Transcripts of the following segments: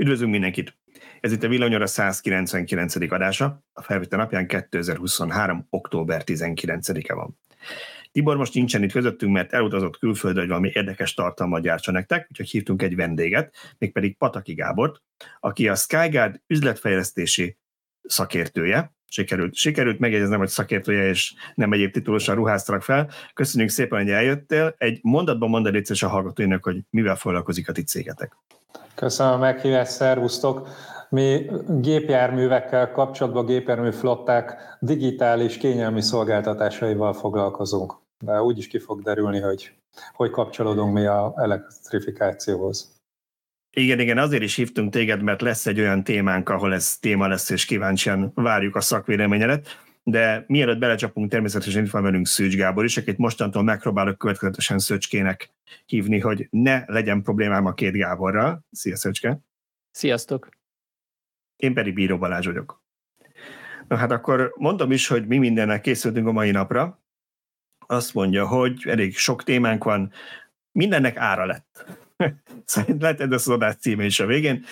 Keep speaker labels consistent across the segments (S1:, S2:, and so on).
S1: Üdvözlünk mindenkit! Ez itt a Villanyora 199. adása, a felvétel napján 2023. október 19-e van. Tibor most nincsen itt közöttünk, mert elutazott külföldre, hogy valami érdekes tartalmat gyártsa nektek, úgyhogy hívtunk egy vendéget, mégpedig Pataki Gábort, aki a Skyguard üzletfejlesztési szakértője, sikerült, sikerült megjegyeznem, hogy szakértője, és nem egyéb titulusan ruháztalak fel. Köszönjük szépen, hogy eljöttél. Egy mondatban mondani egyszer a hallgatóinak, hogy mivel foglalkozik a ti cégetek.
S2: Köszönöm a meghívást, szervusztok! Mi gépjárművekkel kapcsolatban, gépjármű flották digitális kényelmi szolgáltatásaival foglalkozunk. De úgy is ki fog derülni, hogy hogy kapcsolódunk mi a elektrifikációhoz.
S1: Igen, igen, azért is hívtunk téged, mert lesz egy olyan témánk, ahol ez téma lesz, és kíváncsian várjuk a szakvéleményedet. De mielőtt belecsapunk, természetesen itt van velünk Szűcs Gábor is, akit mostantól megpróbálok következetesen Szöcskének hívni, hogy ne legyen problémám a két Gáborral. Szia Szöcske!
S3: Sziasztok!
S1: Én pedig Bíró Balázs vagyok. Na hát akkor mondom is, hogy mi mindennek készültünk a mai napra. Azt mondja, hogy elég sok témánk van, mindennek ára lett. Szerintem lehet ez az adás címe is a végén.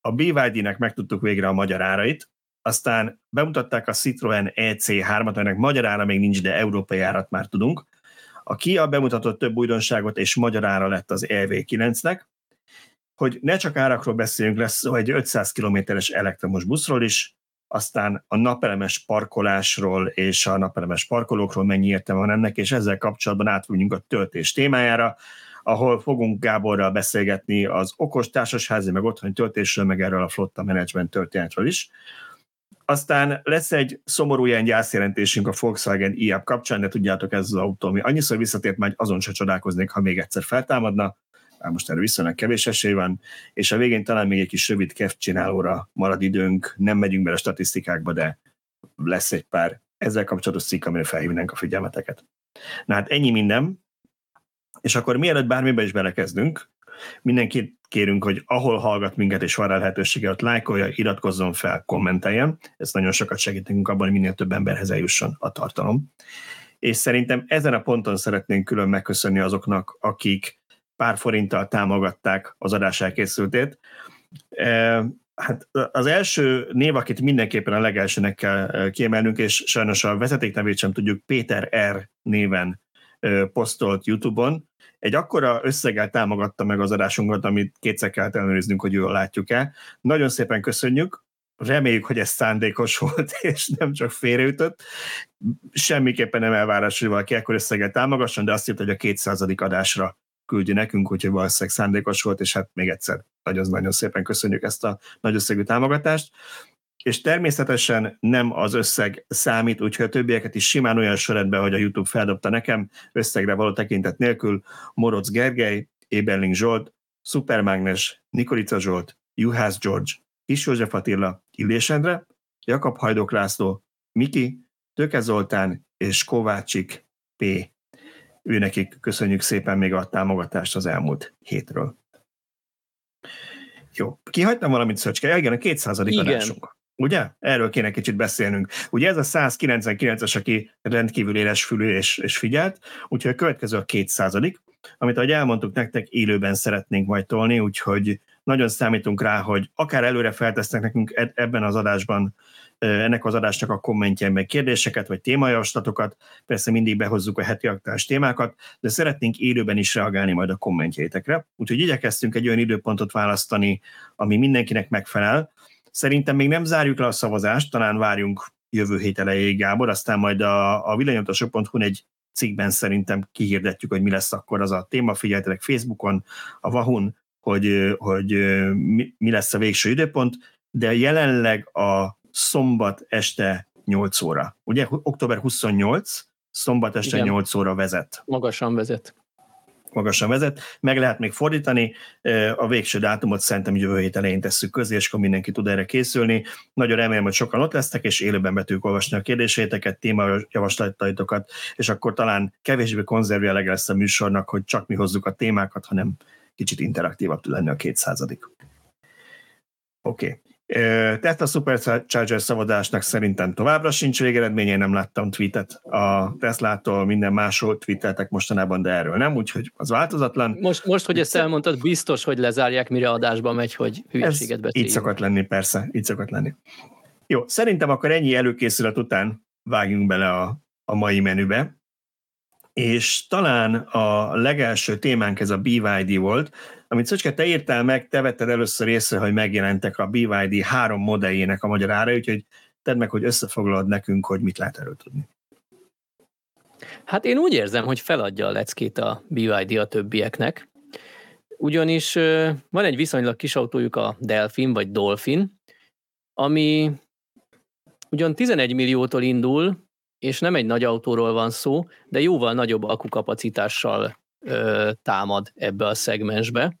S1: A BYD-nek megtudtuk végre a magyar árait, aztán bemutatták a Citroen EC3-at, aminek magyar ára még nincs, de európai árat már tudunk. A Kia bemutatott több újdonságot, és magyar ára lett az EV9-nek. Hogy ne csak árakról beszéljünk, lesz egy 500 kilométeres elektromos buszról is, aztán a napelemes parkolásról és a napelemes parkolókról mennyi értelme van ennek, és ezzel kapcsolatban átmegyünk a töltés témájára, ahol fogunk Gáborral beszélgetni az okos társasházi, meg otthoni töltésről, meg erről a flotta menedzsment történetről is. Aztán lesz egy szomorú ilyen gyászjelentésünk a Volkswagen IAP kapcsán, de tudjátok, ez az autó, ami annyiszor visszatért, majd azon se csodálkoznék, ha még egyszer feltámadna, már most erre viszonylag kevés esély van, és a végén talán még egy kis rövid kev csinálóra marad időnk, nem megyünk bele a statisztikákba, de lesz egy pár ezzel kapcsolatos cikk, amire felhívnánk a figyelmeteket. Na hát ennyi minden, és akkor mielőtt bármibe is belekezdünk, mindenkit kérünk, hogy ahol hallgat minket és van rá lehetősége, ott lájkolja, iratkozzon fel, kommenteljen. Ez nagyon sokat segítünk abban, hogy minél több emberhez eljusson a tartalom. És szerintem ezen a ponton szeretnénk külön megköszönni azoknak, akik pár forinttal támogatták az adás elkészültét. E, hát az első név, akit mindenképpen a legelsőnek kell kiemelnünk, és sajnos a vezetéknevét sem tudjuk, Péter R. néven posztolt YouTube-on, egy akkora összeggel támogatta meg az adásunkat, amit kétszer kellett ellenőriznünk, hogy jól látjuk-e. Nagyon szépen köszönjük, reméljük, hogy ez szándékos volt, és nem csak félreütött. Semmiképpen nem elvárás, hogy valaki ekkor összeggel támogasson, de azt írt, hogy a 200. adásra küldje nekünk, úgyhogy valószínűleg szándékos volt, és hát még egyszer nagyon-nagyon szépen köszönjük ezt a nagy összegű támogatást és természetesen nem az összeg számít, úgyhogy a többieket is simán olyan sorrendben, hogy a YouTube feldobta nekem, összegre való tekintet nélkül, Moroc Gergely, Éberling Zsolt, Supermágnes, Nikolica Zsolt, Juhász George, Kis József Attila, Illés Endre, Jakab Hajdok László, Miki, Töke Zoltán és Kovácsik P. Őnekik köszönjük szépen még a támogatást az elmúlt hétről. Jó, kihagytam valamit, Szöcske? Igen, a 200. Igen. adásunk. Ugye? Erről kéne kicsit beszélnünk. Ugye ez a 199-es, aki rendkívül éles fülű és, és figyelt, úgyhogy a következő a 200 amit ahogy elmondtuk nektek, élőben szeretnénk majd tolni, úgyhogy nagyon számítunk rá, hogy akár előre feltesznek nekünk e-, ebben az adásban ennek az adásnak a kommentjein meg kérdéseket, vagy témajavaslatokat, persze mindig behozzuk a heti aktuális témákat, de szeretnénk élőben is reagálni majd a kommentjeitekre, úgyhogy igyekeztünk egy olyan időpontot választani, ami mindenkinek megfelel, Szerintem még nem zárjuk le a szavazást, talán várjunk jövő hét elejéig, Gábor, aztán majd a, a villanyautasok.hu egy cikkben szerintem kihirdetjük, hogy mi lesz akkor az a téma. Figyeljetek Facebookon, a Vahun, hogy, hogy mi, mi lesz a végső időpont, de jelenleg a szombat este 8 óra. Ugye október 28, szombat este Igen. 8 óra vezet.
S3: Magasan vezet
S1: magasan vezet, meg lehet még fordítani, a végső dátumot szerintem jövő hét elején tesszük közé, és akkor mindenki tud erre készülni. Nagyon remélem, hogy sokan ott lesznek, és élőben be olvasni a kérdéseiteket, témajavaslataitokat, és akkor talán kevésbé konzervjelege lesz a műsornak, hogy csak mi hozzuk a témákat, hanem kicsit interaktívabb tud lenni a kétszázadik. Oké. Okay. Tesla Supercharger szavazásnak szerintem továbbra sincs végeredménye, nem láttam tweetet a Teslától, minden másról tweeteltek mostanában, de erről nem, úgyhogy az változatlan.
S3: Most, most hogy ezt elmondtad, biztos, hogy lezárják, mire adásba megy, hogy hülyeséget beszéljünk.
S1: Így szokott lenni, persze, így szokott lenni. Jó, szerintem akkor ennyi előkészület után vágjunk bele a, a mai menübe, és talán a legelső témánk ez a BYD volt, amit Szöcske, te írtál meg, te vetted először észre, hogy megjelentek a BYD három modelljének a magyar ára, úgyhogy tedd meg, hogy összefoglalod nekünk, hogy mit lehet erről tudni.
S3: Hát én úgy érzem, hogy feladja a leckét a BYD a többieknek, ugyanis van egy viszonylag kis autójuk a Delphin vagy Dolphin, ami ugyan 11 milliótól indul, és nem egy nagy autóról van szó, de jóval nagyobb akukapacitással ö, támad ebbe a szegmensbe.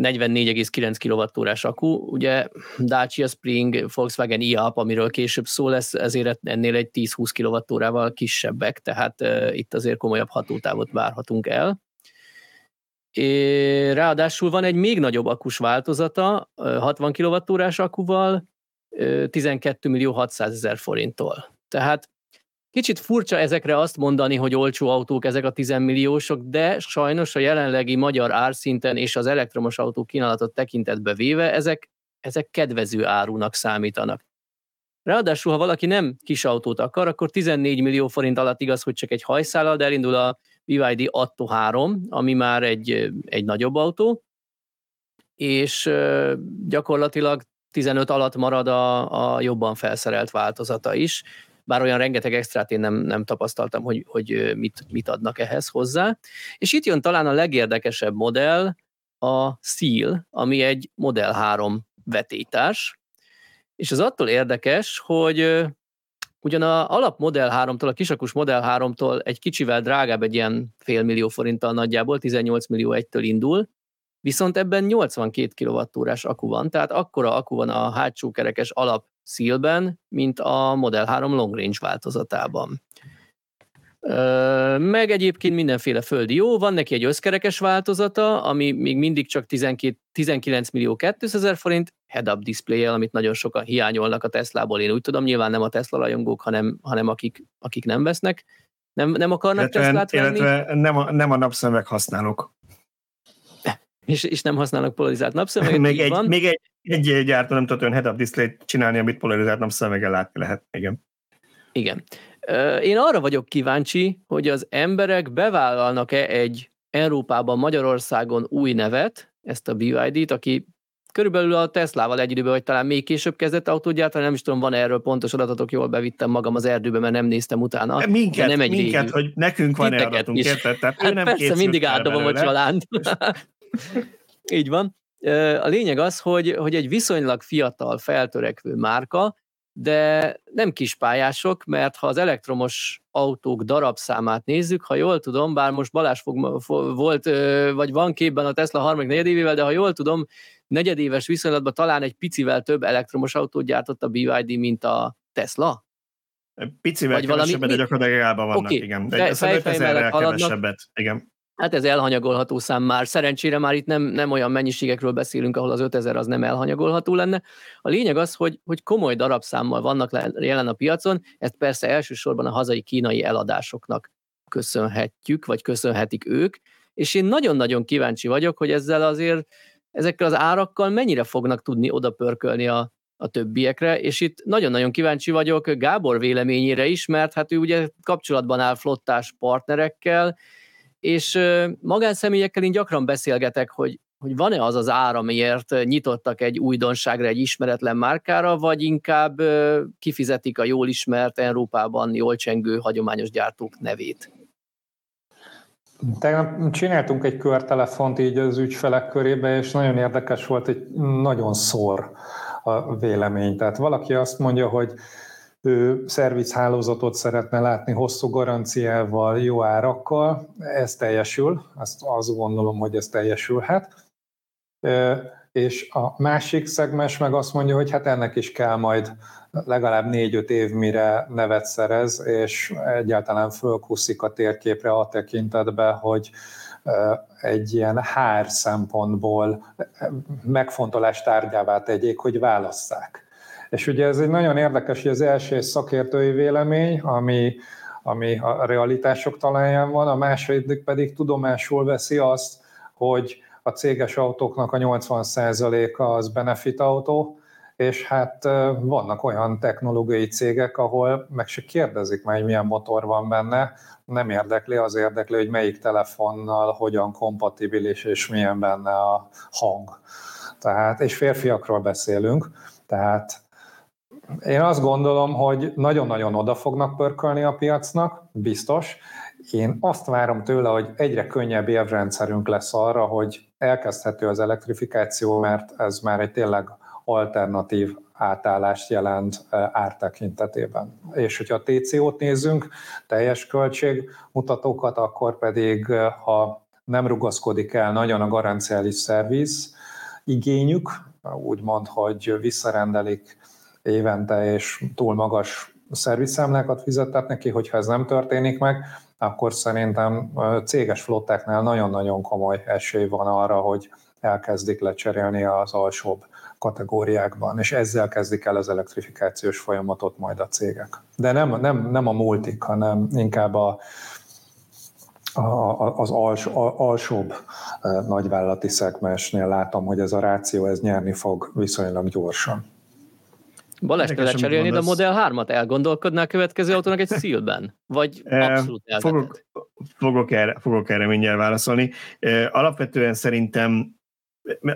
S3: 44,9 kWh akku, ugye Dacia Spring, Volkswagen i-Up, amiről később szó lesz, ezért ennél egy 10-20 kWh-val kisebbek, tehát uh, itt azért komolyabb hatótávot várhatunk el. É, ráadásul van egy még nagyobb akus változata, 60 kWh akkuval, 12 millió 600 ezer forinttól. Tehát Kicsit furcsa ezekre azt mondani, hogy olcsó autók ezek a 10 milliósok, de sajnos a jelenlegi magyar árszinten és az elektromos autó kínálatot tekintetbe véve ezek, ezek kedvező árunak számítanak. Ráadásul, ha valaki nem kis autót akar, akkor 14 millió forint alatt igaz, hogy csak egy hajszállal, de elindul a BYD Atto 3, ami már egy, egy nagyobb autó, és gyakorlatilag 15 alatt marad a, a jobban felszerelt változata is bár olyan rengeteg extrát én nem, nem tapasztaltam, hogy, hogy mit, mit adnak ehhez hozzá. És itt jön talán a legérdekesebb modell, a Seal, ami egy Model 3 vetétárs, és az attól érdekes, hogy ugyan a alap Model 3-tól, a kisakus Model 3-tól egy kicsivel drágább, egy ilyen fél millió forinttal nagyjából, 18 millió egytől indul, viszont ebben 82 kWh akku van, tehát akkora akku van a hátsó kerekes alap szílben, mint a Model 3 Long Range változatában. Meg egyébként mindenféle földi jó, van neki egy összkerekes változata, ami még mindig csak 12, 19 millió 200 ezer forint, head-up display amit nagyon sokan hiányolnak a Teslából, én úgy tudom, nyilván nem a Tesla rajongók, hanem, hanem akik, akik nem vesznek, nem, nem akarnak illetve, Teslát venni.
S1: Illetve nem a, nem a napszemek használók.
S3: És, és nem használnak polarizált napszemeket.
S1: még, egy, van. még egy, egy gyártó nem tud olyan head-up display csinálni, amit polarizált napszemeggel látni lehet. Igen.
S3: Igen. Én arra vagyok kíváncsi, hogy az emberek bevállalnak-e egy Európában, Magyarországon új nevet, ezt a BYD-t, aki körülbelül a Teslával egy időben, vagy talán még később kezdett autót gyártani, nem is tudom, van erről pontos adatok, jól bevittem magam az erdőbe, mert nem néztem utána.
S1: Minket, nem egy minket hogy nekünk van erre adatunk, érted? Tehát
S3: hát nem persze, mindig átdobom a család. Így van. A lényeg az, hogy, hogy egy viszonylag fiatal, feltörekvő márka, de nem kispályások, mert ha az elektromos autók darabszámát nézzük, ha jól tudom, bár most Balázs fog, volt, vagy van képben a Tesla harmadik negyedévével, de ha jól tudom, negyedéves viszonylatban talán egy picivel több elektromos autót gyártott a BYD, mint a Tesla?
S1: Picivel vagy kevesebbet, valami... de gyakorlatilag vannak, okay. igen. De Fej, fejfej kevesebbet, igen.
S3: Hát ez elhanyagolható szám már. Szerencsére már itt nem, nem olyan mennyiségekről beszélünk, ahol az 5000 az nem elhanyagolható lenne. A lényeg az, hogy, hogy komoly darabszámmal vannak jelen a piacon, ezt persze elsősorban a hazai kínai eladásoknak köszönhetjük, vagy köszönhetik ők, és én nagyon-nagyon kíváncsi vagyok, hogy ezzel azért ezekkel az árakkal mennyire fognak tudni odapörkölni a, a többiekre, és itt nagyon-nagyon kíváncsi vagyok Gábor véleményére is, mert hát ő ugye kapcsolatban áll flottás partnerekkel, és magánszemélyekkel én gyakran beszélgetek, hogy, hogy van-e az az ár, amiért nyitottak egy újdonságra, egy ismeretlen márkára, vagy inkább kifizetik a jól ismert Európában jól csengő hagyományos gyártók nevét?
S2: Tegnap csináltunk egy körtelefont így az ügyfelek körébe, és nagyon érdekes volt, hogy nagyon szor a vélemény. Tehát valaki azt mondja, hogy ő szervizhálózatot szeretne látni hosszú garanciával, jó árakkal, ez teljesül, azt, azt gondolom, hogy ez teljesülhet. És a másik szegmens meg azt mondja, hogy hát ennek is kell majd legalább négy-öt év, mire nevet szerez, és egyáltalán fölkuszik a térképre a tekintetbe, hogy egy ilyen hár szempontból megfontolás tárgyává tegyék, hogy válasszák. És ugye ez egy nagyon érdekes, hogy az első szakértői vélemény, ami, ami a realitások talaján van, a második pedig tudomásul veszi azt, hogy a céges autóknak a 80%-a az benefit autó, és hát vannak olyan technológiai cégek, ahol meg se kérdezik már, hogy milyen motor van benne, nem érdekli, az érdekli, hogy melyik telefonnal hogyan kompatibilis és milyen benne a hang. Tehát, és férfiakról beszélünk, tehát én azt gondolom, hogy nagyon-nagyon oda fognak pörkölni a piacnak, biztos. Én azt várom tőle, hogy egyre könnyebb érvrendszerünk lesz arra, hogy elkezdhető az elektrifikáció, mert ez már egy tényleg alternatív átállást jelent ártekintetében. És hogyha a TCO-t nézzünk, teljes költségmutatókat, akkor pedig, ha nem rugaszkodik el nagyon a garanciális szerviz igényük, úgymond, hogy visszarendelik évente és túl magas szervizszámlákat fizetett neki, hogyha ez nem történik meg, akkor szerintem céges flottáknál nagyon-nagyon komoly esély van arra, hogy elkezdik lecserélni az alsóbb kategóriákban, és ezzel kezdik el az elektrifikációs folyamatot majd a cégek. De nem, nem, nem a multik, hanem inkább a, a, az als, a, alsóbb nagyvállalati szegmensnél látom, hogy ez a ráció ez nyerni fog viszonylag gyorsan.
S3: Balázs, te lecserélnéd a Model 3-at? Elgondolkodnál a következő autónak egy szílben? Vagy abszolút
S1: fogok, fogok, erre, fogok erre mindjárt válaszolni. Alapvetően szerintem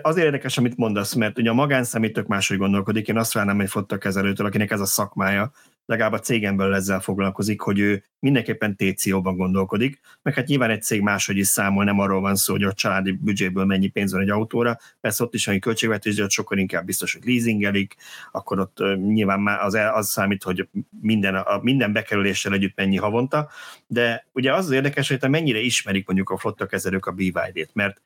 S1: azért érdekes, amit mondasz, mert ugye a magánszemély tök máshogy gondolkodik. Én azt várnám egy fotokezelőtől, akinek ez a szakmája, legalább a cégemből ezzel foglalkozik, hogy ő mindenképpen TCO-ban gondolkodik, meg hát nyilván egy cég máshogy is számol, nem arról van szó, hogy a családi büdzséből mennyi pénz van egy autóra, persze ott is van egy költségvetés, de ott sokkal inkább biztos, hogy leasingelik, akkor ott nyilván már az, az számít, hogy minden, a, minden bekerüléssel együtt mennyi havonta, de ugye az az érdekes, hogy mennyire ismerik mondjuk a flottakezelők a BYD-t, mert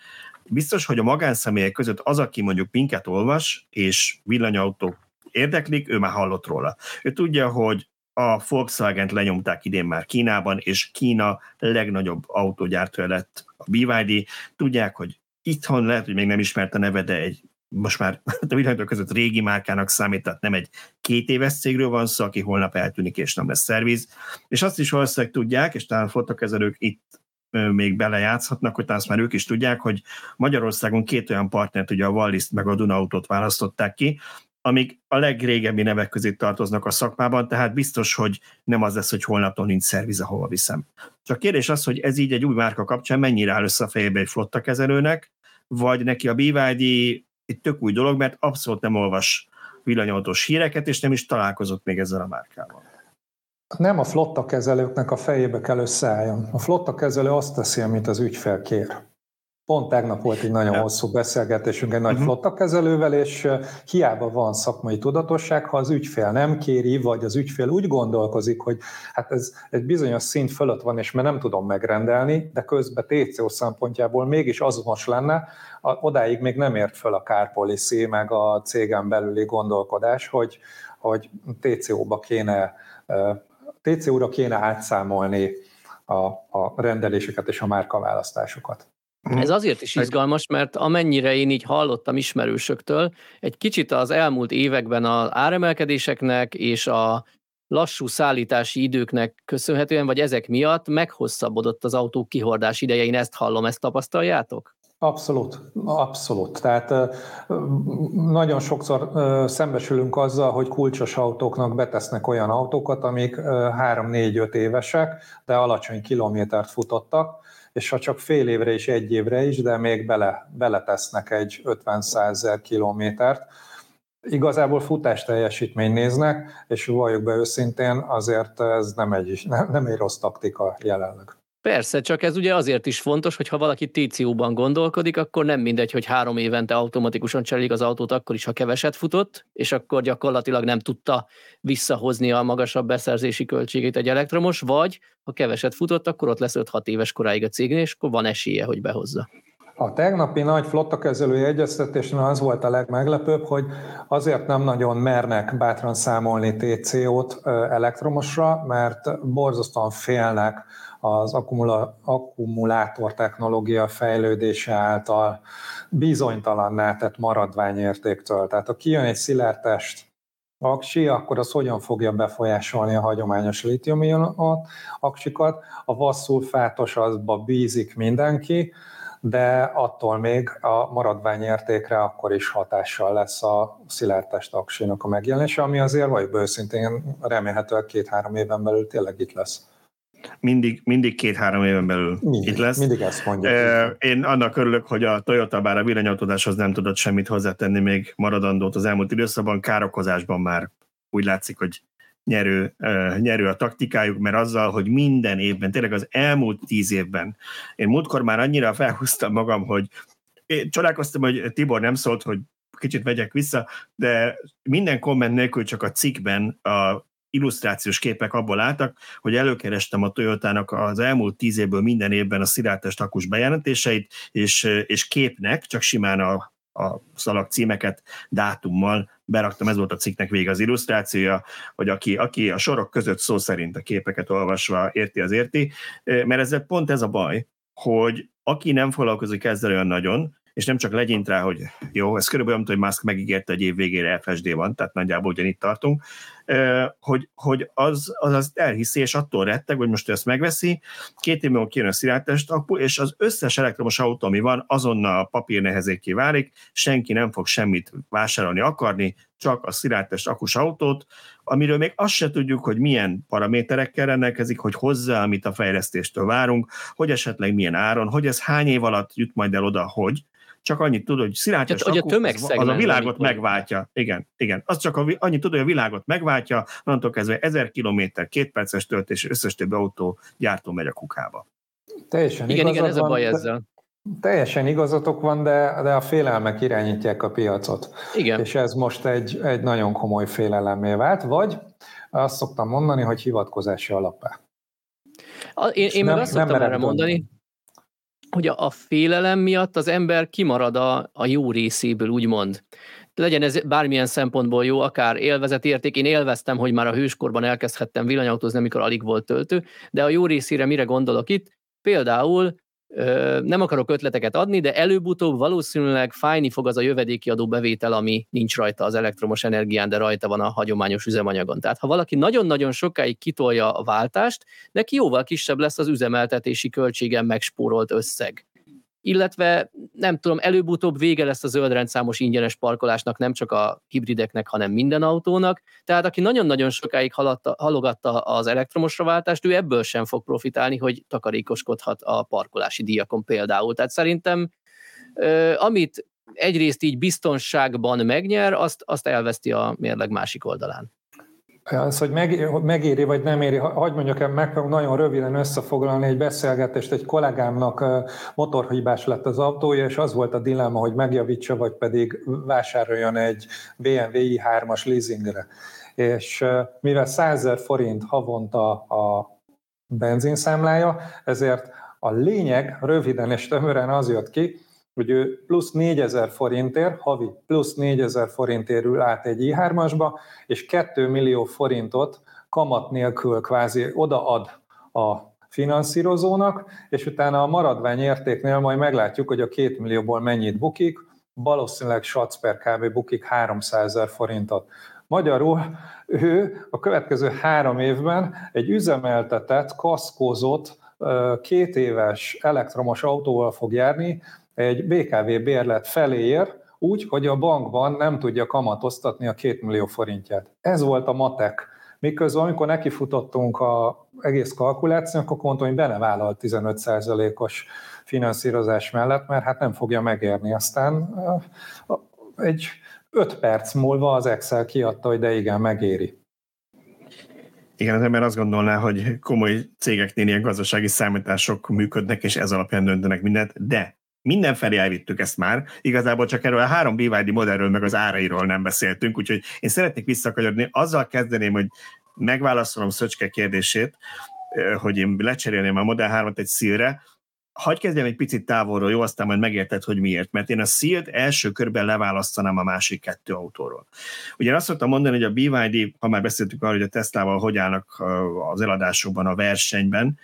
S1: biztos, hogy a magánszemélyek között az, aki mondjuk minket olvas, és villanyautók érdeklik, ő már hallott róla. Ő tudja, hogy a Volkswagen-t lenyomták idén már Kínában, és Kína legnagyobb autógyártója lett a BYD. Tudják, hogy itthon lehet, hogy még nem ismert a neve, de egy most már a világok között régi márkának számít, tehát nem egy két éves cégről van szó, aki holnap eltűnik és nem lesz szerviz. És azt is valószínűleg tudják, és talán fotokezelők itt még belejátszhatnak, hogy azt már ők is tudják, hogy Magyarországon két olyan partnert, ugye a Wallis meg a Dunautot választották ki, amik a legrégebbi nevek közé tartoznak a szakmában, tehát biztos, hogy nem az lesz, hogy holnaptól nincs szerviz, ahova viszem. Csak kérdés az, hogy ez így egy új márka kapcsán mennyire áll össze a fejébe egy flotta kezelőnek, vagy neki a BYD egy tök új dolog, mert abszolút nem olvas villanyautós híreket, és nem is találkozott még ezzel a márkával.
S2: Nem a flotta kezelőknek a fejébe kell összeálljon. A flotta kezelő azt teszi, amit az ügyfél kér. Pont tegnap volt egy nagyon hosszú beszélgetésünk egy nagy uh-huh. flotta kezelővel, és hiába van szakmai tudatosság, ha az ügyfél nem kéri, vagy az ügyfél úgy gondolkozik, hogy hát ez egy bizonyos szint fölött van, és mert nem tudom megrendelni, de közben TCO szempontjából mégis azonos lenne, odáig még nem ért föl a car policy, meg a cégen belüli gondolkodás, hogy, hogy TCO-ba kéne TCO-ra kéne átszámolni a, a rendeléseket és a márkaválasztásokat.
S3: Ez azért is izgalmas, mert amennyire én így hallottam ismerősöktől, egy kicsit az elmúlt években az áremelkedéseknek és a lassú szállítási időknek köszönhetően, vagy ezek miatt meghosszabbodott az autó kihordás ideje. Én ezt hallom, ezt tapasztaljátok?
S2: Abszolút, abszolút. Tehát nagyon sokszor szembesülünk azzal, hogy kulcsos autóknak betesznek olyan autókat, amik 3-4-5 évesek, de alacsony kilométert futottak, és ha csak fél évre és egy évre is, de még bele, beletesznek egy 50-100 ezer kilométert, igazából futás teljesítmény néznek, és valljuk be őszintén, azért ez nem egy, nem, nem egy rossz taktika jelenleg.
S3: Persze, csak ez ugye azért is fontos, hogy ha valaki TCU-ban gondolkodik, akkor nem mindegy, hogy három évente automatikusan cserélik az autót, akkor is, ha keveset futott, és akkor gyakorlatilag nem tudta visszahozni a magasabb beszerzési költségét egy elektromos, vagy ha keveset futott, akkor ott lesz 5-6 éves koráig a cégnél, és akkor van esélye, hogy behozza.
S2: A tegnapi nagy flottakezelői egyeztetésen az volt a legmeglepőbb, hogy azért nem nagyon mernek bátran számolni TCO-t elektromosra, mert borzasztóan félnek az akkumula- akkumulátor technológia fejlődése által bizonytalanná tett maradványértéktől. Tehát ha kijön egy szilárdtest aksi, akkor az hogyan fogja befolyásolni a hagyományos litium aksikat. A vasszulfátos azba bízik mindenki, de attól még a maradványértékre akkor is hatással lesz a szilárdtest aksinak a megjelenése, ami azért vagy őszintén remélhetőleg két-három éven belül tényleg itt lesz
S1: mindig, mindig két-három éven belül
S2: mindig,
S1: itt lesz.
S2: Mindig ezt mondjuk.
S1: Én annak örülök, hogy a Toyota bár a villanyautódáshoz nem tudott semmit hozzátenni még maradandót az elmúlt időszakban, károkozásban már úgy látszik, hogy nyerő, nyerő a taktikájuk, mert azzal, hogy minden évben, tényleg az elmúlt tíz évben, én múltkor már annyira felhúztam magam, hogy én csodálkoztam, hogy Tibor nem szólt, hogy kicsit vegyek vissza, de minden komment nélkül csak a cikkben a illusztrációs képek abból álltak, hogy előkerestem a Toyotának az elmúlt tíz évből minden évben a szilárdtest akus bejelentéseit, és, és képnek, csak simán a, a szalag címeket dátummal beraktam, ez volt a cikknek vége az illusztrációja, hogy aki, aki a sorok között szó szerint a képeket olvasva érti, az érti, mert ezzel pont ez a baj, hogy aki nem foglalkozik ezzel olyan nagyon, és nem csak legyint rá, hogy jó, ez körülbelül olyan, hogy Musk megígérte, hogy év végére FSD van, tehát nagyjából ugyanitt tartunk, hogy, hogy az, az, az elhiszi, és attól retteg, hogy most ő ezt megveszi, két év múlva kijön a szilárdtest, és az összes elektromos autó, ami van, azonnal papír nehezéké válik, senki nem fog semmit vásárolni akarni, csak a szilárdtest akus autót, amiről még azt se tudjuk, hogy milyen paraméterekkel rendelkezik, hogy hozzá, amit a fejlesztéstől várunk, hogy esetleg milyen áron, hogy ez hány év alatt jut majd el oda, hogy, csak annyit tud, hogy szilárdjas
S3: hogy a
S1: az, az a világot megváltja. Igen, igen. Az csak a, annyit tud, hogy a világot megváltja, onnantól kezdve 1000 km, két perces töltés, összes többi autó gyártó megy a kukába.
S2: Teljesen
S3: igen, igen, ez a baj ezzel.
S2: Teljesen igazatok van, de, de a félelmek irányítják a piacot.
S3: Igen.
S2: És ez most egy, egy nagyon komoly félelemmé vált, vagy azt szoktam mondani, hogy hivatkozási alapá.
S3: én, én meg azt szoktam erre mondani, hogy a, a félelem miatt az ember kimarad a, a jó részéből, úgymond. Legyen ez bármilyen szempontból jó, akár élvezeti érték. Én élveztem, hogy már a hőskorban elkezdhettem villanyautózni, amikor alig volt töltő, de a jó részére mire gondolok itt? Például nem akarok ötleteket adni, de előbb-utóbb valószínűleg fájni fog az a jövedéki adó bevétel, ami nincs rajta az elektromos energián, de rajta van a hagyományos üzemanyagon. Tehát ha valaki nagyon-nagyon sokáig kitolja a váltást, neki jóval kisebb lesz az üzemeltetési költségen megspórolt összeg illetve nem tudom, előbb-utóbb vége lesz a zöldrendszámos ingyenes parkolásnak, nem csak a hibrideknek, hanem minden autónak. Tehát aki nagyon-nagyon sokáig haladta, halogatta az elektromosra váltást, ő ebből sem fog profitálni, hogy takarékoskodhat a parkolási díjakon például. Tehát szerintem amit egyrészt így biztonságban megnyer, azt, azt elveszti a mérleg másik oldalán.
S2: Az, hogy megéri vagy nem éri, hagyd mondjak, meg nagyon röviden összefoglalni egy beszélgetést, egy kollégámnak motorhibás lett az autója, és az volt a dilemma, hogy megjavítsa, vagy pedig vásároljon egy BMW i3-as leasingre. És mivel 100 forint havonta a benzinszámlája, ezért a lényeg röviden és tömören az jött ki, hogy ő plusz 4000 forintért, havi plusz 4000 forintért ül át egy i3-asba, és 2 millió forintot kamat nélkül kvázi odaad a finanszírozónak, és utána a maradvány értéknél majd meglátjuk, hogy a 2 millióból mennyit bukik, valószínűleg Schatz per kb. bukik 300 ezer forintot. Magyarul ő a következő három évben egy üzemeltetett, kaszkózott, két éves elektromos autóval fog járni, egy BKV bérlet felér, úgy, hogy a bankban nem tudja kamatoztatni a két millió forintját. Ez volt a matek. Miközben amikor nekifutottunk a egész kalkulációnak, akkor mondtam, hogy belevállalt 15%-os finanszírozás mellett, mert hát nem fogja megérni. Aztán egy 5 perc múlva az Excel kiadta, hogy de igen, megéri.
S1: Igen, az ember azt gondolná, hogy komoly cégeknél ilyen gazdasági számítások működnek, és ez alapján döntenek mindent, de mindenfelé elvittük ezt már, igazából csak erről a három BYD modellről, meg az árairól nem beszéltünk, úgyhogy én szeretnék visszakanyarni, azzal kezdeném, hogy megválaszolom Szöcske kérdését, hogy én lecserélném a Model 3-at egy szílre, hagyj kezdjem egy picit távolról, jó, aztán majd megérted, hogy miért. Mert én a Seal-t első körben leválasztanám a másik kettő autóról. Ugye azt szoktam mondani, hogy a BYD, ha már beszéltük arról, hogy a Teslával hogy állnak az eladásokban, a versenyben,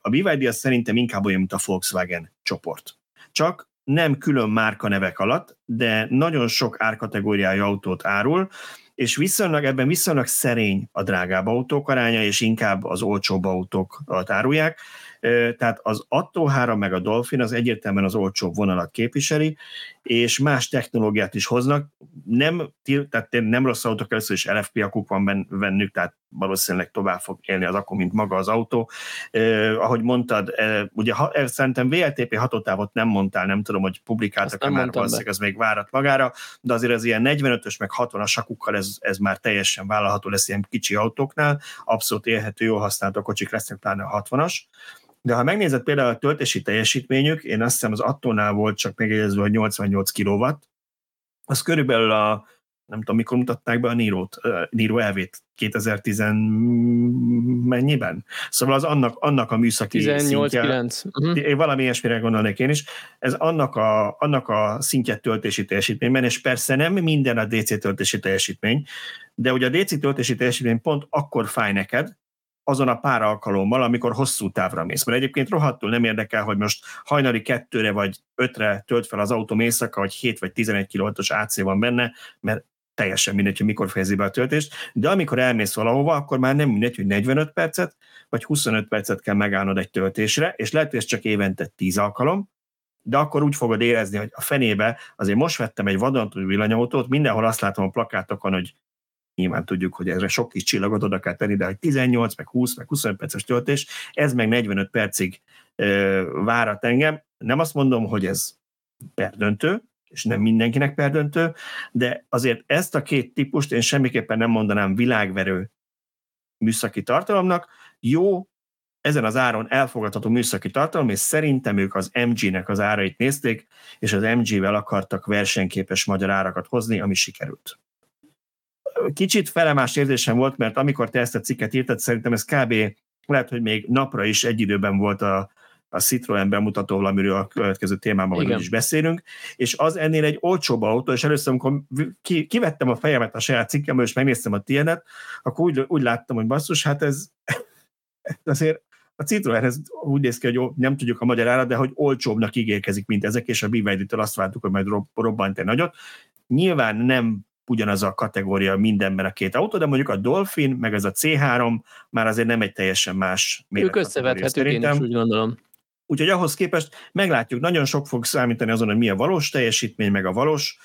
S1: a BYD az szerintem inkább olyan, mint a Volkswagen csoport. Csak nem külön márka nevek alatt, de nagyon sok árkategóriájú autót árul, és viszonylag ebben viszonylag szerény a drágább autók aránya, és inkább az olcsóbb autók árulják. Tehát az Atto 3 meg a Dolphin az egyértelműen az olcsóbb vonalat képviseli, és más technológiát is hoznak. Nem, tehát nem rossz autók, először is LFP akuk van bennük, tehát valószínűleg tovább fog élni az akku, mint maga az autó. Eh, ahogy mondtad, eh, ugye ha, eh, szerintem VLTP hatótávot nem mondtál, nem tudom, hogy publikáltak-e már, valószínűleg ez még várat magára, de azért az ilyen 45-ös meg 60-as akukkal ez, ez már teljesen vállalható lesz ilyen kicsi autóknál, abszolút élhető, jó használható kocsik lesznek, pláne a 60-as. De ha megnézed például a töltési teljesítményük, én azt hiszem az Attónál volt csak megjegyezve, hogy 88 kW, az körülbelül a, nem tudom, mikor mutatták be a Niro-t, Niro elvét 2010 mennyiben? Szóval az annak, annak a műszaki
S3: 18 szintje, 9.
S1: Uh-huh. Valami ilyesmire gondolnék én is. Ez annak a, annak a szintje töltési teljesítményben, és persze nem minden a DC töltési teljesítmény, de ugye a DC töltési teljesítmény pont akkor fáj neked, azon a pár alkalommal, amikor hosszú távra mész. Mert egyébként rohadtul nem érdekel, hogy most hajnali kettőre vagy ötre tölt fel az autó éjszaka, vagy 7 vagy 11 kW-os AC van benne, mert teljesen mindegy, hogy mikor fejezi be a töltést, de amikor elmész valahova, akkor már nem mindegy, hogy 45 percet, vagy 25 percet kell megállnod egy töltésre, és lehet, hogy ez csak évente 10 alkalom, de akkor úgy fogod érezni, hogy a fenébe, azért most vettem egy vadonatúj villanyautót, mindenhol azt látom a plakátokon, hogy nyilván tudjuk, hogy erre sok kis csillagot oda kell tenni, de hogy 18, meg 20, meg 25 perces töltés, ez meg 45 percig ö, várat engem. Nem azt mondom, hogy ez perdöntő, és nem mindenkinek perdöntő, de azért ezt a két típust én semmiképpen nem mondanám világverő műszaki tartalomnak. Jó, ezen az áron elfogadható műszaki tartalom, és szerintem ők az MG-nek az árait nézték, és az MG-vel akartak versenyképes magyar árakat hozni, ami sikerült kicsit felemás érzésem volt, mert amikor te ezt a cikket írtad, szerintem ez kb. lehet, hogy még napra is egy időben volt a, a Citroen bemutató, amiről a következő témában Igen. is beszélünk, és az ennél egy olcsóbb autó, és először, amikor ki, kivettem a fejemet a saját cikkemből, és megnéztem a tiédet, akkor úgy, úgy láttam, hogy basszus, hát ez azért a Citroen ez úgy néz ki, hogy nem tudjuk a magyar árat, de hogy olcsóbbnak ígérkezik, mint ezek, és a BYD-től azt vártuk, hogy majd robbant egy nagyot. Nyilván nem ugyanaz a kategória mindenben a két autó, de mondjuk a Dolphin, meg ez a C3 már azért nem egy teljesen más
S3: méret. Ők összevethetők, én is úgy gondolom.
S1: Úgyhogy ahhoz képest meglátjuk, nagyon sok fog számítani azon, hogy mi a valós teljesítmény, meg a valós,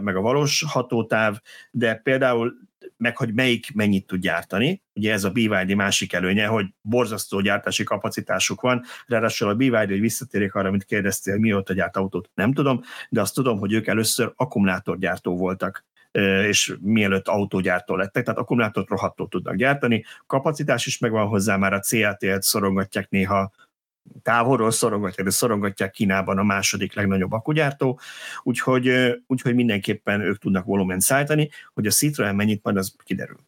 S1: meg a valós hatótáv, de például meg hogy melyik mennyit tud gyártani. Ugye ez a BYD másik előnye, hogy borzasztó gyártási kapacitásuk van, ráadásul a BYD, hogy visszatérjék arra, amit kérdeztél, mióta gyárt autót, nem tudom, de azt tudom, hogy ők először akkumulátorgyártó voltak és mielőtt autógyártó lettek, tehát akkumulátort rohadtól tudnak gyártani, kapacitás is megvan hozzá, már a CAT-t szorongatják néha távolról szorongatják, de szorongatják Kínában a második legnagyobb akugyártó, úgyhogy, úgyhogy mindenképpen ők tudnak volumen szállítani, hogy a Citroen mennyit majd az kiderül.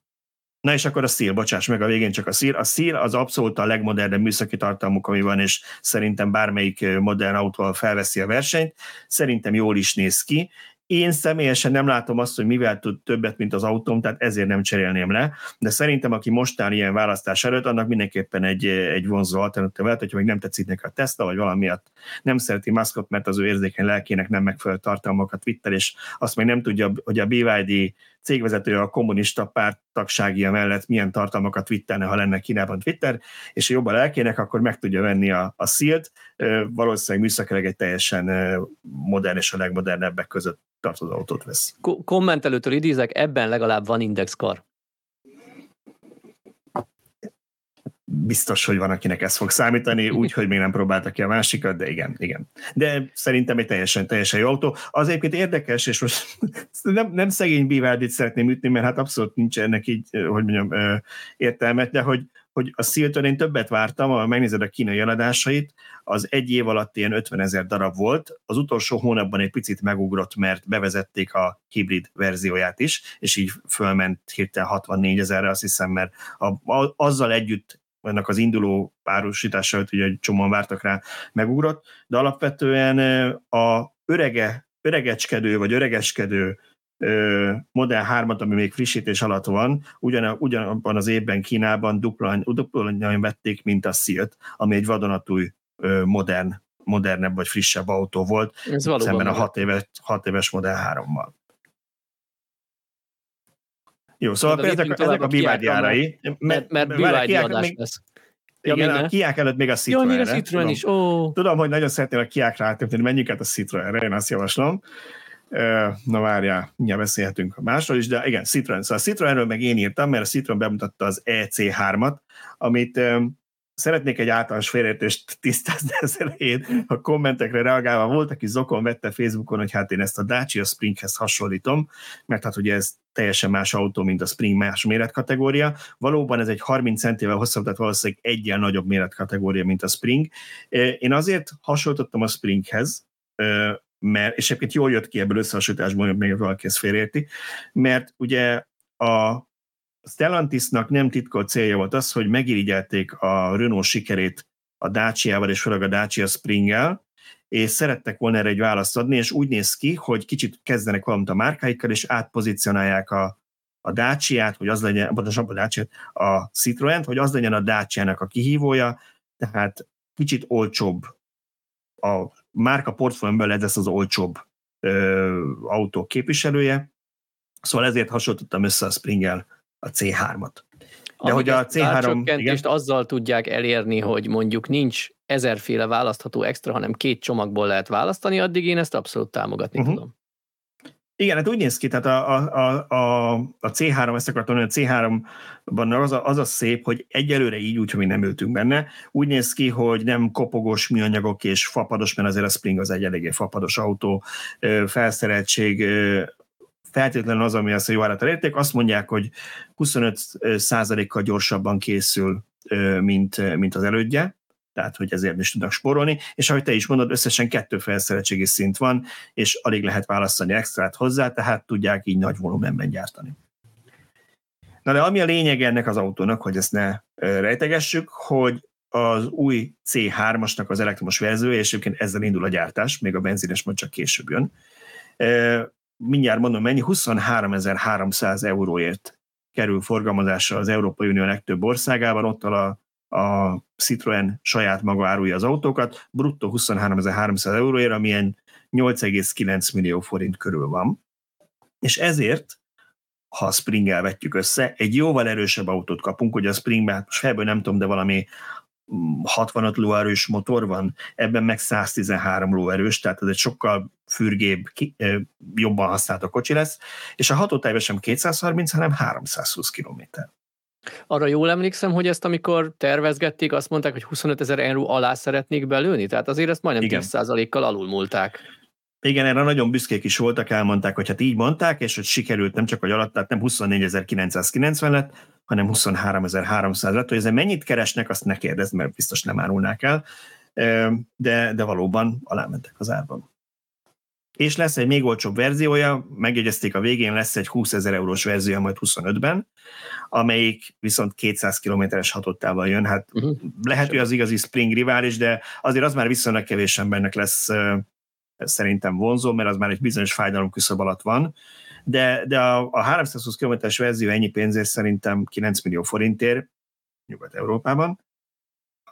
S1: Na és akkor a szíl, bocsáss meg, a végén csak a szíl. A szíl az abszolút a legmodernebb műszaki tartalmuk, ami van, és szerintem bármelyik modern autóval felveszi a versenyt. Szerintem jól is néz ki, én személyesen nem látom azt, hogy mivel tud többet, mint az autóm, tehát ezért nem cserélném le, de szerintem, aki most áll ilyen választás előtt, annak mindenképpen egy, egy vonzó alternatív lehet, hogyha még nem tetszik neki a Tesla, vagy valami miatt nem szereti Muskot, mert az ő érzékeny lelkének nem megfelelő tartalmakat Twitter, és azt még nem tudja, hogy a BYD cégvezető a kommunista párt tagságia mellett milyen tartalmakat twittelne, ha lenne Kínában Twitter, és jobb a lelkének, akkor meg tudja venni a, a SZILT, valószínűleg műszakileg egy teljesen modern és a legmodernebbek között tartozó autót vesz.
S3: Ko- kommentelőtől idézek, ebben legalább van indexkar.
S1: biztos, hogy van, akinek ez fog számítani, úgyhogy még nem próbáltak ki a másikat, de igen, igen. De szerintem egy teljesen, teljesen jó autó. Az egyébként érdekes, és most nem, nem szegény bivádit szeretném ütni, mert hát abszolút nincs ennek így, hogy mondjam, értelmet, de hogy, hogy a Sziltől én többet vártam, ha megnézed a kínai eladásait, az egy év alatt ilyen 50 ezer darab volt, az utolsó hónapban egy picit megugrott, mert bevezették a hibrid verzióját is, és így fölment hirtelen 64 ezerre, azt hiszem, mert a, a, azzal együtt ennek az induló párosítása, hogy egy csomóan vártak rá, megugrott, de alapvetően a örege, öregecskedő vagy öregeskedő Model 3-at, ami még frissítés alatt van, ugyan, ugyanabban az évben Kínában dupla, dupla vették, mint a Silt, ami egy vadonatúj modern, modernebb vagy frissebb autó volt, Ez szemben a 6 éves, 6 éves Model 3-mal. Jó, szóval hát ezek, ezek a BYD árai.
S3: Mert, mert BYD adás még, lesz.
S1: Ja, igen, a Kiák előtt még a Citroen. Ja, még
S3: a Citroen is, ó.
S1: Tudom, hogy nagyon szeretném a Kiákra átépni, menjünk át a Citroenre, én azt javaslom. Na várjál, mindjárt beszélhetünk másról is, de igen, Citroen. Szóval a Citroenről meg én írtam, mert a Citroen bemutatta az EC3-at, amit szeretnék egy általános félértést tisztázni az elején. A kommentekre reagálva volt, aki zokon vette Facebookon, hogy hát én ezt a Dacia Springhez hasonlítom, mert hát ugye ez teljesen más autó, mint a Spring más méretkategória. Valóban ez egy 30 centivel hosszabb, tehát valószínűleg egyen nagyobb méretkategória, mint a Spring. Én azért hasonlítottam a Springhez, mert, és egyébként jól jött ki ebből összehasonlításból, hogy még valaki ezt félérti, mert ugye a Stellantisnak nem titkolt célja volt az, hogy megirigyelték a Renault sikerét a Dacia-val és főleg a Dacia Spring-el, és szerettek volna erre egy választ adni, és úgy néz ki, hogy kicsit kezdenek valamit a márkáikkal, és átpozícionálják a, a Dacia-t, hogy az legyen, pontosabban a dacia a Citroen-t, hogy az legyen a Dacia-nak a kihívója, tehát kicsit olcsóbb a márka portfólióban lesz az olcsóbb ö, autó képviselője, szóval ezért hasonlítottam össze a Springel a C3-at.
S3: De Amíg hogy a C3... Igen? azzal tudják elérni, hogy mondjuk nincs ezerféle választható extra, hanem két csomagból lehet választani, addig én ezt abszolút támogatni uh-huh. tudom.
S1: Igen, hát úgy néz ki, tehát a, a, a, a C3, ezt akartam mondani, a C3-ban az a, az a szép, hogy egyelőre így, úgy, hogy mi nem ültünk benne, úgy néz ki, hogy nem kopogos műanyagok és fapados, mert azért a Spring az egy eléggé fapados autó, felszereltség, feltétlenül az, ami azt a jó árat elérték, azt mondják, hogy 25 kal gyorsabban készül, mint, mint az elődje, tehát hogy ezért is tudnak spórolni, és ahogy te is mondod, összesen kettő felszereltségi szint van, és alig lehet választani extrát hozzá, tehát tudják így nagy volumenben gyártani. Na de ami a lényeg ennek az autónak, hogy ezt ne rejtegessük, hogy az új C3-asnak az elektromos verziója, és egyébként ezzel indul a gyártás, még a benzines majd csak később jön. Mindjárt mondom mennyi, 23.300 euróért kerül forgalmazásra az Európai Unió legtöbb országában, ott a a Citroen saját maga árulja az autókat, bruttó 23.300 euróért, amilyen 8,9 millió forint körül van. És ezért, ha a Spring-el vetjük össze, egy jóval erősebb autót kapunk, hogy a Springben, hát most felből nem tudom, de valami 65 lóerős motor van, ebben meg 113 lóerős, tehát ez egy sokkal fürgébb, jobban használt a kocsi lesz, és a hatótájban sem 230, hanem 320 kilométer.
S3: Arra jól emlékszem, hogy ezt amikor tervezgették, azt mondták, hogy 25 ezer euró alá szeretnék belőni, tehát azért ezt majdnem Igen. 10%-kal alulmúlták.
S1: Igen, erre nagyon büszkék is voltak, elmondták, hogy hát így mondták, és hogy sikerült nem csak, hogy alatt, tehát nem 24.990 lett, hanem 23.300 lett, hogy ezen mennyit keresnek, azt ne kérdezd, mert biztos nem árulnák el, de, de valóban alámentek az árban. És lesz egy még olcsóbb verziója, megjegyezték a végén, lesz egy 20 ezer eurós verziója majd 25-ben, amelyik viszont 200 kilométeres hatottával jön. Hát uh-huh. lehet, hogy az igazi spring rivális, de azért az már viszonylag kevés embernek lesz szerintem vonzó, mert az már egy bizonyos fájdalom küszöb alatt van. De, de a, a 320 kilométeres verzió ennyi pénzért szerintem 9 millió forintért Nyugat-Európában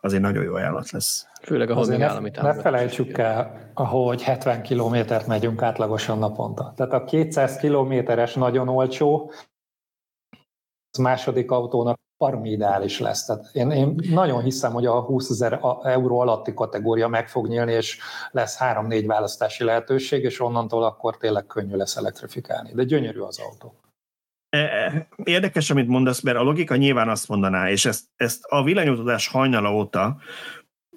S1: azért nagyon jó ajánlat lesz.
S3: Főleg a még állami
S2: Ne felejtsük el, hogy 70 kilométert megyünk átlagosan naponta. Tehát a 200 kilométeres nagyon olcsó, az második autónak baromi ideális lesz. Tehát én, én nagyon hiszem, hogy a 20 ezer euró alatti kategória meg fog nyílni, és lesz három-négy választási lehetőség, és onnantól akkor tényleg könnyű lesz elektrifikálni. De gyönyörű az autó.
S1: E, e, érdekes, amit mondasz, mert a logika nyilván azt mondaná, és ezt, ezt a villanyutazás hajnala óta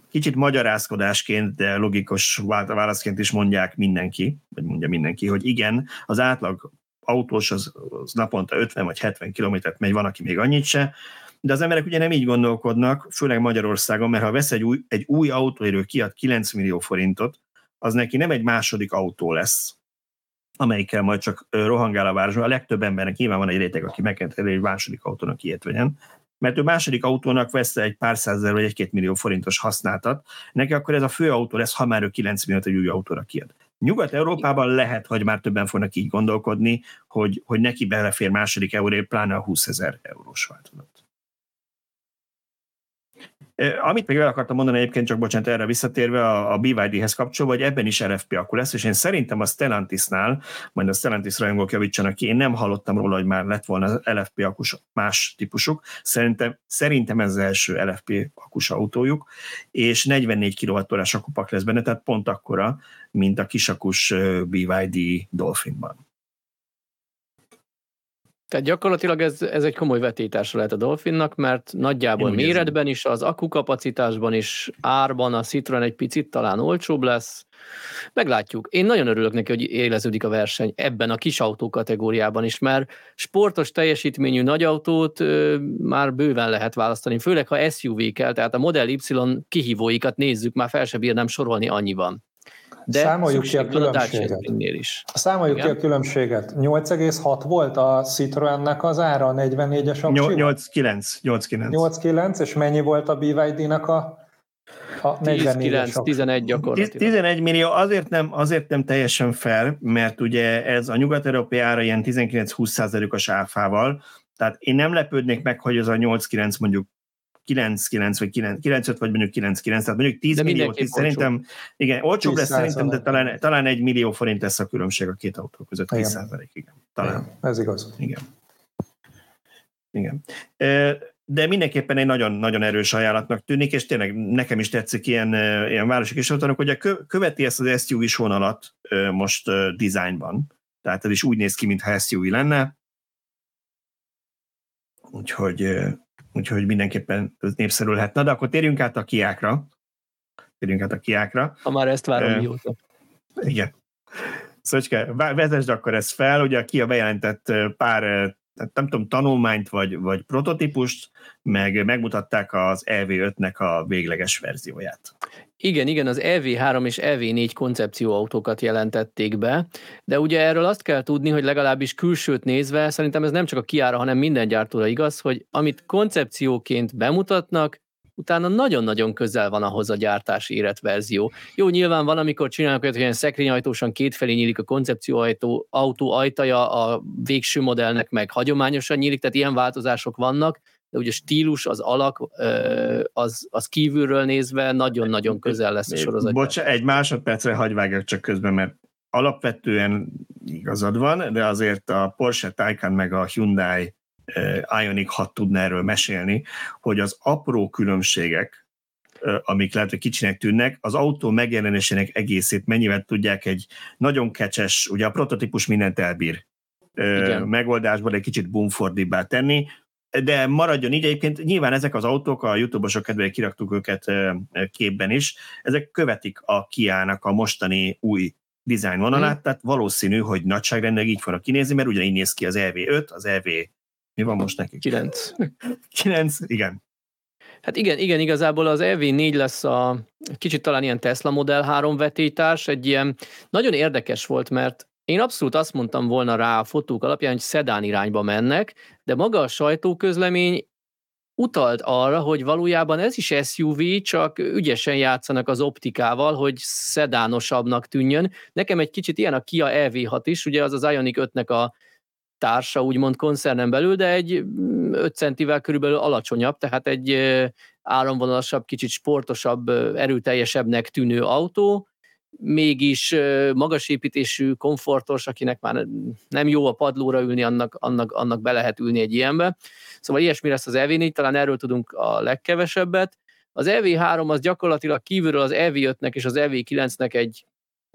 S1: kicsit magyarázkodásként, de logikus válaszként is mondják mindenki, vagy mondja mindenki, hogy igen, az átlag autós az, az naponta 50 vagy 70 kilométert megy, van, aki még annyit se, de az emberek ugye nem így gondolkodnak, főleg Magyarországon, mert ha vesz egy új, egy új autóérő kiad 9 millió forintot, az neki nem egy második autó lesz, amelyikkel majd csak rohangál a városban. A legtöbb embernek nyilván van egy réteg, aki megkent egy második autónak ilyet vegyen, mert ő második autónak vesz egy pár százezer vagy egy-két millió forintos használtat, neki akkor ez a fő autó lesz, ha már ő 9 milliót egy új autóra kiad. Nyugat-Európában lehet, hogy már többen fognak így gondolkodni, hogy, hogy neki belefér második euró, pláne a 20 ezer eurós változat. Amit még el akartam mondani egyébként, csak bocsánat, erre visszatérve a, a BYD-hez kapcsolva, hogy ebben is RFP akku lesz, és én szerintem a Stellantisnál, majd a Stellantis rajongók javítsanak ki, én nem hallottam róla, hogy már lett volna LFP akus más típusuk, szerintem, szerintem ez az első LFP akus autójuk, és 44 kWh akupak lesz benne, tehát pont akkora, mint a kisakus BYD Dolphinban.
S3: Tehát gyakorlatilag ez, ez egy komoly vetétársa lehet a Dolphinnak, mert nagyjából Én méretben is, az akkukapacitásban is, árban a Citroen egy picit talán olcsóbb lesz. Meglátjuk. Én nagyon örülök neki, hogy éleződik a verseny ebben a kis autó kategóriában is, mert sportos teljesítményű nagy autót ö, már bőven lehet választani, főleg ha SUV kell, tehát a Model Y kihívóikat nézzük, már fel sem bírnám sorolni annyiban.
S2: De Számoljuk ki a különbséget. Is. Számoljuk Igen? ki a különbséget. 8,6 volt a Citroennek az ára a 44-es
S1: 8,9.
S2: 8,9, és mennyi volt a BYD-nak a
S3: a 10, 11 gyakorlatilag.
S1: 11 millió azért nem, azért nem teljesen fel, mert ugye ez a nyugat-európai ára ilyen 19-20 százalékos áfával, tehát én nem lepődnék meg, hogy az a 8-9 mondjuk 9-9 vagy 9-5 vagy mondjuk 9-9, tehát mondjuk 10 de millió, 10, szerintem, igen, olcsóbb lesz szerintem, de talán, talán egy millió forint lesz a különbség a két autó között, 10 százalék, igen. Talán. Igen,
S2: ez igaz.
S1: Igen. Igen. De mindenképpen egy nagyon-nagyon erős ajánlatnak tűnik, és tényleg nekem is tetszik ilyen, ilyen városi kis autónak, hogy a követi ezt az SUV vonalat most designban. Tehát ez is úgy néz ki, mintha SUV lenne. Úgyhogy úgyhogy mindenképpen ez népszerülhet. Na, de akkor térjünk át a kiákra. Térjünk át a kiákra.
S3: Ha már ezt várom uh, mióta.
S1: Igen. Szöcske, vezesd akkor ezt fel, ugye a KIA bejelentett pár nem tudom, tanulmányt vagy, vagy prototípust, meg megmutatták az EV5-nek a végleges verzióját.
S3: Igen, igen, az EV3 és EV4 koncepcióautókat jelentették be, de ugye erről azt kell tudni, hogy legalábbis külsőt nézve, szerintem ez nem csak a kiára, hanem minden gyártóra igaz, hogy amit koncepcióként bemutatnak, utána nagyon-nagyon közel van ahhoz a gyártási érett verzió. Jó, nyilván van, amikor csinálnak olyat, hogy ilyen szekrényajtósan kétfelé nyílik a koncepcióautó autó ajtaja, a végső modellnek meg hagyományosan nyílik, tehát ilyen változások vannak, de ugye stílus, az alak, az, az kívülről nézve nagyon-nagyon közel lesz a sorozat.
S1: Bocs, egy másodpercre hagyvágok csak közben, mert alapvetően igazad van, de azért a Porsche Taycan meg a Hyundai Ioniq 6 tudna erről mesélni, hogy az apró különbségek, amik lehet, hogy kicsinek tűnnek, az autó megjelenésének egészét mennyivel tudják egy nagyon kecses, ugye a prototípus mindent elbír, Igen. megoldásban egy kicsit bumfordibbá tenni, de maradjon így egyébként, nyilván ezek az autók, a youtube-osok kedvéért kiraktuk őket képben is, ezek követik a Kia-nak a mostani új design vonalát, mm. tehát valószínű, hogy nagyságrendileg így fognak kinézni, mert ugyanígy néz ki az EV5, az EV mi van most nekik?
S3: 9.
S1: 9, igen.
S3: Hát igen, igen, igazából az EV4 lesz a kicsit talán ilyen Tesla Model 3 vetétárs, egy ilyen nagyon érdekes volt, mert én abszolút azt mondtam volna rá a fotók alapján, hogy szedán irányba mennek, de maga a sajtóközlemény utalt arra, hogy valójában ez is SUV, csak ügyesen játszanak az optikával, hogy szedánosabbnak tűnjön. Nekem egy kicsit ilyen a Kia EV6 is, ugye az az Ioniq 5-nek a társa, úgymond koncernen belül, de egy 5 mm, centivel körülbelül alacsonyabb, tehát egy áramvonalasabb, kicsit sportosabb, erőteljesebbnek tűnő autó, mégis magas építésű, komfortos, akinek már nem jó a padlóra ülni, annak, annak, annak be lehet ülni egy ilyenbe. Szóval ilyesmi lesz az EV4, talán erről tudunk a legkevesebbet. Az EV3 az gyakorlatilag kívülről az EV5-nek és az EV9-nek egy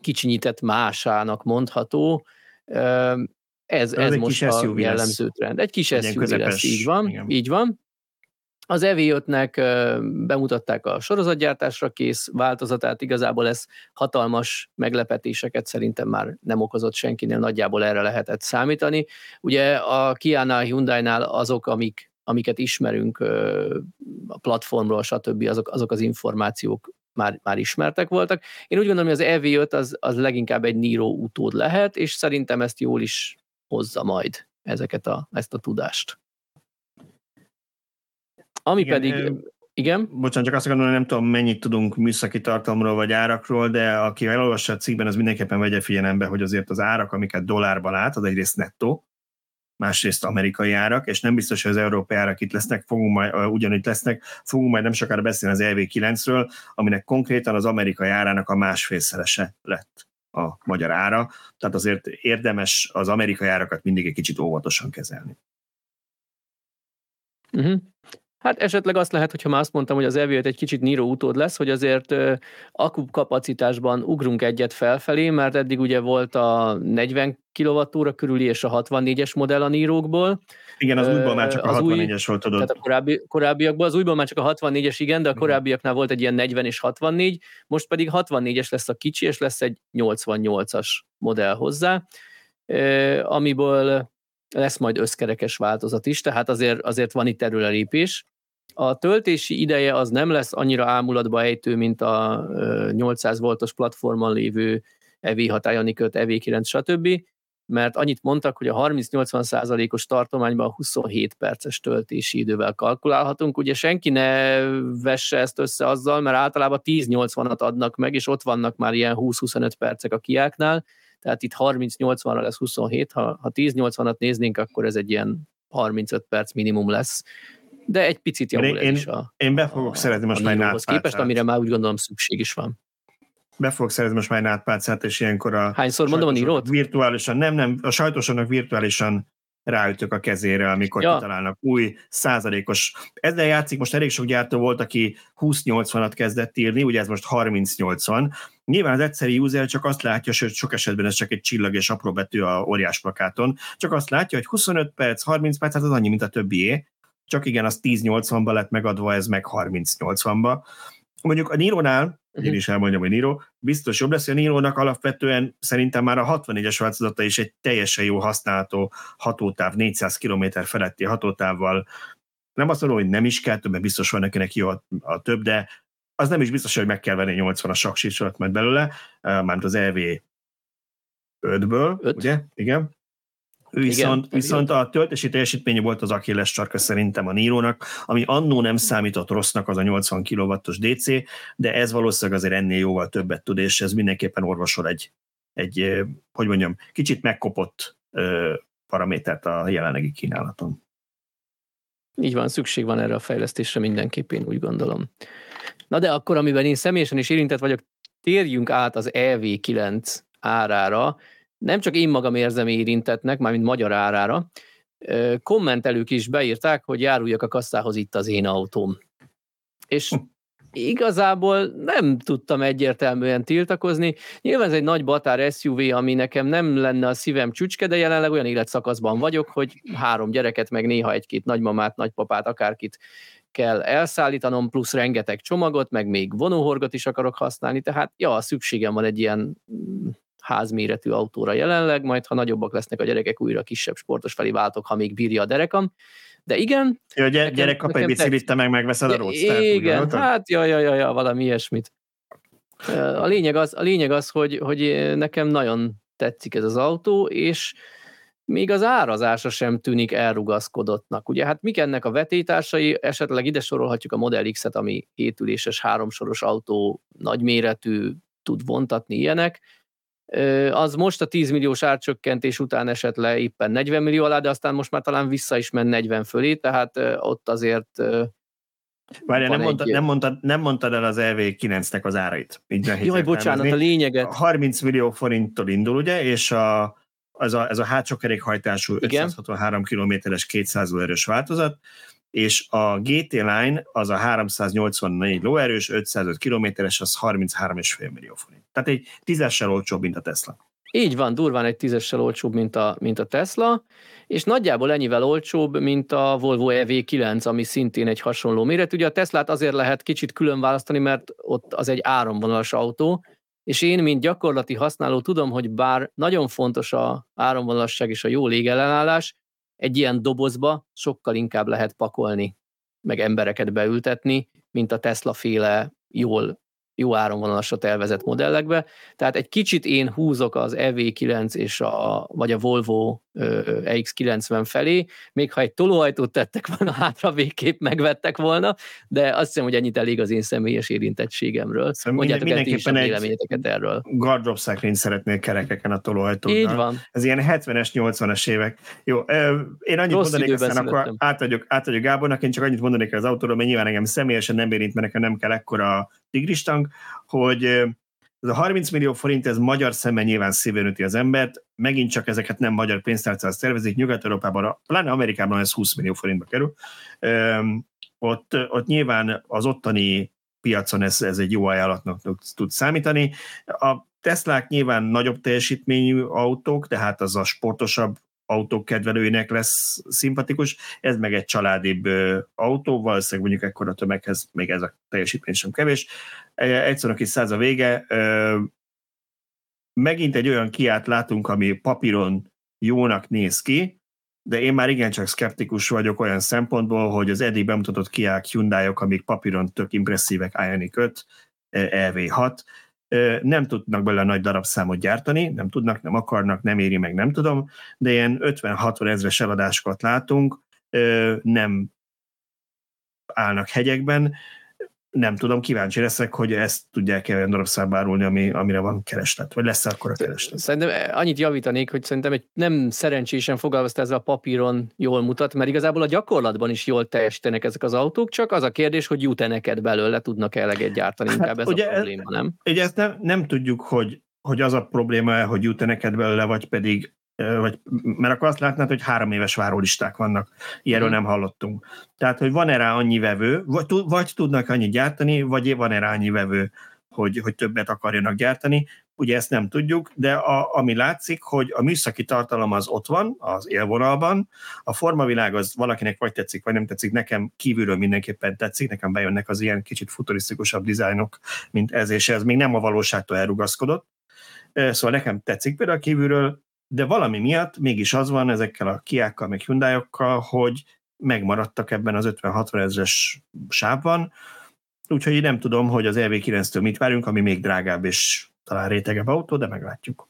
S3: kicsinyített másának mondható. Ez, ez, ez most a jellemző trend. Egy kis SUV lesz, így van, igen. így van. Az EV5-nek bemutatták a sorozatgyártásra kész változatát, igazából ez hatalmas meglepetéseket szerintem már nem okozott senkinél, nagyjából erre lehetett számítani. Ugye a Kia-nál, Hyundai-nál azok, amik, amiket ismerünk a platformról, stb., azok, azok az információk már, már ismertek voltak. Én úgy gondolom, hogy az EV5 az, az leginkább egy Niro utód lehet, és szerintem ezt jól is hozza majd ezeket a, ezt a tudást. Ami igen, pedig, igen?
S1: Bocsánat, csak azt akarom nem tudom, mennyit tudunk műszaki tartalomról vagy árakról, de aki elolvassa a cikkben, az mindenképpen vegye figyelembe, hogy azért az árak, amiket dollárban lát, az egyrészt nettó, másrészt amerikai árak, és nem biztos, hogy az európai árak itt lesznek, fogunk majd, ugyanitt lesznek, fogunk majd nem sokára beszélni az EV9-ről, aminek konkrétan az amerikai árának a másfélszerese lett a magyar ára, tehát azért érdemes az amerikai árakat mindig egy kicsit óvatosan kezelni.
S3: Uh-huh. Hát esetleg azt lehet, hogyha már azt mondtam, hogy az ev egy kicsit Niro utód lesz, hogy azért akku kapacitásban ugrunk egyet felfelé, mert eddig ugye volt a 40 kWh körüli és a 64-es modell a Niro-kból.
S1: Igen, az újban már csak a 64-es volt, tudod.
S3: Tehát a korábbi, korábbiakban, az újban már csak a 64-es, igen, de a korábbiaknál volt egy ilyen 40 és 64, most pedig 64-es lesz a kicsi, és lesz egy 88-as modell hozzá, amiből lesz majd összkerekes változat is, tehát azért, azért van itt lépés. A töltési ideje az nem lesz annyira ámulatba ejtő, mint a 800 voltos platformon lévő EV6 Ioniq 5, EV9, stb., mert annyit mondtak, hogy a 30-80 százalékos tartományban 27 perces töltési idővel kalkulálhatunk. Ugye senki ne vesse ezt össze azzal, mert általában 10-80-at adnak meg, és ott vannak már ilyen 20-25 percek a kiáknál, tehát itt 30-80-ra lesz 27, ha, ha 10-80-at néznénk, akkor ez egy ilyen 35 perc minimum lesz, de egy picit javul
S1: én,
S3: is a
S1: Én be fogok a, szeretni most már egy
S3: képest, amire már úgy gondolom szükség is van.
S1: Be fogok szeretni most már nátpálcát, és ilyenkor a...
S3: Hányszor mondom a nírót?
S1: Virtuálisan, nem, nem, a sajtósoknak virtuálisan ráütök a kezére, amikor ja. kitalálnak új százalékos. Ezzel játszik, most elég sok gyártó volt, aki 20-80-at kezdett írni, ugye ez most 30-80. Nyilván az egyszerű user csak azt látja, hogy sok esetben ez csak egy csillag és apró betű a óriás plakáton, csak azt látja, hogy 25 perc, 30 perc, hát az annyi, mint a többié, csak igen, az 10-80-ba lett megadva, ez meg 30-80-ba. Mondjuk a Niro-nál, uh-huh. én is elmondjam, hogy Niro, biztos jobb lesz, hogy a Niro-nak alapvetően szerintem már a 64-es változata is egy teljesen jó használható hatótáv, 400 km feletti hatótávval. Nem azt mondom, hogy nem is kell több, mert biztos van nekinek jó a, a több, de az nem is biztos, hogy meg kell venni 80 a saksítsort majd belőle, mármint az EV 5-ből, ugye? Igen. Viszont, Igen, viszont a töltési teljesítménye volt az Achilles sarka szerintem a Nírónak, ami annó nem számított rossznak az a 80 kW-os DC, de ez valószínűleg azért ennél jóval többet tud, és ez mindenképpen orvosol egy, egy hogy mondjam, kicsit megkopott paramétert a jelenlegi kínálaton.
S3: Így van, szükség van erre a fejlesztésre mindenképp, én úgy gondolom. Na de akkor, amiben én személyesen is érintett vagyok, térjünk át az EV9 árára, nem csak én magam érzem érintetnek, mármint magyar árára, kommentelők is beírták, hogy járuljak a kasszához itt az én autóm. És igazából nem tudtam egyértelműen tiltakozni. Nyilván ez egy nagy batár SUV, ami nekem nem lenne a szívem csücske, de jelenleg olyan életszakaszban vagyok, hogy három gyereket, meg néha egy-két nagymamát, nagypapát, akárkit kell elszállítanom, plusz rengeteg csomagot, meg még vonóhorgot is akarok használni, tehát ja, szükségem van egy ilyen házméretű autóra jelenleg, majd ha nagyobbak lesznek a gyerekek, újra kisebb sportos felé váltok, ha még bírja a derekam. De igen.
S1: Ja, a gyere, gyerek kap egy biciklit, te meg megveszed a roadster
S3: Igen, ugye, hát ja, ja, ja, ja, valami ilyesmit. A lényeg az, a lényeg az hogy, hogy nekem nagyon tetszik ez az autó, és még az árazása sem tűnik elrugaszkodottnak. Ugye hát mik ennek a vetétársai, esetleg ide sorolhatjuk a Model X-et, ami hétüléses, háromsoros autó, nagyméretű, tud vontatni ilyenek, az most a 10 milliós árcsökkentés után esett le éppen 40 millió alá, de aztán most már talán vissza is ment 40 fölé, tehát ott azért
S1: Várjál, nem, mondtad, egy... nem, mondtad, nem mondtad el az EV9-nek az árait.
S3: Így Jaj, bocsánat, a lényeget.
S1: 30 millió forinttól indul, ugye, és a, ez, a, ez a hátsó kerékhajtású 563 kilométeres 200 erős változat, és a GT Line az a 384 lóerős, 505 kilométeres, az 33,5 millió forint. Tehát egy tízessel olcsóbb, mint a Tesla.
S3: Így van, durván egy tízessel olcsóbb, mint a, mint a Tesla, és nagyjából ennyivel olcsóbb, mint a Volvo EV9, ami szintén egy hasonló méret. Ugye a Teslát azért lehet kicsit külön választani, mert ott az egy áramvonalas autó, és én, mint gyakorlati használó tudom, hogy bár nagyon fontos a áramvonalasság és a jó légellenállás, egy ilyen dobozba sokkal inkább lehet pakolni, meg embereket beültetni, mint a Tesla féle jól jó áramvonalasra tervezett modellekbe. Tehát egy kicsit én húzok az EV9 és a, vagy a Volvo EX90 felé, még ha egy tolóajtót tettek volna hátra, végképp megvettek volna, de azt hiszem, hogy ennyit elég az én személyes érintettségemről. Szóval Mondjátok el is a véleményeteket erről.
S1: Gardrop szekrényt szeretnél kerekeken a tolóajtóddal.
S3: Így van.
S1: Ez ilyen 70-es, 80-es évek. Jó, én annyit Rossz mondanék, aztán akkor átadjuk, átadjuk Gábornak, én csak annyit mondanék az autóról, mert nyilván engem személyesen nem érint, mert nekem nem kell ekkora tigristang, hogy ez a 30 millió forint, ez magyar szemben nyilván szívén üti az embert, megint csak ezeket nem magyar pénztárcával szervezik, Nyugat-Európában, pláne Amerikában ez 20 millió forintba kerül. Öm, ott, ott nyilván az ottani piacon ez, ez egy jó ajánlatnak tud számítani. A Teslák nyilván nagyobb teljesítményű autók, tehát az a sportosabb autók kedvelőinek lesz szimpatikus, ez meg egy családibb autó, valószínűleg mondjuk ekkora tömeghez még ez a teljesítmény sem kevés. Egyszerűen kis száz a vége, megint egy olyan kiát látunk, ami papíron jónak néz ki, de én már igencsak szkeptikus vagyok olyan szempontból, hogy az eddig bemutatott kiák, hyundai amik papíron tök impresszívek, Ioniq 5, EV6, nem tudnak belőle nagy darabszámot gyártani, nem tudnak, nem akarnak, nem éri meg, nem tudom, de ilyen 50-60 ezres eladásokat látunk, nem állnak hegyekben, nem tudom, kíváncsi leszek, hogy ezt tudják-e olyan darabszámba árulni, ami, amire van kereslet, vagy lesz akkor a kereslet.
S3: Szerintem eh, annyit javítanék, hogy szerintem egy nem szerencsésen fogalmazta ez a papíron jól mutat, mert igazából a gyakorlatban is jól teljesítenek ezek az autók, csak az a kérdés, hogy jut-e neked belőle, tudnak -e eleget gyártani, inkább hát, ez ugye, a probléma, nem?
S1: Ugye ezt nem, nem tudjuk, hogy, hogy az a probléma, hogy jut-e neked belőle, vagy pedig vagy, mert akkor azt látnád, hogy három éves várólisták vannak, ilyenről mm. nem hallottunk. Tehát, hogy van-e rá annyi vevő, vagy, vagy tudnak annyit gyártani, vagy van-e rá annyi vevő, hogy, hogy többet akarjanak gyártani. Ugye ezt nem tudjuk, de a, ami látszik, hogy a műszaki tartalom az ott van, az élvonalban, a formavilág az valakinek vagy tetszik, vagy nem tetszik, nekem kívülről mindenképpen tetszik, nekem bejönnek az ilyen kicsit futurisztikusabb dizájnok, mint ez, és ez még nem a valóságtól elrugaszkodott. Szóval nekem tetszik például kívülről, de valami miatt mégis az van ezekkel a kiákkal, meg hyundai hogy megmaradtak ebben az 50-60 ezres sávban, úgyhogy nem tudom, hogy az EV9-től mit várunk, ami még drágább és talán rétegebb autó, de meglátjuk.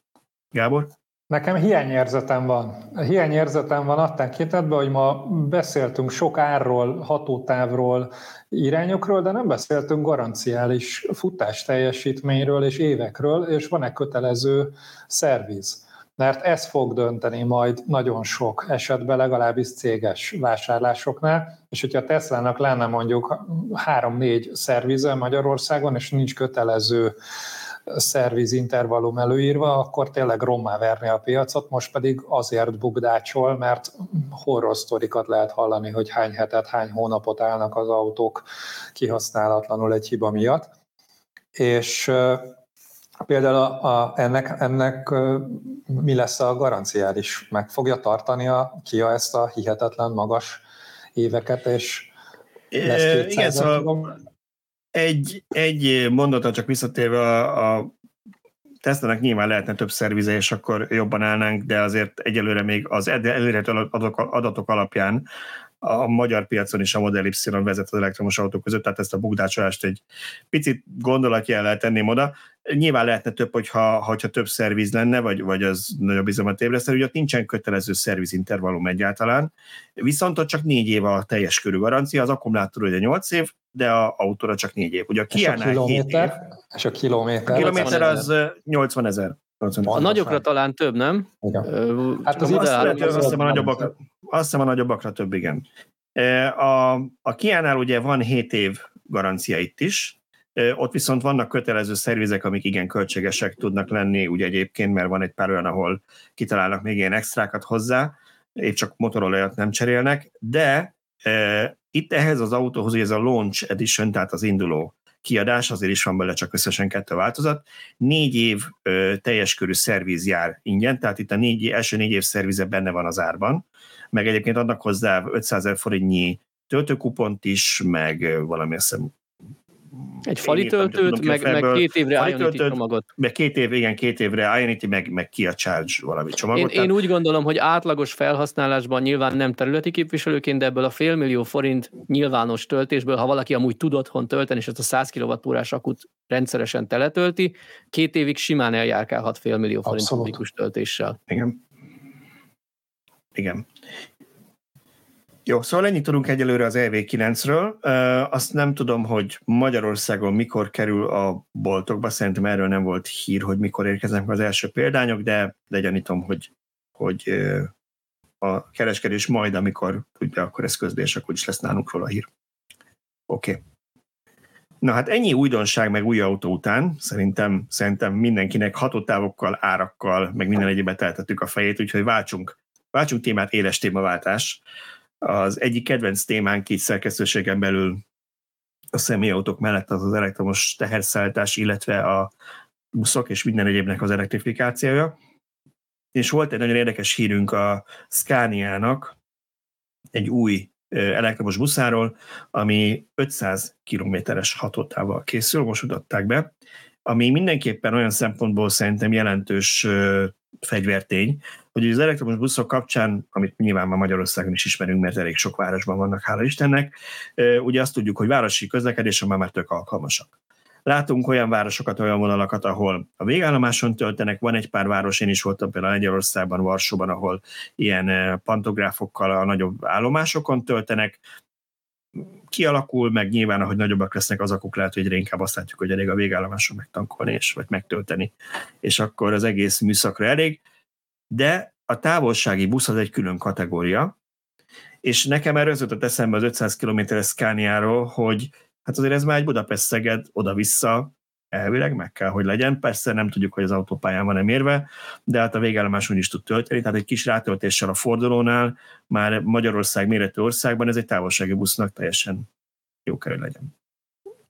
S1: Gábor?
S2: Nekem hiányérzetem van. Hiányérzetem van a tekintetben, hogy ma beszéltünk sok árról, hatótávról, irányokról, de nem beszéltünk garanciális futás teljesítményről és évekről, és van-e kötelező szerviz mert ez fog dönteni majd nagyon sok esetben, legalábbis céges vásárlásoknál, és hogyha Tesla-nak lenne mondjuk három-négy szervize Magyarországon, és nincs kötelező szerviz intervallum előírva, akkor tényleg rommá verni a piacot, most pedig azért bugdácsol, mert horror sztorikat lehet hallani, hogy hány hetet, hány hónapot állnak az autók kihasználatlanul egy hiba miatt. És Például a, a, ennek, ennek mi lesz a garanciális? Meg fogja tartani a KIA ezt a hihetetlen magas éveket, és lesz Igen, szóval
S1: egy, egy mondata csak visszatérve a, a Tesla-nek nyilván lehetne több szervize, és akkor jobban állnánk, de azért egyelőre még az elérhető adatok, alapján a magyar piacon is a Model Y vezet az elektromos autók között, tehát ezt a bukdácsolást egy picit gondolatjel lehet tenném oda. Nyilván lehetne több, hogyha, hogyha több szerviz lenne, vagy, vagy az nagyobb bizalmat ébreszteni, hogy ott nincsen kötelező szervizintervallum egyáltalán, viszont ott csak négy év a teljes körű garancia, az akkumulátor ugye 8 év, de a autóra csak négy év. Ugye a
S2: és a kilométer, és a kilométer,
S1: a kilométer az 80 ezer.
S3: A nagyokra talán több, nem?
S1: Igen. Hát az azt, azt, azt, hiszem a nagyobbakra, azt hiszem a nagyobbakra több, igen. A, a Kiánál ugye van 7 év garancia itt is, ott viszont vannak kötelező szervizek, amik igen költségesek tudnak lenni, ugye egyébként, mert van egy pár olyan, ahol kitalálnak még ilyen extrákat hozzá, épp csak motorolajat nem cserélnek, de e, itt ehhez az autóhoz, hogy ez a launch edition, tehát az induló kiadás, azért is van belőle csak összesen kettő változat. Négy év ö, teljes körű szerviz jár ingyen, tehát itt a négy, első négy év szervize benne van az árban, meg egyébként adnak hozzá 500 ezer forintnyi töltőkupont is, meg valami azt hiszem
S3: egy fali töltőt, meg, meg két évre Ionity csomagot.
S1: Meg két év, igen, két évre Ionity, meg, meg a Charge valami csomagot.
S3: Én, én úgy gondolom, hogy átlagos felhasználásban nyilván nem területi képviselőként, de ebből a félmillió forint nyilvános töltésből, ha valaki amúgy tud otthon tölteni, és ezt a 100 kWh akut rendszeresen teletölti, két évig simán eljárkálhat félmillió forint publikus töltéssel.
S1: Igen. Igen. Jó, szóval ennyit tudunk egyelőre az EV9-ről. Azt nem tudom, hogy Magyarországon mikor kerül a boltokba, szerintem erről nem volt hír, hogy mikor érkeznek az első példányok, de, de hogy, hogy a kereskedés majd, amikor tudja, akkor ez közlés, akkor is lesz nálunk róla hír. Oké. Okay. Na hát ennyi újdonság meg új autó után szerintem, szerintem mindenkinek hatótávokkal, árakkal, meg minden egyébet eltettük a fejét, úgyhogy váltsunk, váltsunk témát, éles témaváltás. Az egyik kedvenc témánk itt szerkesztőségen belül a személyautók mellett az az elektromos teherszállítás, illetve a buszok és minden egyébnek az elektrifikációja. És volt egy nagyon érdekes hírünk a Scania-nak, egy új elektromos buszáról, ami 500 kilométeres hatótával készül, most mutatták be, ami mindenképpen olyan szempontból szerintem jelentős fegyvertény, hogy az elektromos buszok kapcsán, amit nyilván már Magyarországon is ismerünk, mert elég sok városban vannak, hála Istennek, ugye azt tudjuk, hogy városi közlekedésre már, már tök alkalmasak. Látunk olyan városokat, olyan vonalakat, ahol a végállomáson töltenek, van egy pár város, én is voltam például Lengyelországban, Varsóban, ahol ilyen pantográfokkal a nagyobb állomásokon töltenek, kialakul, meg nyilván, ahogy nagyobbak lesznek az akuk, lehet, hogy egyre inkább azt látjuk, hogy elég a végállomáson megtankolni, és, vagy megtölteni, és akkor az egész műszakra elég. De a távolsági busz az egy külön kategória, és nekem erről jutott eszembe az 500 km-es hogy hát azért ez már egy Budapest-Szeged oda-vissza, elvileg meg kell, hogy legyen. Persze nem tudjuk, hogy az autópályán van-e mérve, de hát a végállomás úgy is tud tölteni, tehát egy kis rátöltéssel a fordulónál már Magyarország méretű országban ez egy távolsági busznak teljesen jó kell, legyen.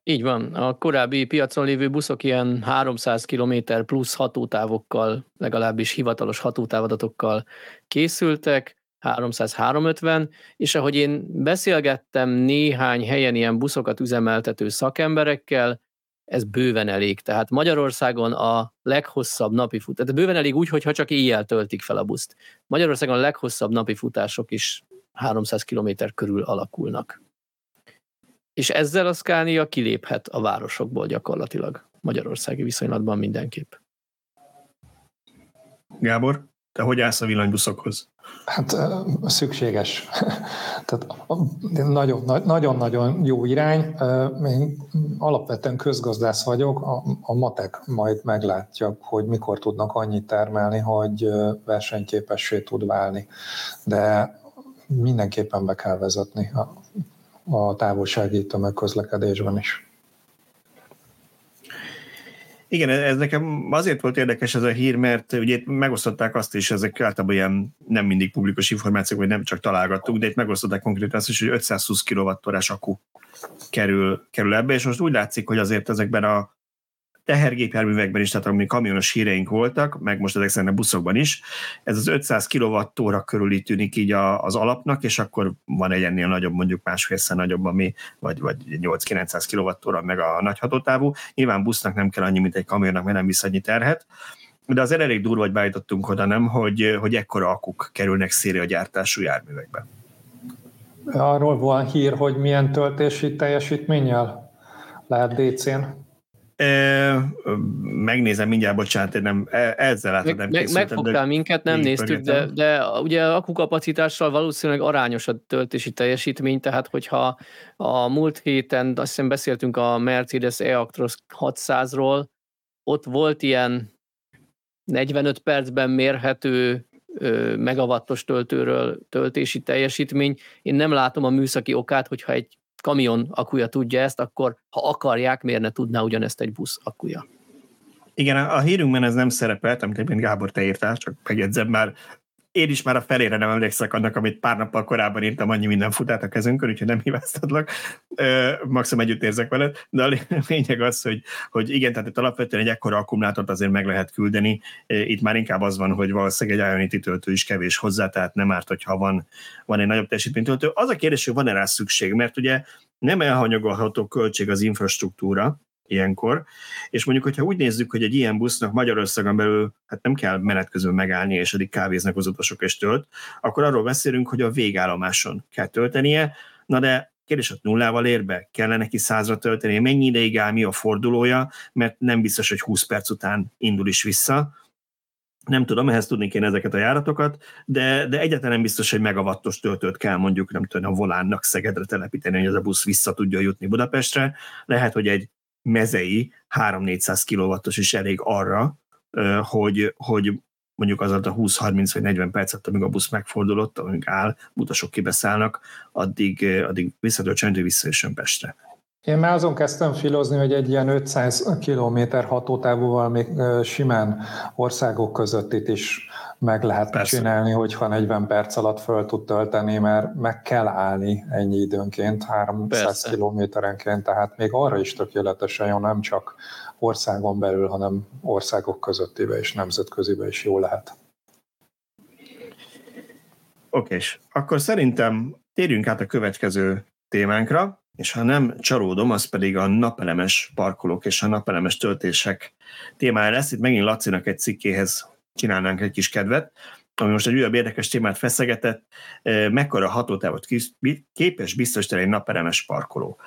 S3: Így van. A korábbi piacon lévő buszok ilyen 300 km plusz hatótávokkal, legalábbis hivatalos hatótávadatokkal készültek, 300-350, és ahogy én beszélgettem néhány helyen ilyen buszokat üzemeltető szakemberekkel, ez bőven elég. Tehát Magyarországon a leghosszabb napi futás, tehát bőven elég úgy, hogyha csak éjjel töltik fel a buszt. Magyarországon a leghosszabb napi futások is 300 km körül alakulnak. És ezzel a Scania kiléphet a városokból gyakorlatilag. Magyarországi viszonylatban mindenképp.
S1: Gábor, te hogy állsz a villanybuszokhoz?
S2: Hát szükséges. Tehát nagyon-nagyon jó irány. Én alapvetően közgazdász vagyok, a, a matek majd meglátja, hogy mikor tudnak annyit termelni, hogy versenyképessé tud válni. De mindenképpen be kell vezetni a, a távolsági tömegközlekedésben is.
S1: Igen, ez nekem azért volt érdekes ez a hír, mert ugye itt megosztották azt is, ezek általában ilyen nem mindig publikus információk, vagy nem csak találgattuk, de itt megosztották konkrétan azt is, hogy 520 kWh akku kerül, kerül ebbe, és most úgy látszik, hogy azért ezekben a tehergépjárművekben is, tehát ami kamionos híreink voltak, meg most ezek szerint a buszokban is, ez az 500 kWh körüli tűnik így a, az alapnak, és akkor van egy ennél nagyobb, mondjuk másfélszer nagyobb, ami, vagy, vagy 8-900 kWh meg a nagy hatótávú. Nyilván busznak nem kell annyi, mint egy kamionnak, mert nem visz annyi terhet, de az elég durva, hogy beállítottunk oda, nem, hogy, hogy ekkora akuk kerülnek széria gyártású járművekbe.
S2: Arról van hír, hogy milyen töltési teljesítménnyel lehet DC-n?
S1: Megnézem mindjárt, bocsánat, én nem, e, ezzel látod, nem
S3: meg, Megfogtál minket, nem néztük, de, de ugye akukapacitással valószínűleg arányos a töltési teljesítmény, tehát hogyha a múlt héten azt hiszem beszéltünk a Mercedes E-Actros 600-ról, ott volt ilyen 45 percben mérhető megawattos töltőről töltési teljesítmény. Én nem látom a műszaki okát, hogyha egy kamion akuja tudja ezt, akkor ha akarják, miért ne tudná ugyanezt egy busz akuja?
S1: Igen, a hírünkben ez nem szerepelt, amit egyébként Gábor te írtál, csak megjegyzem már, én is már a felére nem emlékszek annak, amit pár nappal korábban írtam, annyi minden fut át a kezünkön, úgyhogy nem hibáztatlak, maximum együtt érzek veled, de a lényeg az, hogy, hogy igen, tehát itt alapvetően egy ekkora akkumulátort azért meg lehet küldeni, itt már inkább az van, hogy valószínűleg egy Ionity töltő is kevés hozzá, tehát nem árt, hogyha van, van egy nagyobb teljesítménytöltő. Az a kérdés, hogy van-e rá szükség, mert ugye nem elhanyagolható költség az infrastruktúra, ilyenkor. És mondjuk, hogyha úgy nézzük, hogy egy ilyen busznak Magyarországon belül hát nem kell menet közben megállni, és addig kávéznak az utasok és tölt, akkor arról beszélünk, hogy a végállomáson kell töltenie. Na de kérdés, hogy nullával ér be? Kellene neki százra tölteni? Mennyi ideig áll, mi a fordulója? Mert nem biztos, hogy 20 perc után indul is vissza. nem tudom, ehhez tudni kéne ezeket a járatokat, de, de egyáltalán nem biztos, hogy megavattos töltőt kell mondjuk, nem tudom, a volánnak Szegedre telepíteni, hogy ez a busz vissza tudja jutni Budapestre. Lehet, hogy egy mezei 3-400 kW is elég arra, hogy, hogy mondjuk az a 20-30 vagy 40 percet, amíg a busz megfordulott, amíg áll, utasok kibeszállnak, addig, addig visszatöltsön, visszajöjjön Pestre.
S2: Én már azon kezdtem filozni, hogy egy ilyen 500 km hatótávúval még simán országok között itt is meg lehet Persze. csinálni, hogyha 40 perc alatt föl tud tölteni, mert meg kell állni ennyi időnként, 300 Persze. kilométerenként, tehát még arra is tökéletesen jó, nem csak országon belül, hanem országok közöttébe és nemzetközibe is jó lehet.
S1: Oké, és akkor szerintem térjünk át a következő témánkra, és ha nem csalódom, az pedig a napelemes parkolók és a napelemes töltések témája lesz. Itt megint Lacinak egy cikkéhez csinálnánk egy kis kedvet, ami most egy újabb érdekes témát feszegetett, mekkora hatótávot képes biztosítani egy napelemes parkoló.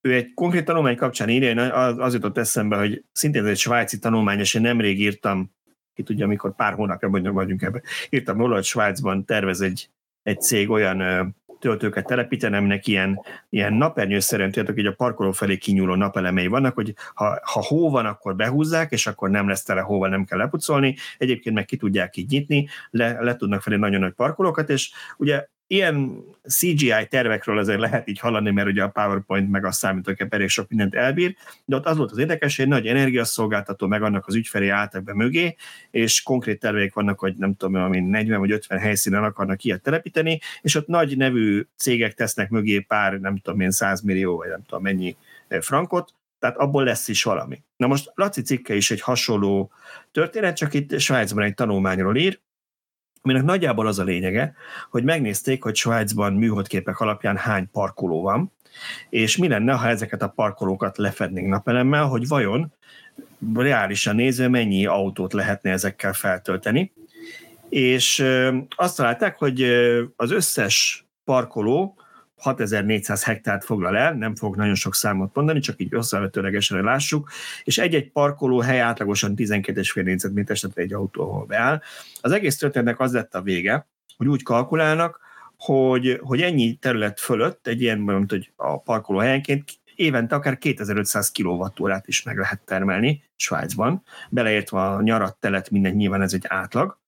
S1: Ő egy konkrét tanulmány kapcsán írja, az jutott eszembe, hogy szintén ez egy svájci tanulmány, és én nemrég írtam, ki tudja, amikor pár hónapja vagyunk ebben, írtam róla, hogy Svájcban tervez egy, egy cég olyan töltőket telepíteni, aminek ilyen, ilyen napernyőszerűen, tudjátok, hogy a parkoló felé kinyúló napelemei vannak, hogy ha, ha hó van, akkor behúzzák, és akkor nem lesz tele hóval, nem kell lepucolni, egyébként meg ki tudják így nyitni, le, le tudnak felé nagyon nagy parkolókat, és ugye ilyen CGI tervekről azért lehet így hallani, mert ugye a PowerPoint meg a számítógép elég sok mindent elbír, de ott az volt az érdekes, hogy nagy energiaszolgáltató meg annak az ügyfelé álltak be mögé, és konkrét terveik vannak, hogy nem tudom, amin 40 vagy 50 helyszínen akarnak ilyet telepíteni, és ott nagy nevű cégek tesznek mögé pár, nem tudom én, 100 millió, vagy nem tudom mennyi frankot, tehát abból lesz is valami. Na most Laci cikke is egy hasonló történet, csak itt Svájcban egy tanulmányról ír, aminek nagyjából az a lényege, hogy megnézték, hogy Svájcban műholdképek alapján hány parkoló van, és mi lenne, ha ezeket a parkolókat lefednénk napelemmel, hogy vajon reálisan nézve mennyi autót lehetne ezekkel feltölteni. És azt találták, hogy az összes parkoló 6400 hektárt foglal el, nem fog nagyon sok számot mondani, csak így összevetőlegesen lássuk, és egy-egy parkoló hely átlagosan 12,5 négyzetméteres, tehát egy autó, ahol beáll. Az egész történetnek az lett a vége, hogy úgy kalkulálnak, hogy, hogy ennyi terület fölött, egy ilyen, mint hogy a parkoló helyenként évente akár 2500 kWh is meg lehet termelni Svájcban, beleértve a nyarat, telet, minden nyilván ez egy átlag,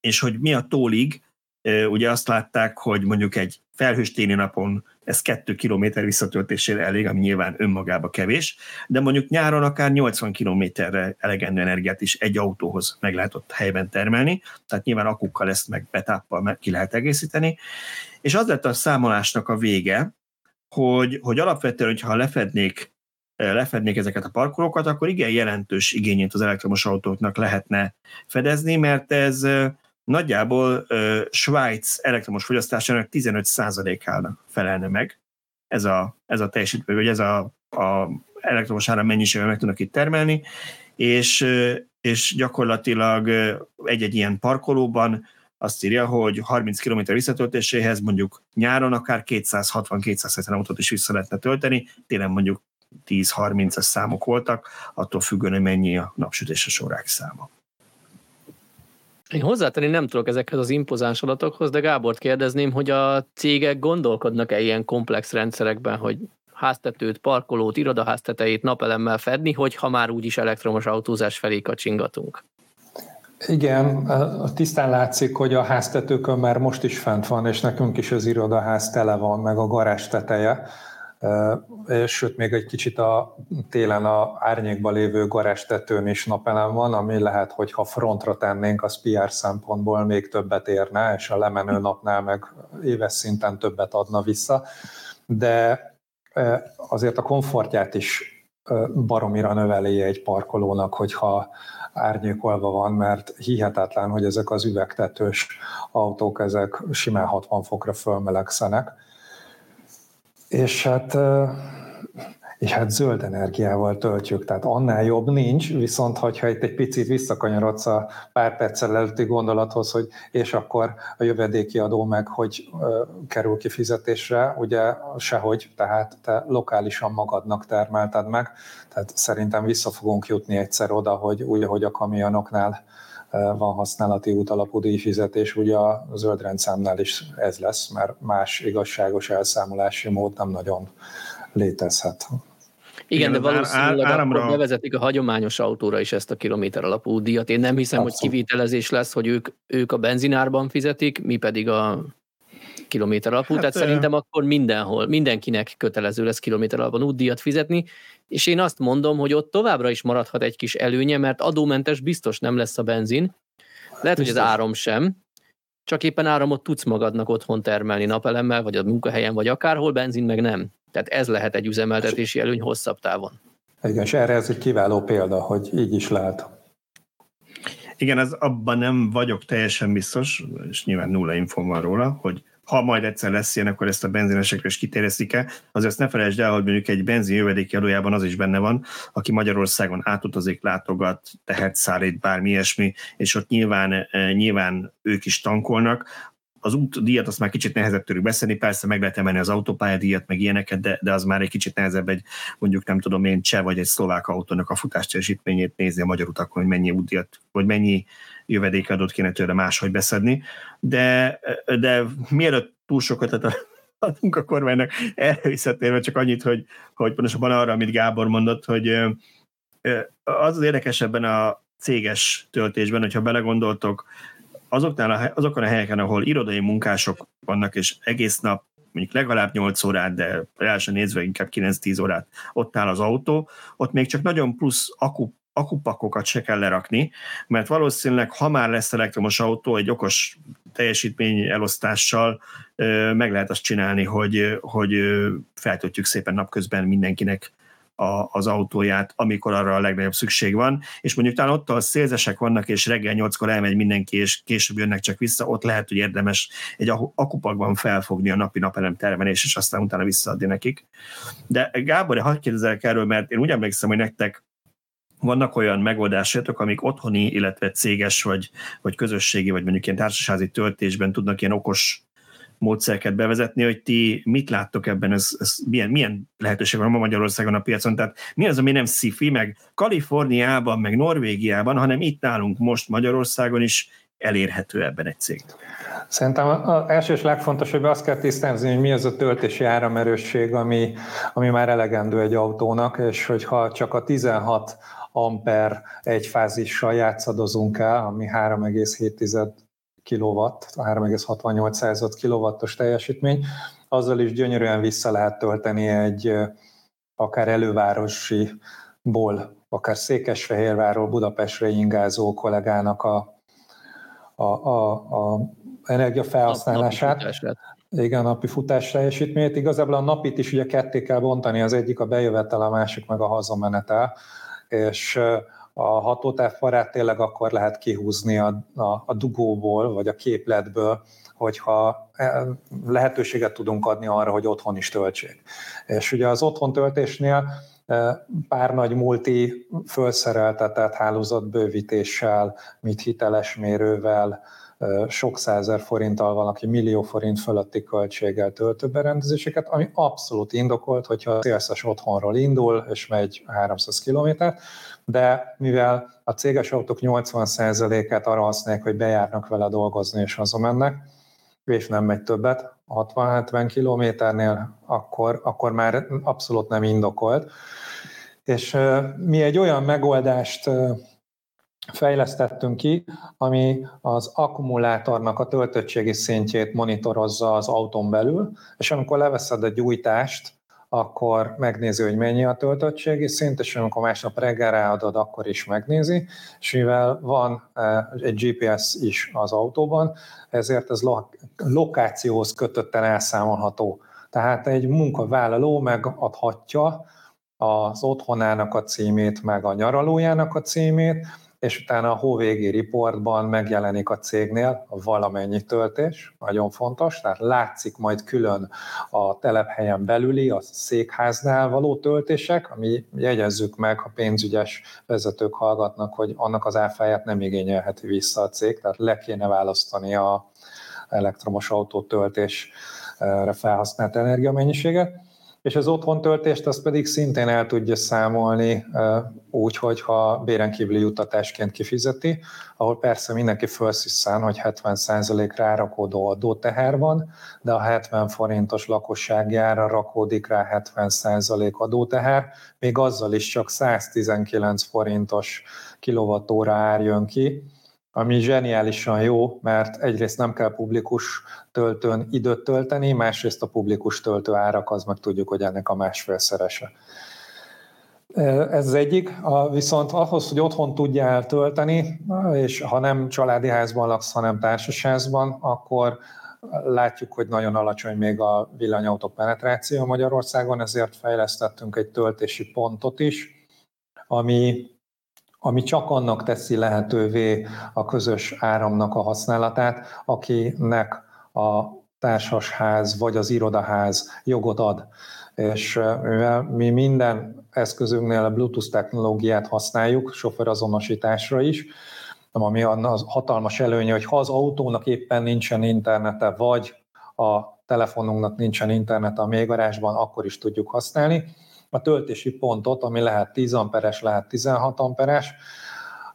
S1: és hogy mi a tólig ugye azt látták, hogy mondjuk egy felhős téli napon ez 2 km visszatöltésére elég, ami nyilván önmagába kevés, de mondjuk nyáron akár 80 kilométerre elegendő energiát is egy autóhoz meg lehet ott helyben termelni, tehát nyilván akukkal ezt meg betáppal meg ki lehet egészíteni, és az lett a számolásnak a vége, hogy, hogy alapvetően, hogyha lefednék lefednék ezeket a parkolókat, akkor igen jelentős igényét az elektromos autóknak lehetne fedezni, mert ez nagyjából uh, Svájc elektromos fogyasztásának 15%-ának felelne meg ez a, ez a teljesítmény, vagy ez a, a elektromos áram mennyiséggel meg tudnak itt termelni, és, és gyakorlatilag egy-egy ilyen parkolóban azt írja, hogy 30 km visszatöltéséhez mondjuk nyáron akár 260-270 autót is vissza lehetne tölteni, télen mondjuk 10-30-as számok voltak, attól függően, hogy mennyi a napsütéses órák száma.
S3: Én hozzátenni nem tudok ezekhez az impozáns adatokhoz, de Gábort kérdezném, hogy a cégek gondolkodnak-e ilyen komplex rendszerekben, hogy háztetőt, parkolót, irodaháztetejét napelemmel fedni, hogyha már úgyis elektromos autózás felé kacsingatunk.
S2: Igen, tisztán látszik, hogy a háztetőkön már most is fent van, és nekünk is az irodaház tele van, meg a garázs teteje sőt még egy kicsit a télen a árnyékba lévő garázstetőn is napelem van, ami lehet, hogy ha frontra tennénk, az PR szempontból még többet érne, és a lemenő napnál meg éves szinten többet adna vissza, de azért a komfortját is baromira növeli egy parkolónak, hogyha árnyékolva van, mert hihetetlen, hogy ezek az üvegtetős autók, ezek simán 60 fokra fölmelegszenek és hát és hát zöld energiával töltjük, tehát annál jobb nincs, viszont hogyha itt egy picit visszakanyarodsz a pár perccel előtti gondolathoz, hogy és akkor a jövedéki adó meg hogy kerül kifizetésre, ugye sehogy, tehát te lokálisan magadnak termelted meg, tehát szerintem vissza fogunk jutni egyszer oda, hogy úgy, ahogy a kamionoknál van használati útalapú díjfizetés, ugye a zöld rendszámnál is ez lesz, mert más igazságos elszámolási mód nem nagyon létezhet.
S3: Igen, Igen de valószínűleg áramra... akkor bevezetik a hagyományos autóra is ezt a kilométer alapú díjat. Én nem hiszem, Abszolút. hogy kivitelezés lesz, hogy ők, ők a benzinárban fizetik, mi pedig a kilométer alapú, hát, tehát szerintem akkor mindenhol, mindenkinek kötelező lesz kilométer alapon útdíjat fizetni, és én azt mondom, hogy ott továbbra is maradhat egy kis előnye, mert adómentes biztos nem lesz a benzin, lehet, biztos. hogy az áram sem, csak éppen áramot tudsz magadnak otthon termelni napelemmel, vagy a munkahelyen, vagy akárhol, benzin meg nem. Tehát ez lehet egy üzemeltetési előny hosszabb távon.
S2: Igen, és erre ez egy kiváló példa, hogy így is lehet.
S1: Igen, az abban nem vagyok teljesen biztos, és nyilván nulla infom van róla, hogy ha majd egyszer lesz ilyen, akkor ezt a benzinesekre is kiterjesztik-e. Azért ne felejtsd el, hogy mondjuk egy benzin jövedéki adójában az is benne van, aki Magyarországon átutazik, látogat, tehet, szállít, bármi ilyesmi, és ott nyilván, eh, nyilván ők is tankolnak, az útdíjat azt már kicsit nehezebb tőlük beszélni, persze meg lehet emelni az autópályadíjat, meg ilyeneket, de, de az már egy kicsit nehezebb egy mondjuk nem tudom én cseh vagy egy szlovák autónak a futásteljesítményét nézni a magyar utakon, hogy mennyi útdíjat, vagy mennyi jövedékadót kéne tőle máshogy beszedni. De, de mielőtt túl sokat adunk a kormánynak, erre visszatérve csak annyit, hogy, hogy pontosabban arra, amit Gábor mondott, hogy az az érdekes ebben a céges töltésben, hogyha belegondoltok, azoknál a, azokon a helyeken, ahol irodai munkások vannak, és egész nap mondjuk legalább 8 órát, de reálisan nézve inkább 9-10 órát ott áll az autó, ott még csak nagyon plusz akku, akupakokat se kell lerakni, mert valószínűleg, ha már lesz elektromos autó, egy okos teljesítmény elosztással meg lehet azt csinálni, hogy, hogy feltöltjük szépen napközben mindenkinek a, az autóját, amikor arra a legnagyobb szükség van, és mondjuk talán ott, a szélzesek vannak, és reggel nyolckor elmegy mindenki, és később jönnek csak vissza, ott lehet, hogy érdemes egy akupakban felfogni a napi napelem termelés, és aztán utána visszaadni nekik. De Gábor, hadd kérdezelek erről, mert én úgy emlékszem, hogy nektek vannak olyan megoldásatok, amik otthoni, illetve céges, vagy, vagy közösségi, vagy mondjuk ilyen társasági töltésben tudnak ilyen okos módszereket bevezetni, hogy ti mit láttok ebben, ez, ez milyen, milyen lehetőség van ma Magyarországon a piacon, tehát mi az, ami nem szifi, meg Kaliforniában, meg Norvégiában, hanem itt nálunk most Magyarországon is elérhető ebben egy cég.
S2: Szerintem az első és legfontosabb, azt kell tisztázni, hogy mi az a töltési áramerősség, ami, ami már elegendő egy autónak, és hogyha csak a 16 amper egyfázissal játszadozunk el, ami 3,7 kilowatt, 3,68 kilowattos teljesítmény, azzal is gyönyörűen vissza lehet tölteni egy akár elővárosiból, akár Székesfehérvárról Budapestre ingázó kollégának a, a, a, a energiafelhasználását. Igen, napi futás teljesítményét. Igazából a napit is ugye ketté kell bontani, az egyik a bejövetel, a másik meg a hazamenetel, és a hatótáv parát tényleg akkor lehet kihúzni a, a, a dugóból, vagy a képletből, hogyha lehetőséget tudunk adni arra, hogy otthon is töltsék. És ugye az otthon töltésnél pár nagy multi felszereltetett hálózatbővítéssel, mit hiteles mérővel, sok százer forinttal valaki millió forint fölötti költséggel töltőberendezéseket, ami abszolút indokolt, hogyha a szélszes otthonról indul, és megy 300 kilométert, de mivel a céges autók 80%-át arra használják, hogy bejárnak vele dolgozni és hazamennek, és nem megy többet, 60-70 kilométernél, akkor, akkor már abszolút nem indokolt. És mi egy olyan megoldást fejlesztettünk ki, ami az akkumulátornak a töltöttségi szintjét monitorozza az autón belül, és amikor leveszed a gyújtást, akkor megnézi, hogy mennyi a töltöttségi szint, és amikor másnap reggel ráadod, akkor is megnézi, és mivel van eh, egy GPS is az autóban, ezért ez lokációhoz kötötten elszámolható. Tehát egy munkavállaló megadhatja az otthonának a címét, meg a nyaralójának a címét, és utána a hóvégi riportban megjelenik a cégnél a valamennyi töltés, nagyon fontos, tehát látszik majd külön a telephelyen belüli, a székháznál való töltések, ami jegyezzük meg, ha pénzügyes vezetők hallgatnak, hogy annak az áfáját nem igényelheti vissza a cég, tehát le kéne választani a elektromos autó töltésre felhasznált energiamennyiséget és az otthon töltést azt pedig szintén el tudja számolni úgy, hogyha béren kívüli juttatásként kifizeti, ahol persze mindenki felsziszen, hogy 70% rárakódó adóteher van, de a 70 forintos lakosságjára rakódik rá 70% adóteher, még azzal is csak 119 forintos kilovattóra ár jön ki, ami zseniálisan jó, mert egyrészt nem kell publikus töltőn időt tölteni, másrészt a publikus töltő árak az meg tudjuk, hogy ennek a másfélszerese. Ez az egyik, viszont ahhoz, hogy otthon tudjál tölteni, és ha nem családi házban laksz, hanem társasházban, akkor látjuk, hogy nagyon alacsony még a villanyautó penetráció Magyarországon, ezért fejlesztettünk egy töltési pontot is, ami ami csak annak teszi lehetővé a közös áramnak a használatát, akinek a társasház vagy az irodaház jogot ad. És mivel mi minden eszközünknél a Bluetooth technológiát használjuk, sofőrazonosításra is, ami az hatalmas előnye, hogy ha az autónak éppen nincsen internete, vagy a telefonunknak nincsen internete a mélygarázsban, akkor is tudjuk használni a töltési pontot, ami lehet 10 amperes, lehet 16 amperes,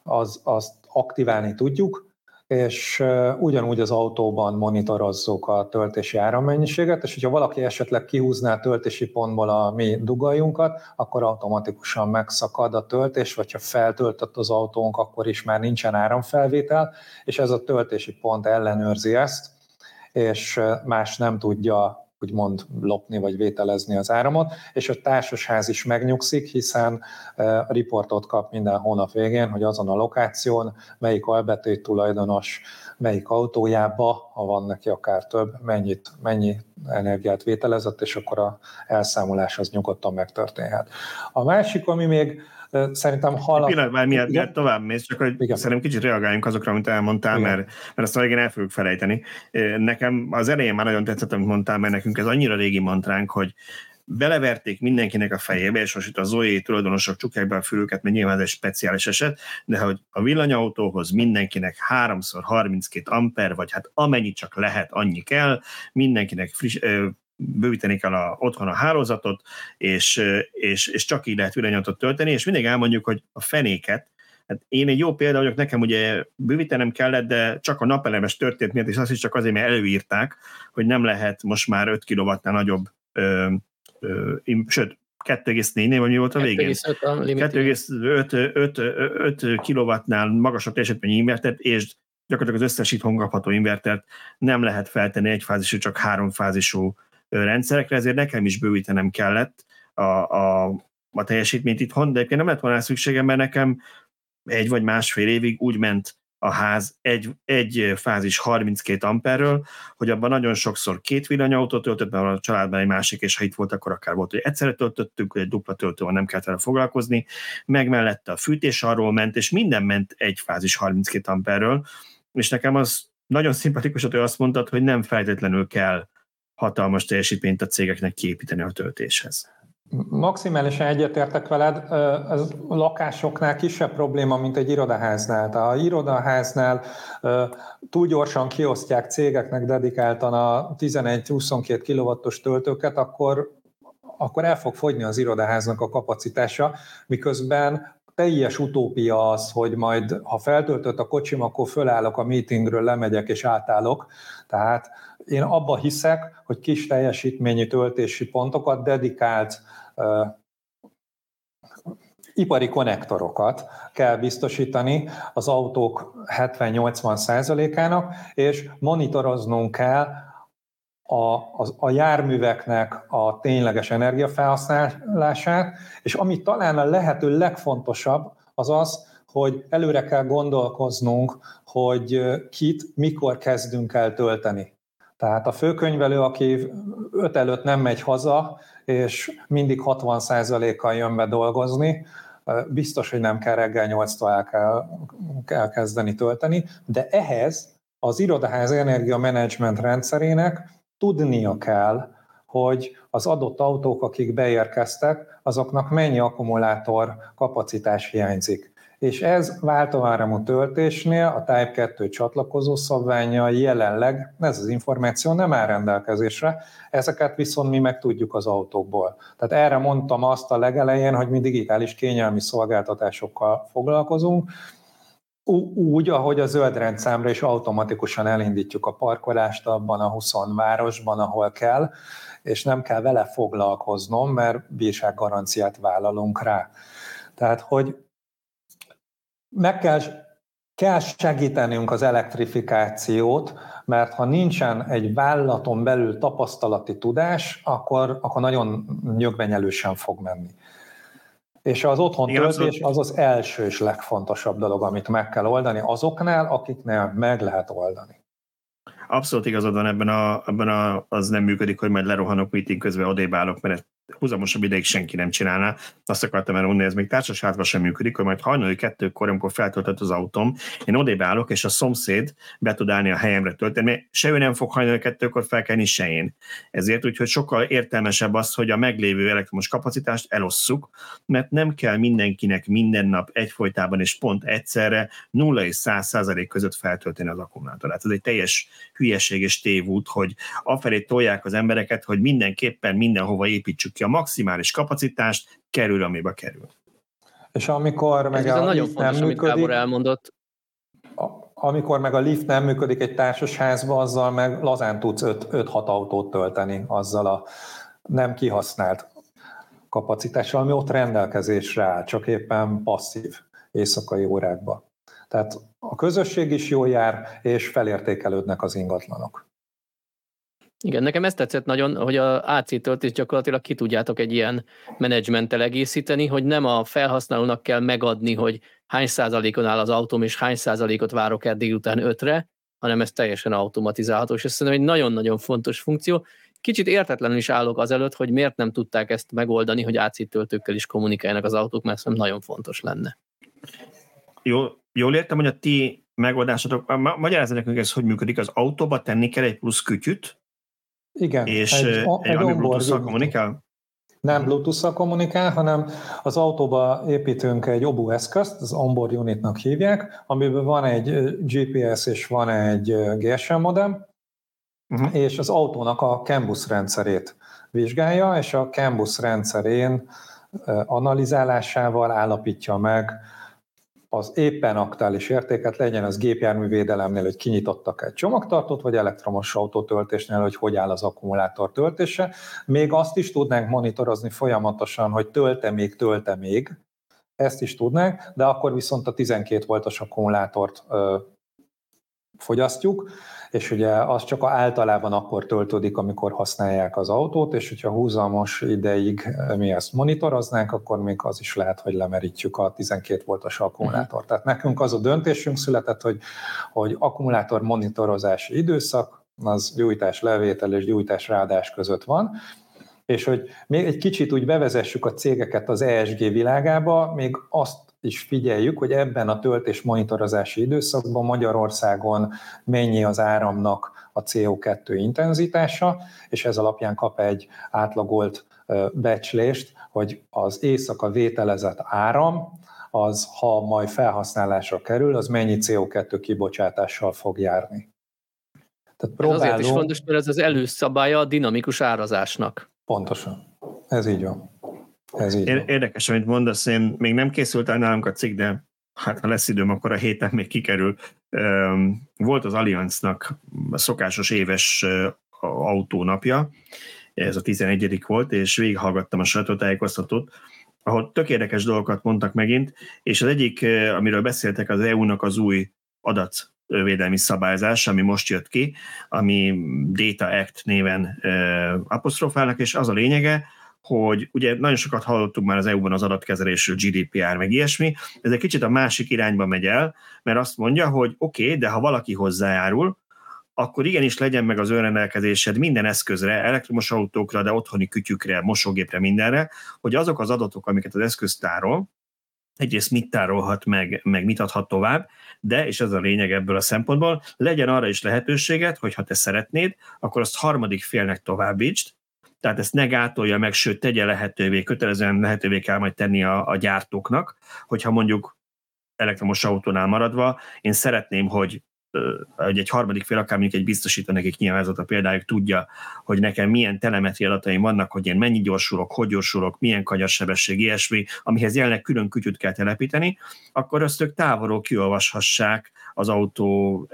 S2: az, azt aktiválni tudjuk, és ugyanúgy az autóban monitorozzuk a töltési árammennyiséget, és hogyha valaki esetleg kihúzná a töltési pontból a mi dugajunkat, akkor automatikusan megszakad a töltés, vagy ha feltöltött az autónk, akkor is már nincsen áramfelvétel, és ez a töltési pont ellenőrzi ezt, és más nem tudja úgymond lopni vagy vételezni az áramot, és a társasház is megnyugszik, hiszen a riportot kap minden hónap végén, hogy azon a lokáción melyik albetét tulajdonos, melyik autójába, ha van neki akár több, mennyit, mennyi energiát vételezett, és akkor a elszámolás az nyugodtan megtörténhet. A másik, ami még Szerintem hal...
S1: Pillanat, már miért, miért tovább mész, csak hogy Igen. szerintem kicsit reagáljunk azokra, amit elmondtál, mert, mert azt végén el fogjuk felejteni. Nekem az elején már nagyon tetszett, amit mondtál, mert nekünk ez annyira régi mantránk, hogy beleverték mindenkinek a fejébe, és most itt a Zoe tulajdonosok csukják be a fülüket, mert nyilván ez egy speciális eset, de hogy a villanyautóhoz mindenkinek 3x32 amper, vagy hát amennyit csak lehet, annyi kell, mindenkinek friss, bővíteni kell a, otthon a hálózatot, és, és, és csak így lehet villanyatot tölteni, és mindig elmondjuk, hogy a fenéket, Hát én egy jó példa vagyok, nekem ugye bővítenem kellett, de csak a napelemes történt miatt, és azt is csak azért, mert előírták, hogy nem lehet most már 5 kW-nál nagyobb, ö, ö, sőt, 2,4-nél, vagy mi volt a végén? 2,5 kW-nál magasabb teljesítményű invertert, és gyakorlatilag az összes itthon kapható invertert nem lehet feltenni egyfázisú, csak háromfázisú rendszerekre, ezért nekem is bővítenem kellett a, a, a teljesítményt itthon, de egyébként nem lett volna szükségem, mert nekem egy vagy másfél évig úgy ment a ház egy, egy fázis 32 amperről, hogy abban nagyon sokszor két villanyautót töltött, mert a családban egy másik, és ha itt volt, akkor akár volt, hogy egyszerre töltöttük, hogy egy dupla töltővel nem kellett vele foglalkozni, meg mellette a fűtés arról ment, és minden ment egy fázis 32 amperről, és nekem az nagyon szimpatikus, hogy azt mondtad, hogy nem feltétlenül kell hatalmas teljesítményt a cégeknek kiépíteni a töltéshez.
S2: Maximálisan egyetértek veled, ez lakásoknál kisebb probléma, mint egy irodaháznál. Tehát a irodaháznál túl gyorsan kiosztják cégeknek dedikáltan a 11-22 kW-os töltőket, akkor, akkor el fog fogyni az irodaháznak a kapacitása, miközben teljes utópia az, hogy majd ha feltöltött a kocsim, akkor fölállok a meetingről, lemegyek és átállok. Tehát én abba hiszek, hogy kis teljesítményű töltési pontokat dedikált ipari konnektorokat kell biztosítani az autók 70-80 százalékának, és monitoroznunk kell a, a, a járműveknek a tényleges energiafelhasználását, és ami talán a lehető legfontosabb, az az, hogy előre kell gondolkoznunk, hogy kit, mikor kezdünk el tölteni. Tehát a főkönyvelő, aki öt előtt nem megy haza, és mindig 60%-kal jön be dolgozni, biztos, hogy nem kell reggel 8-tól el kell, elkezdeni tölteni, de ehhez az irodaház energiamenedzsment rendszerének tudnia kell, hogy az adott autók, akik beérkeztek, azoknak mennyi akkumulátor kapacitás hiányzik. És ez váltóáramú töltésnél a Type 2 csatlakozó szabványa jelenleg ez az információ nem áll rendelkezésre, ezeket viszont mi meg tudjuk az autókból. Tehát erre mondtam azt a legelején, hogy mi digitális kényelmi szolgáltatásokkal foglalkozunk, úgy, ahogy a zöld rendszámra is automatikusan elindítjuk a parkolást abban a 20 városban, ahol kell, és nem kell vele foglalkoznom, mert bírsággaranciát vállalunk rá. Tehát, hogy meg kell, kell segítenünk az elektrifikációt, mert ha nincsen egy vállalaton belül tapasztalati tudás, akkor, akkor nagyon nyögvenyelősen fog menni. És az otthon Igen, töltés az az első és legfontosabb dolog, amit meg kell oldani azoknál, akiknél meg lehet oldani.
S1: Abszolút igazad van ebben, a, ebben a, az nem működik, hogy majd lerohanok meeting közben odébálok, mert húzamosabb ideig senki nem csinálná. Azt akartam elmondani, ez még társasházban sem működik, hogy majd hajnali kettőkor, amikor feltöltött az autóm, én odébb állok, és a szomszéd be tud állni a helyemre tölteni, mert se ő nem fog hajnali kettőkor felkelni, se én. Ezért úgyhogy sokkal értelmesebb az, hogy a meglévő elektromos kapacitást elosszuk, mert nem kell mindenkinek minden nap egyfolytában és pont egyszerre 0 és 100 százalék között feltölteni az akkumulátorát. Ez egy teljes hülyeség és tévút, hogy afelé tolják az embereket, hogy mindenképpen mindenhova építsük ki a maximális kapacitást, kerül, amibe kerül.
S2: És amikor meg
S3: Ez a nagyon fontos, nem amit működik, elmondott.
S2: Amikor meg a lift nem működik egy társasházban, azzal meg lazán tudsz 5-6 autót tölteni azzal a nem kihasznált kapacitással, ami ott rendelkezésre áll, csak éppen passzív éjszakai órákban. Tehát a közösség is jól jár, és felértékelődnek az ingatlanok.
S3: Igen, nekem ezt tetszett nagyon, hogy a AC töltés gyakorlatilag ki tudjátok egy ilyen menedzsmenttel egészíteni, hogy nem a felhasználónak kell megadni, hogy hány százalékon áll az autóm, és hány százalékot várok el délután ötre, hanem ez teljesen automatizálható, és ez szerintem egy nagyon-nagyon fontos funkció. Kicsit értetlenül is állok azelőtt, hogy miért nem tudták ezt megoldani, hogy AC töltőkkel is kommunikáljanak az autók, mert szerintem nagyon fontos lenne.
S1: Jó, jól értem, hogy a ti megoldásotok, magyarázza nekünk ez, hogy működik, az autóba tenni kell egy plusz kütyüt,
S2: igen.
S1: És egy, egy, egy Bluetooth-szal kommunikál?
S2: Nem Bluetooth-szal kommunikál, hanem az autóba építünk egy OBU eszközt, az onboard unitnak hívják, amiben van egy GPS és van egy GSM modem, uh-huh. és az autónak a CAN rendszerét vizsgálja, és a CAN rendszerén analizálásával állapítja meg az éppen aktuális értéket, legyen az gépjárművédelemnél, hogy kinyitottak egy csomagtartót, vagy elektromos autótöltésnél, hogy hogy áll az akkumulátor töltése. Még azt is tudnánk monitorozni folyamatosan, hogy tölte még, tölte még, ezt is tudnánk, de akkor viszont a 12 voltos akkumulátort ö, fogyasztjuk, és ugye az csak általában akkor töltődik, amikor használják az autót, és hogyha húzamos ideig mi ezt monitoroznánk, akkor még az is lehet, hogy lemerítjük a 12 voltos akkumulátort. Uh-huh. Tehát nekünk az a döntésünk született, hogy, hogy akkumulátor monitorozási időszak, az gyújtás levétel és gyújtás ráadás között van, és hogy még egy kicsit úgy bevezessük a cégeket az ESG világába, még azt is figyeljük, hogy ebben a töltés monitorozási időszakban Magyarországon mennyi az áramnak a CO2 intenzitása, és ez alapján kap egy átlagolt becslést, hogy az éjszaka vételezett áram, az, ha majd felhasználásra kerül, az mennyi CO2 kibocsátással fog járni.
S3: Tehát próbálunk... Ez azért is fontos, mert ez az előszabálya a dinamikus árazásnak.
S2: Pontosan. Ez így van. Ez így
S1: Érdekes, amit mondasz, én még nem készült el nálunk a cikk, de hát ha lesz időm, akkor a héten még kikerül. Volt az Allianznak a szokásos éves autónapja, ez a 11 volt, és végighallgattam a sajtótájékoztatót, ahol tök érdekes dolgokat mondtak megint, és az egyik, amiről beszéltek, az EU-nak az új adatvédelmi szabályzás, ami most jött ki, ami Data Act néven apostrofálnak, és az a lényege, hogy ugye nagyon sokat hallottunk már az EU-ban az adatkezelésről, GDPR, meg ilyesmi, ez egy kicsit a másik irányba megy el, mert azt mondja, hogy oké, okay, de ha valaki hozzájárul, akkor igenis legyen meg az önrendelkezésed minden eszközre, elektromos autókra, de otthoni kütyükre, mosógépre, mindenre, hogy azok az adatok, amiket az eszköz tárol, egyrészt mit tárolhat meg, meg mit adhat tovább, de, és ez a lényeg ebből a szempontból, legyen arra is lehetőséget, hogy ha te szeretnéd, akkor azt harmadik félnek továbbítsd, tehát ezt ne gátolja meg, sőt, tegye lehetővé, kötelezően lehetővé kell majd tenni a, a gyártóknak, hogyha mondjuk elektromos autónál maradva, én szeretném, hogy hogy egy harmadik fél, akár mondjuk egy biztosító, nekik nyilván ez a példájuk tudja, hogy nekem milyen telemetri adataim vannak, hogy én mennyi gyorsulok, hogy gyorsulok, milyen kanyarsebesség, ilyesmi, amihez jelenleg külön kütyüt kell telepíteni, akkor azt ők távolról kiolvashassák az autó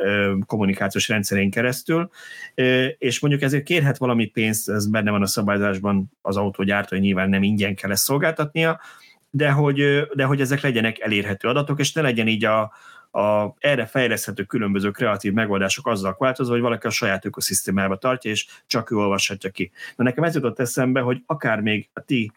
S1: kommunikációs rendszerén keresztül, és mondjuk ezért kérhet valami pénzt, ez benne van a szabályzásban, az autógyártó, nyilván nem ingyen kell ezt szolgáltatnia, de hogy, de hogy ezek legyenek elérhető adatok, és ne legyen így a, a erre fejleszthető különböző kreatív megoldások azzal változó, hogy valaki a saját ökoszisztémába tartja, és csak ő olvashatja ki. Na nekem ez jutott eszembe, hogy akár még a ti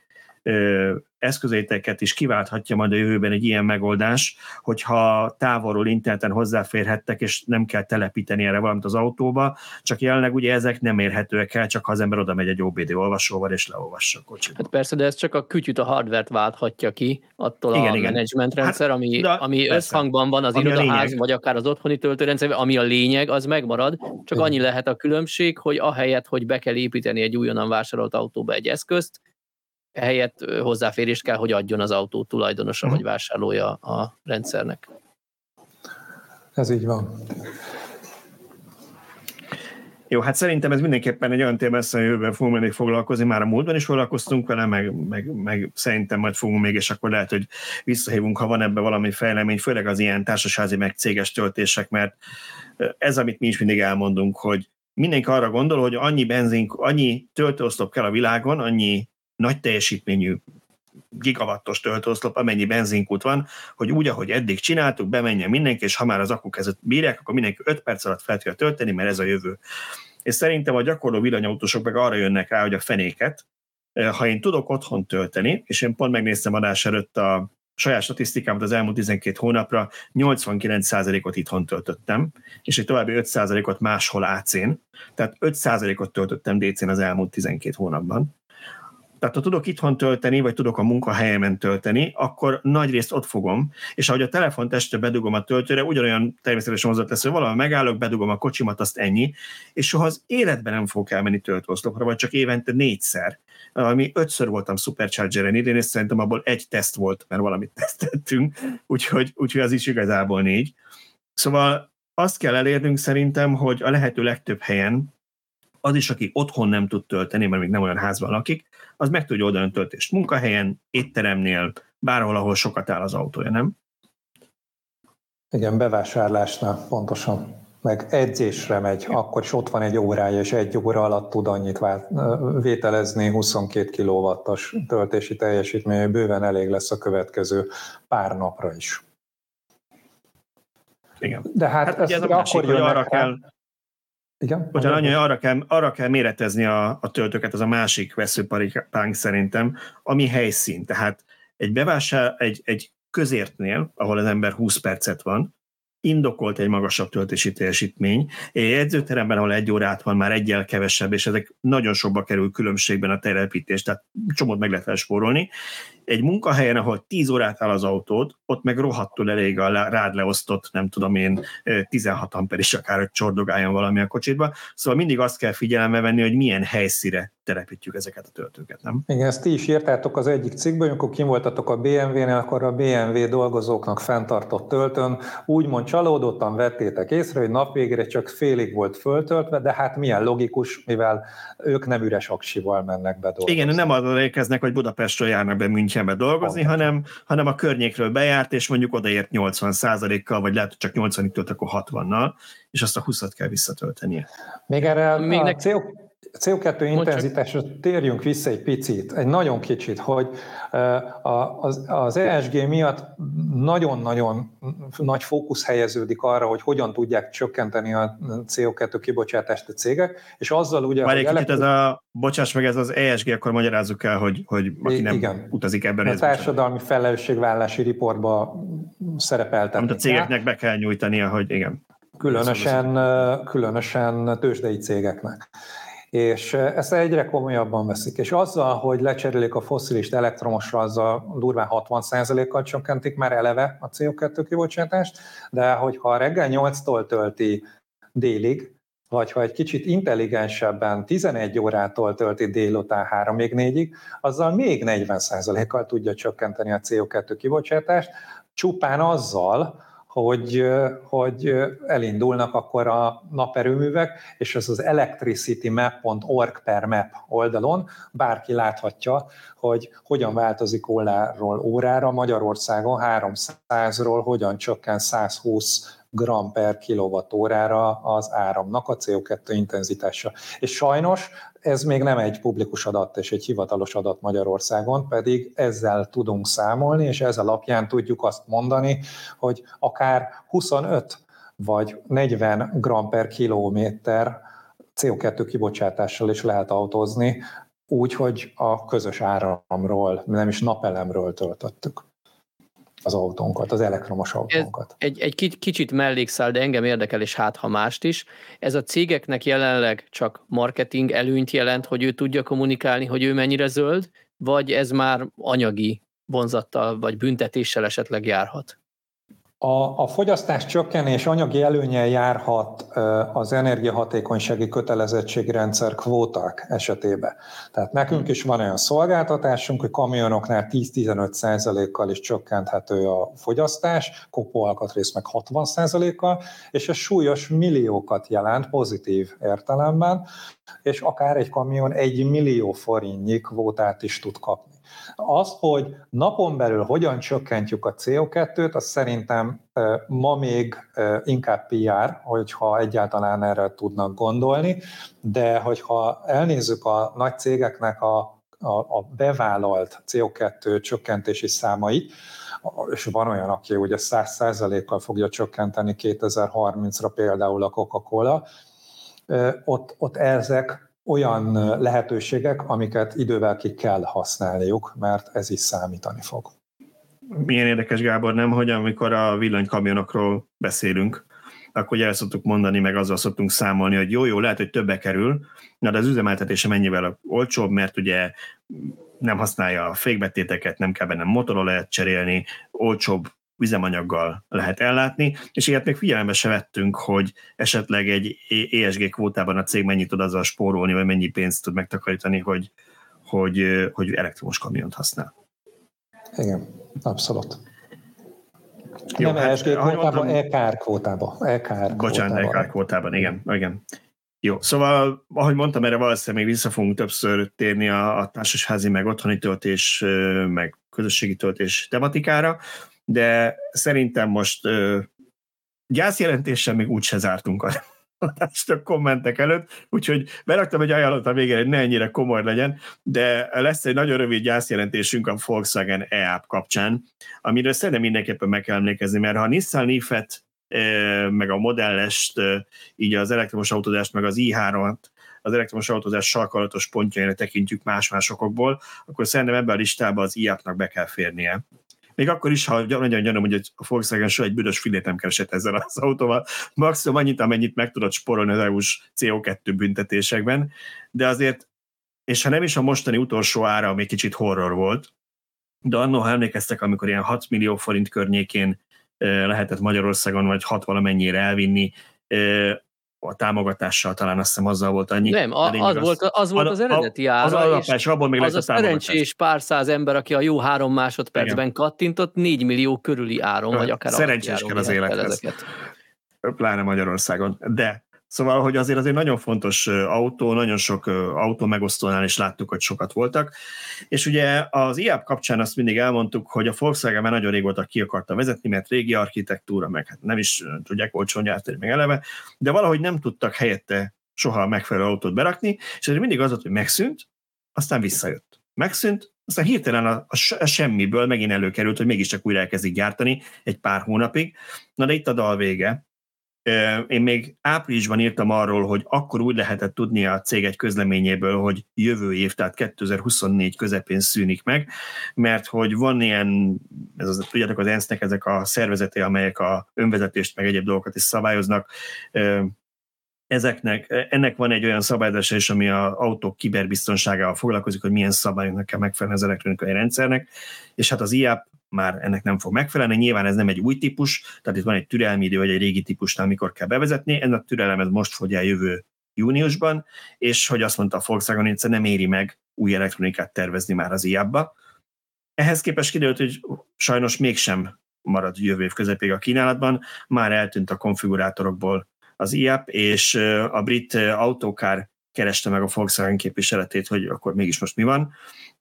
S1: eszközéteket is kiválthatja majd a jövőben egy ilyen megoldás, hogyha távolról interneten hozzáférhettek, és nem kell telepíteni erre valamit az autóba, csak jelenleg ugye ezek nem érhetőek el, csak ha az ember oda megy egy OBD olvasóval, és leolvassa a kocsit.
S3: Hát persze, de ez csak a kütyüt, a hardvert válthatja ki attól igen, a igen. management rendszer, hát, ami, ami összhangban van az ami irodaház, vagy akár az otthoni töltőrendszer, ami a lényeg, az megmarad, csak annyi lehet a különbség, hogy ahelyett, hogy be kell építeni egy újonnan vásárolt autóba egy eszközt, helyett hozzáférést kell, hogy adjon az autó tulajdonosa vagy vásárlója a rendszernek.
S2: Ez így van.
S1: Jó, hát szerintem ez mindenképpen egy olyan téma, hogy jövőben fogunk még foglalkozni, már a múltban is foglalkoztunk vele, meg, meg, meg szerintem majd fogunk még, és akkor lehet, hogy visszahívunk, ha van ebben valami fejlemény, főleg az ilyen társasági meg céges töltések, mert ez, amit mi is mindig elmondunk, hogy mindenki arra gondol, hogy annyi benzin, annyi töltőoszlop kell a világon, annyi nagy teljesítményű gigawattos töltőoszlop, amennyi benzinkút van, hogy úgy, ahogy eddig csináltuk, bemenjen mindenki, és ha már az akuk ezet bírják, akkor mindenki 5 perc alatt fel tudja tölteni, mert ez a jövő. És szerintem a gyakorló villanyautósok meg arra jönnek rá, hogy a fenéket, ha én tudok otthon tölteni, és én pont megnéztem adás előtt a saját statisztikámat az elmúlt 12 hónapra, 89%-ot itthon töltöttem, és egy további 5%-ot máshol AC-n, tehát 5%-ot töltöttem DC-n az elmúlt 12 hónapban tehát ha tudok itthon tölteni, vagy tudok a munkahelyemen tölteni, akkor nagy részt ott fogom, és ahogy a telefont este bedugom a töltőre, ugyanolyan természetesen hozott lesz, hogy valahol megállok, bedugom a kocsimat, azt ennyi, és soha az életben nem fogok elmenni töltőoszlopra, vagy csak évente négyszer. Ami ötször voltam Supercharger-en idén, és szerintem abból egy teszt volt, mert valamit tesztettünk, úgyhogy, úgyhogy az is igazából négy. Szóval azt kell elérnünk szerintem, hogy a lehető legtöbb helyen az is, aki otthon nem tud tölteni, mert még nem olyan házban lakik, az meg tudja oldani a töltést munkahelyen, étteremnél, bárhol, ahol sokat áll az autója, nem?
S2: Igen, bevásárlásnál pontosan. Meg edzésre megy, akkor is ott van egy órája, és egy óra alatt tud annyit vételezni 22 kW-os töltési teljesítmény, bőven elég lesz a következő pár napra is.
S1: Igen.
S2: De hát, hát ez, ez akkor
S1: hogy arra kell, igen? Bocsánat, annyi, arra kell, arra kell méretezni a, a töltőket, az a másik veszőparipánk szerintem, ami helyszín. Tehát egy bevásár, egy, egy közértnél, ahol az ember 20 percet van, indokolt egy magasabb töltési teljesítmény. Egy edzőteremben, ahol egy órát van, már egyel kevesebb, és ezek nagyon sokba kerül különbségben a telepítés, tehát csomót meg lehet spórolni. Egy munkahelyen, ahol 10 órát áll az autód, ott meg rohadtul elég a rád leosztott, nem tudom én, 16 amper is akár, hogy csordogáljon valami a kocsitba. Szóval mindig azt kell figyelembe venni, hogy milyen helyszíre telepítjük ezeket a töltőket, nem?
S2: Igen, ezt ti is írtátok az egyik cikkben, amikor kim voltatok a BMW-nél, akkor a BMW dolgozóknak fenntartott töltőn úgymond csalódottan vettétek észre, hogy napvégére csak félig volt föltöltve, de hát milyen logikus, mivel ők nem üres aksival mennek be dolgozni.
S1: Igen, nem arra érkeznek, hogy Budapestről járnak be Münchenbe dolgozni, hanem, hanem a környékről bejárt, és mondjuk odaért 80 kal vagy lehet, hogy csak 80-ig tölt, akkor 60-nal, és azt a 20-at kell visszatöltenie.
S2: Még erre Még a nek... CO2 intenzitásra térjünk vissza egy picit, egy nagyon kicsit, hogy az ESG miatt nagyon-nagyon nagy fókusz helyeződik arra, hogy hogyan tudják csökkenteni a CO2 kibocsátást a cégek, és azzal ugye...
S1: Már egy kicsit ez a, bocsáss meg, ez az ESG, akkor magyarázzuk el, hogy, hogy aki nem igen. utazik ebben.
S2: A társadalmi felelősségvállási riportba szerepeltetni.
S1: Amit a cégeknek be kell nyújtania, hogy igen.
S2: Különösen, különösen tőzsdei cégeknek. És ezt egyre komolyabban veszik. És azzal, hogy lecserélik a foszilis elektromosra, azzal durván 60%-kal csökkentik már eleve a CO2 kibocsátást, de hogyha reggel 8-tól tölti délig, vagy ha egy kicsit intelligensebben 11 órától tölti délután 3-ig 4-ig, azzal még 40%-kal tudja csökkenteni a CO2 kibocsátást, csupán azzal, hogy, hogy elindulnak akkor a naperőművek, és ez az electricitymap.org per map oldalon bárki láthatja, hogy hogyan változik óráról órára Magyarországon 300-ról hogyan csökken 120 gram per kilovattórára az áramnak a CO2 intenzitása. És sajnos ez még nem egy publikus adat és egy hivatalos adat Magyarországon, pedig ezzel tudunk számolni, és ez alapján tudjuk azt mondani, hogy akár 25 vagy 40 gram per kilométer CO2 kibocsátással is lehet autózni, úgy, hogy a közös áramról, nem is napelemről töltöttük az autónkat, az elektromos autónkat.
S3: Ez egy, egy kicsit mellékszál, de engem érdekel, és hát ha mást is. Ez a cégeknek jelenleg csak marketing előnyt jelent, hogy ő tudja kommunikálni, hogy ő mennyire zöld, vagy ez már anyagi vonzattal vagy büntetéssel esetleg járhat?
S2: A, a fogyasztás csökkenés anyagi előnyel járhat az energiahatékonysági kötelezettségrendszer kvóták esetében. Tehát nekünk is van olyan szolgáltatásunk, hogy kamionoknál 10-15%-kal is csökkenthető a fogyasztás, kopóalkatrész meg 60%-kal, és ez súlyos milliókat jelent pozitív értelemben, és akár egy kamion egy millió forintnyi kvótát is tud kapni. Az, hogy napon belül hogyan csökkentjük a CO2-t, az szerintem ma még inkább PR, hogyha egyáltalán erre tudnak gondolni, de hogyha elnézzük a nagy cégeknek a, a, a bevállalt CO2 csökkentési számait, és van olyan, aki ugye 100%-kal fogja csökkenteni 2030-ra például a Coca-Cola, ott, ott ezek olyan lehetőségek, amiket idővel ki kell használniuk, mert ez is számítani fog.
S1: Milyen érdekes, Gábor, nem, hogy amikor a villanykamionokról beszélünk, akkor el szoktuk mondani, meg azzal szoktunk számolni, hogy jó-jó, lehet, hogy többe kerül, na de az üzemeltetése mennyivel olcsóbb, mert ugye nem használja a fékbetéteket, nem kell benne motorra lehet cserélni, olcsóbb üzemanyaggal lehet ellátni, és ilyet még figyelembe se vettünk, hogy esetleg egy ESG kvótában a cég mennyit tud azzal spórolni, vagy mennyi pénzt tud megtakarítani, hogy, hogy, hogy elektromos kamiont használ.
S2: Igen, abszolút. Jó, nem hát, ESG kvótában, EKR kvótában. EKR
S1: Bocsánat, EKR kvótában, igen, igen. Jó, szóval, ahogy mondtam, erre valószínűleg még vissza fogunk többször térni a, a társasházi, meg otthoni töltés, meg közösségi töltés tematikára de szerintem most gyászjelentéssel még úgyse zártunk a a kommentek előtt, úgyhogy beraktam egy ajánlott a végére, hogy ne ennyire komoly legyen, de lesz egy nagyon rövid gyászjelentésünk a Volkswagen e kapcsán, amiről szerintem mindenképpen meg kell emlékezni, mert ha a Nissan Leaf-et meg a modellest, így az elektromos autózást, meg az i3-at az elektromos autózás sarkalatos pontjaira tekintjük más-más okokból, akkor szerintem ebben a listában az i be kell férnie. Még akkor is, ha nagyon gyanom, hogy a Volkswagen soha egy büdös filét nem keresett ezzel az autóval, maximum annyit, amennyit meg tudott sporolni az EU-s CO2 büntetésekben, de azért, és ha nem is a mostani utolsó ára, ami kicsit horror volt, de annó, ha emlékeztek, amikor ilyen 6 millió forint környékén lehetett Magyarországon, vagy 6 valamennyire elvinni, a támogatással, talán azt hiszem azzal volt annyi.
S3: Nem, a, az, volt, az volt az eredeti ára, az,
S1: az, és abból még
S3: az a, a szerencsés pár száz ember, aki a jó három másodpercben Igen. kattintott, négy millió körüli áron, vagy akár
S1: Szerencsés kell az élethez. Pláne Magyarországon. De Szóval, hogy azért azért nagyon fontos autó, nagyon sok autó megosztónál is láttuk, hogy sokat voltak. És ugye az IAP kapcsán azt mindig elmondtuk, hogy a Volkswagen már nagyon régóta ki akarta vezetni, mert régi architektúra, meg hát nem is tudják olcsón gyártani, meg eleve, de valahogy nem tudtak helyette soha megfelelő autót berakni, és ez mindig az volt, hogy megszűnt, aztán visszajött. Megszűnt, aztán hirtelen a, a semmiből megint előkerült, hogy mégiscsak újra elkezdik gyártani egy pár hónapig. Na de itt a dal vége, én még áprilisban írtam arról, hogy akkor úgy lehetett tudni a cég egy közleményéből, hogy jövő év, tehát 2024 közepén szűnik meg, mert hogy van ilyen, ez az, tudjátok, az ENSZ-nek ezek a szervezete, amelyek a önvezetést meg egyéb dolgokat is szabályoznak, ezeknek, ennek van egy olyan szabályozása is, ami az autók kiberbiztonságával foglalkozik, hogy milyen szabályoknak kell megfelelni az elektronikai rendszernek, és hát az IAP már ennek nem fog megfelelni. Nyilván ez nem egy új típus, tehát itt van egy türelmi idő, vagy egy régi típusnál, amikor kell bevezetni. Ez a türelem ez most fogy jövő júniusban, és hogy azt mondta a Volkswagen, hogy nem éri meg új elektronikát tervezni már az IAP-ba. Ehhez képest kiderült, hogy sajnos mégsem marad jövő év közepéig a kínálatban, már eltűnt a konfigurátorokból az IAP, és a brit autókár kereste meg a Volkswagen képviseletét, hogy akkor mégis most mi van,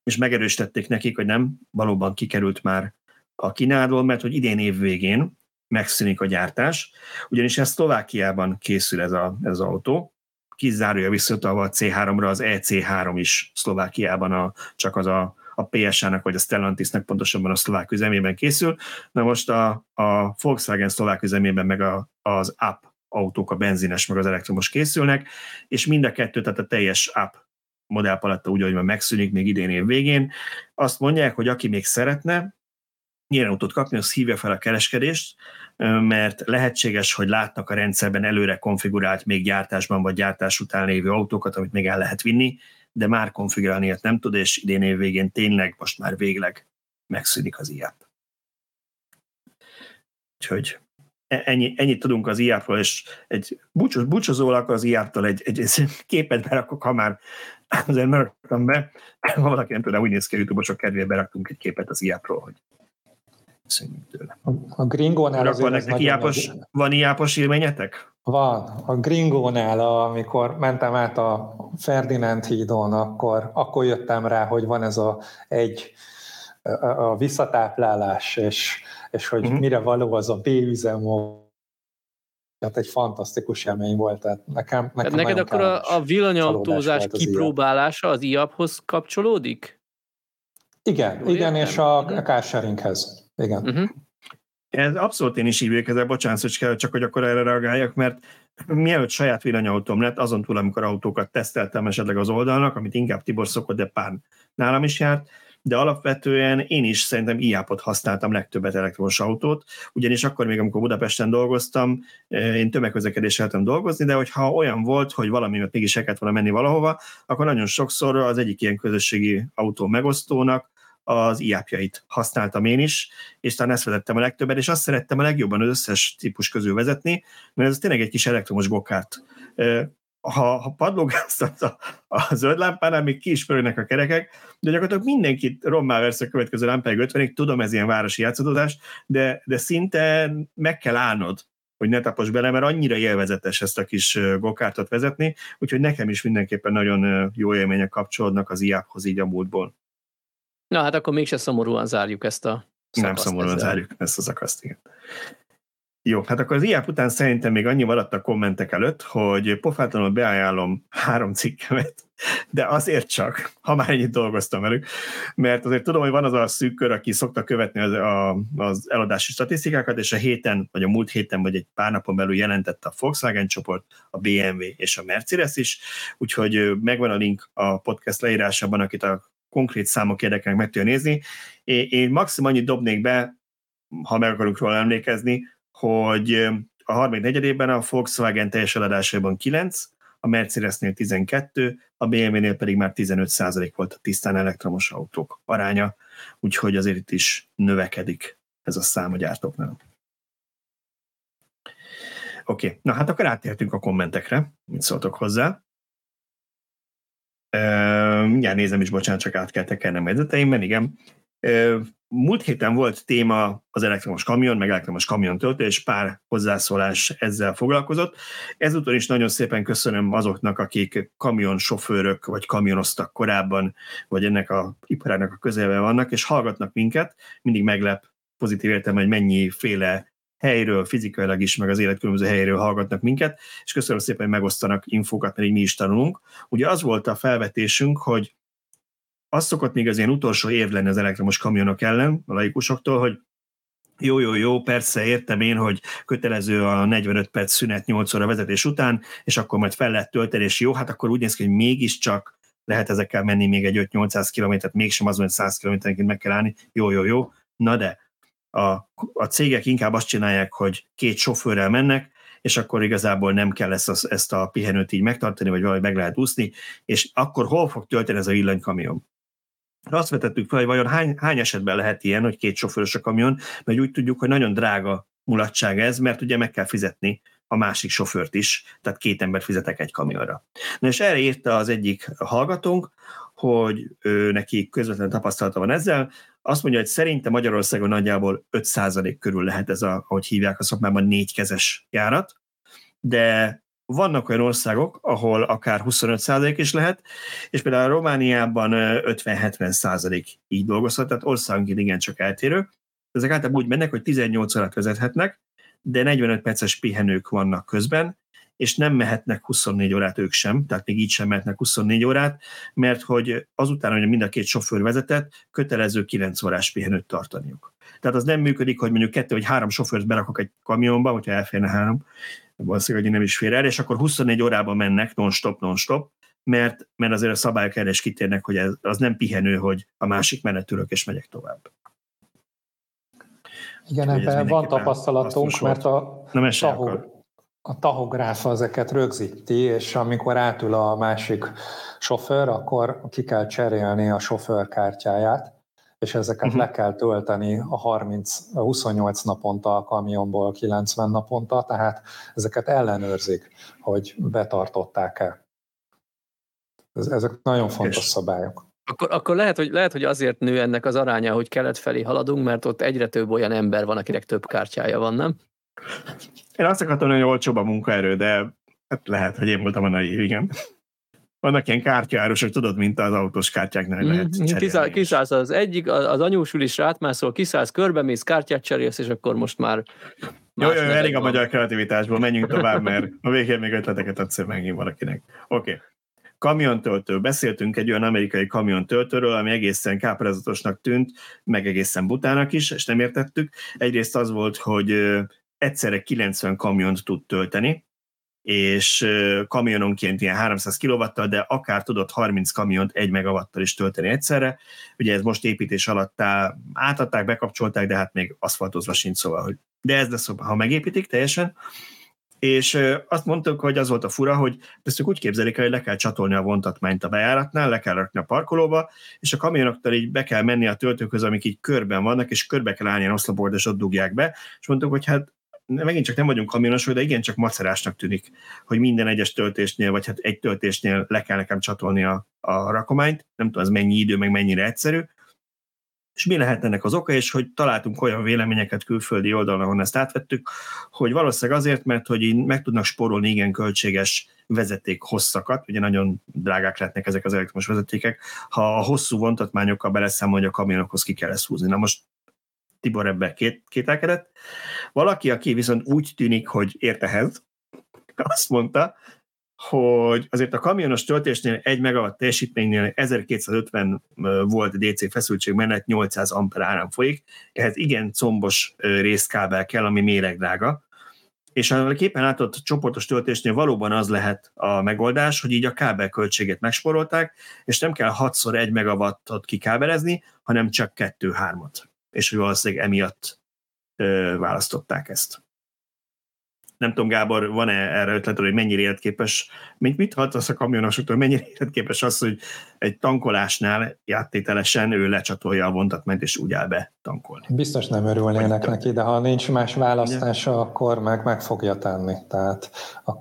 S1: és megerősítették nekik, hogy nem, valóban kikerült már a kínálatból, mert hogy idén év végén megszűnik a gyártás, ugyanis ez Szlovákiában készül ez, a, ez az autó, kizárója visszatalva a C3-ra az EC3 is Szlovákiában a, csak az a, a PSA-nak vagy a Stellantisnek pontosabban a szlovák üzemében készül. Na most a, a Volkswagen szlovák üzemében meg a, az app autók, a benzines meg az elektromos készülnek, és mind a kettő, tehát a teljes app modellpaletta úgy, hogy már megszűnik még idén év végén. Azt mondják, hogy aki még szeretne ilyen autót kapni, az hívja fel a kereskedést, mert lehetséges, hogy látnak a rendszerben előre konfigurált még gyártásban vagy gyártás után lévő autókat, amit még el lehet vinni, de már konfigurálni ilyet nem tud, és idén év végén tényleg most már végleg megszűnik az ilyet. Úgyhogy ennyi, ennyit tudunk az IAP-ról, és egy búcsúz, búcsúzólag az IAP-tól egy, egy, egy képet berakok, ha már azért beraktam be, ha valaki nem tudná, úgy néz ki a YouTube-on, csak kedvéért beraktunk egy képet az IAP-ról, hogy
S2: Köszönjük tőle. A, Gringónál
S1: azért nektek iápos, nagy... Van iápos élményetek?
S2: Van. A Gringónál, amikor mentem át a Ferdinánd hídon, akkor, akkor jöttem rá, hogy van ez a egy a, a visszatáplálás, és, és hogy uh-huh. mire való az a B-üzemó, tehát egy fantasztikus élmény volt. Tehát nekem, nekem
S3: tehát neked akkor a, a villanyautózás kipróbálása az IAP-hoz kapcsolódik?
S2: Igen, Jól igen, értem? és a, a carsharinghez. Igen. Uh-huh.
S1: Ez abszolút én is így ezzel, bocsánat, hogy kell, csak hogy akkor erre reagáljak, mert mielőtt saját villanyautóm lett, azon túl, amikor autókat teszteltem esetleg az oldalnak, amit inkább Tibor szokott, de pár nálam is járt, de alapvetően én is szerintem iápot használtam legtöbbet elektromos autót, ugyanis akkor még, amikor Budapesten dolgoztam, én tömegközlekedésre lehetem dolgozni, de hogyha olyan volt, hogy valami mégis el kellett volna menni valahova, akkor nagyon sokszor az egyik ilyen közösségi autó megosztónak az iápjait használtam én is, és talán ezt vezettem a legtöbbet, és azt szerettem a legjobban az összes típus közül vezetni, mert ez tényleg egy kis elektromos gokárt. Ha, ha padlógáztat a, a zöld lámpánál, még ki is a kerekek, de gyakorlatilag mindenkit rommá versz a következő lámpáig 50 tudom, ez ilyen városi játszadódás, de, de szinte meg kell állnod, hogy ne tapos bele, mert annyira élvezetes ezt a kis gokártot vezetni, úgyhogy nekem is mindenképpen nagyon jó élmények kapcsolódnak az iáphoz így a múltból.
S3: Na hát akkor mégse szomorúan zárjuk ezt a
S1: szakaszt. Nem szomorúan ezzel. zárjuk ezt a szakaszt, igen. Jó, hát akkor az IAP után szerintem még annyi maradt a kommentek előtt, hogy pofátlanul beajánlom három cikkemet, de azért csak, ha már ennyit dolgoztam velük, mert azért tudom, hogy van az a szűk kör, aki szokta követni az, a, az eladási statisztikákat, és a héten, vagy a múlt héten, vagy egy pár napon belül jelentette a Volkswagen csoport, a BMW és a Mercedes is, úgyhogy megvan a link a podcast leírásában, akit a konkrét számok érdekelnek meg tudja nézni. Én, maximum annyit dobnék be, ha meg akarunk róla emlékezni, hogy a 34 a Volkswagen teljes eladásában 9, a Mercedesnél 12, a BMW-nél pedig már 15% volt a tisztán elektromos autók aránya, úgyhogy azért itt is növekedik ez a szám a gyártóknál. Oké, okay. na hát akkor átértünk a kommentekre, mit szóltok hozzá. Mindjárt nézem is, bocsánat, csak át kell tekernem jegyzeteimben, igen. Múlt héten volt téma az elektromos kamion, meg elektromos kamion töltés, pár hozzászólás ezzel foglalkozott. Ezúton is nagyon szépen köszönöm azoknak, akik kamionsofőrök, vagy kamionoztak korábban, vagy ennek a iparának a közelben vannak, és hallgatnak minket. Mindig meglep pozitív értem, hogy mennyiféle helyről, fizikailag is, meg az élet különböző helyről hallgatnak minket, és köszönöm szépen, hogy megosztanak infókat, mert így mi is tanulunk. Ugye az volt a felvetésünk, hogy az szokott még az ilyen utolsó év lenni az elektromos kamionok ellen, a laikusoktól, hogy jó, jó, jó, persze értem én, hogy kötelező a 45 perc szünet 8 óra vezetés után, és akkor majd fel lehet tölteni, és jó, hát akkor úgy néz ki, hogy mégiscsak lehet ezekkel menni még egy 5-800 kilométert, mégsem azon, hogy 100 kilométerenként meg kell állni, jó, jó, jó, na de a, a cégek inkább azt csinálják, hogy két sofőrrel mennek, és akkor igazából nem kell ezt a, ezt a pihenőt így megtartani, vagy valahogy meg lehet úszni, és akkor hol fog tölteni ez a villanykamion? Azt vetettük fel, hogy vajon hány, hány esetben lehet ilyen, hogy két sofőrös a kamion, mert úgy tudjuk, hogy nagyon drága mulatság ez, mert ugye meg kell fizetni a másik sofőrt is, tehát két ember fizetek egy kamionra. Na és erre írta az egyik hallgatónk, hogy ő neki közvetlen tapasztalata van ezzel, azt mondja, hogy szerinte Magyarországon nagyjából 5% körül lehet ez, a, ahogy hívják a szakmában, négykezes járat, de vannak olyan országok, ahol akár 25% is lehet, és például a Romániában 50-70% így dolgozhat, tehát országonként igencsak eltérő. Ezek általában úgy mennek, hogy 18 órát vezethetnek, de 45 perces pihenők vannak közben, és nem mehetnek 24 órát ők sem, tehát még így sem mehetnek 24 órát, mert hogy azután, hogy mind a két sofőr vezetett, kötelező 9 órás pihenőt tartaniuk. Tehát az nem működik, hogy mondjuk kettő vagy három sofőrt berakok egy kamionba, hogyha elférne három, valószínűleg, nem is fér el, és akkor 24 órában mennek non-stop, non-stop, mert, mert azért a szabályok erre is kitérnek, hogy ez, az nem pihenő, hogy a másik menetülök és megyek tovább.
S2: Igen, ebben van tapasztalatunk, mert a, Nem tahog, a tahográfa ezeket rögzíti, és amikor átül a másik sofőr, akkor ki kell cserélni a sofőrkártyáját, és ezeket uh-huh. le kell tölteni a 30, a 28 naponta a kamionból 90 naponta, tehát ezeket ellenőrzik, hogy betartották-e. Ezek nagyon fontos és szabályok.
S3: Akkor, akkor lehet, hogy, lehet, hogy azért nő ennek az aránya, hogy kelet felé haladunk, mert ott egyre több olyan ember van, akinek több kártyája van, nem?
S1: Én azt akartam, hogy olcsóbb a munkaerő, de hát lehet, hogy én voltam a naív, igen. Vannak ilyen kártyárosok, tudod, mint az autós kártyáknál mm, lehet
S3: cserélni. Kiszállsz az egyik, az anyósul is rátmászol, kiszállsz, körbemész, kártyát cserélsz, és akkor most már
S1: jó, jó, elég a magyar kreativitásból, menjünk tovább, mert a végén még ötleteket adsz megint valakinek. Oké. Okay kamiontöltő. Beszéltünk egy olyan amerikai kamiontöltőről, ami egészen káprázatosnak tűnt, meg egészen butának is, és nem értettük. Egyrészt az volt, hogy egyszerre 90 kamiont tud tölteni, és kamiononként ilyen 300 kw de akár tudott 30 kamiont 1 megawattal is tölteni egyszerre. Ugye ez most építés alatt átadták, bekapcsolták, de hát még aszfaltozva sincs, szóval, hogy de ez lesz, ha megépítik teljesen, és azt mondtuk, hogy az volt a fura, hogy ezt úgy képzelik hogy le kell csatolni a vontatmányt a bejáratnál, le kell rakni a parkolóba, és a kamionoktól így be kell menni a töltőkhöz, amik így körben vannak, és körbe kell állni a oszloport, és ott dugják be, és mondtuk, hogy hát megint csak nem vagyunk kamionosok, de igen, csak macerásnak tűnik, hogy minden egyes töltésnél, vagy hát egy töltésnél le kell nekem csatolni a, a rakományt, nem tudom, ez mennyi idő, meg mennyire egyszerű, és mi lehet ennek az oka, és hogy találtunk olyan véleményeket külföldi oldalon, ahol ezt átvettük, hogy valószínűleg azért, mert hogy így meg tudnak spórolni igen költséges vezeték hosszakat, ugye nagyon drágák lehetnek ezek az elektromos vezetékek, ha a hosszú vontatmányokkal beleszámol, hogy a kamionokhoz ki kell ezt húzni. Na most Tibor ebbe két, kételkedett. Valaki, aki viszont úgy tűnik, hogy ért ehhez, azt mondta, hogy azért a kamionos töltésnél 1 megawatt teljesítménynél 1250 volt DC feszültség mellett 800 amper áram folyik, ehhez igen combos részkábel kell, ami méregdrága, és a képen látott csoportos töltésnél valóban az lehet a megoldás, hogy így a kábelköltséget megsporolták, és nem kell 6-szor 1 megawattot kikábelezni, hanem csak 2-3-at. És hogy valószínűleg emiatt ö, választották ezt nem tudom, Gábor, van-e erre ötlet, hogy mennyire életképes, mint mit hallasz a kamionosoktól, mennyire életképes az, hogy egy tankolásnál játételesen ő lecsatolja a vontatmányt, és úgy áll be tankolni.
S2: Biztos nem örülnének neki, de ha nincs más választása, ugye? akkor meg meg fogja tenni. Tehát a...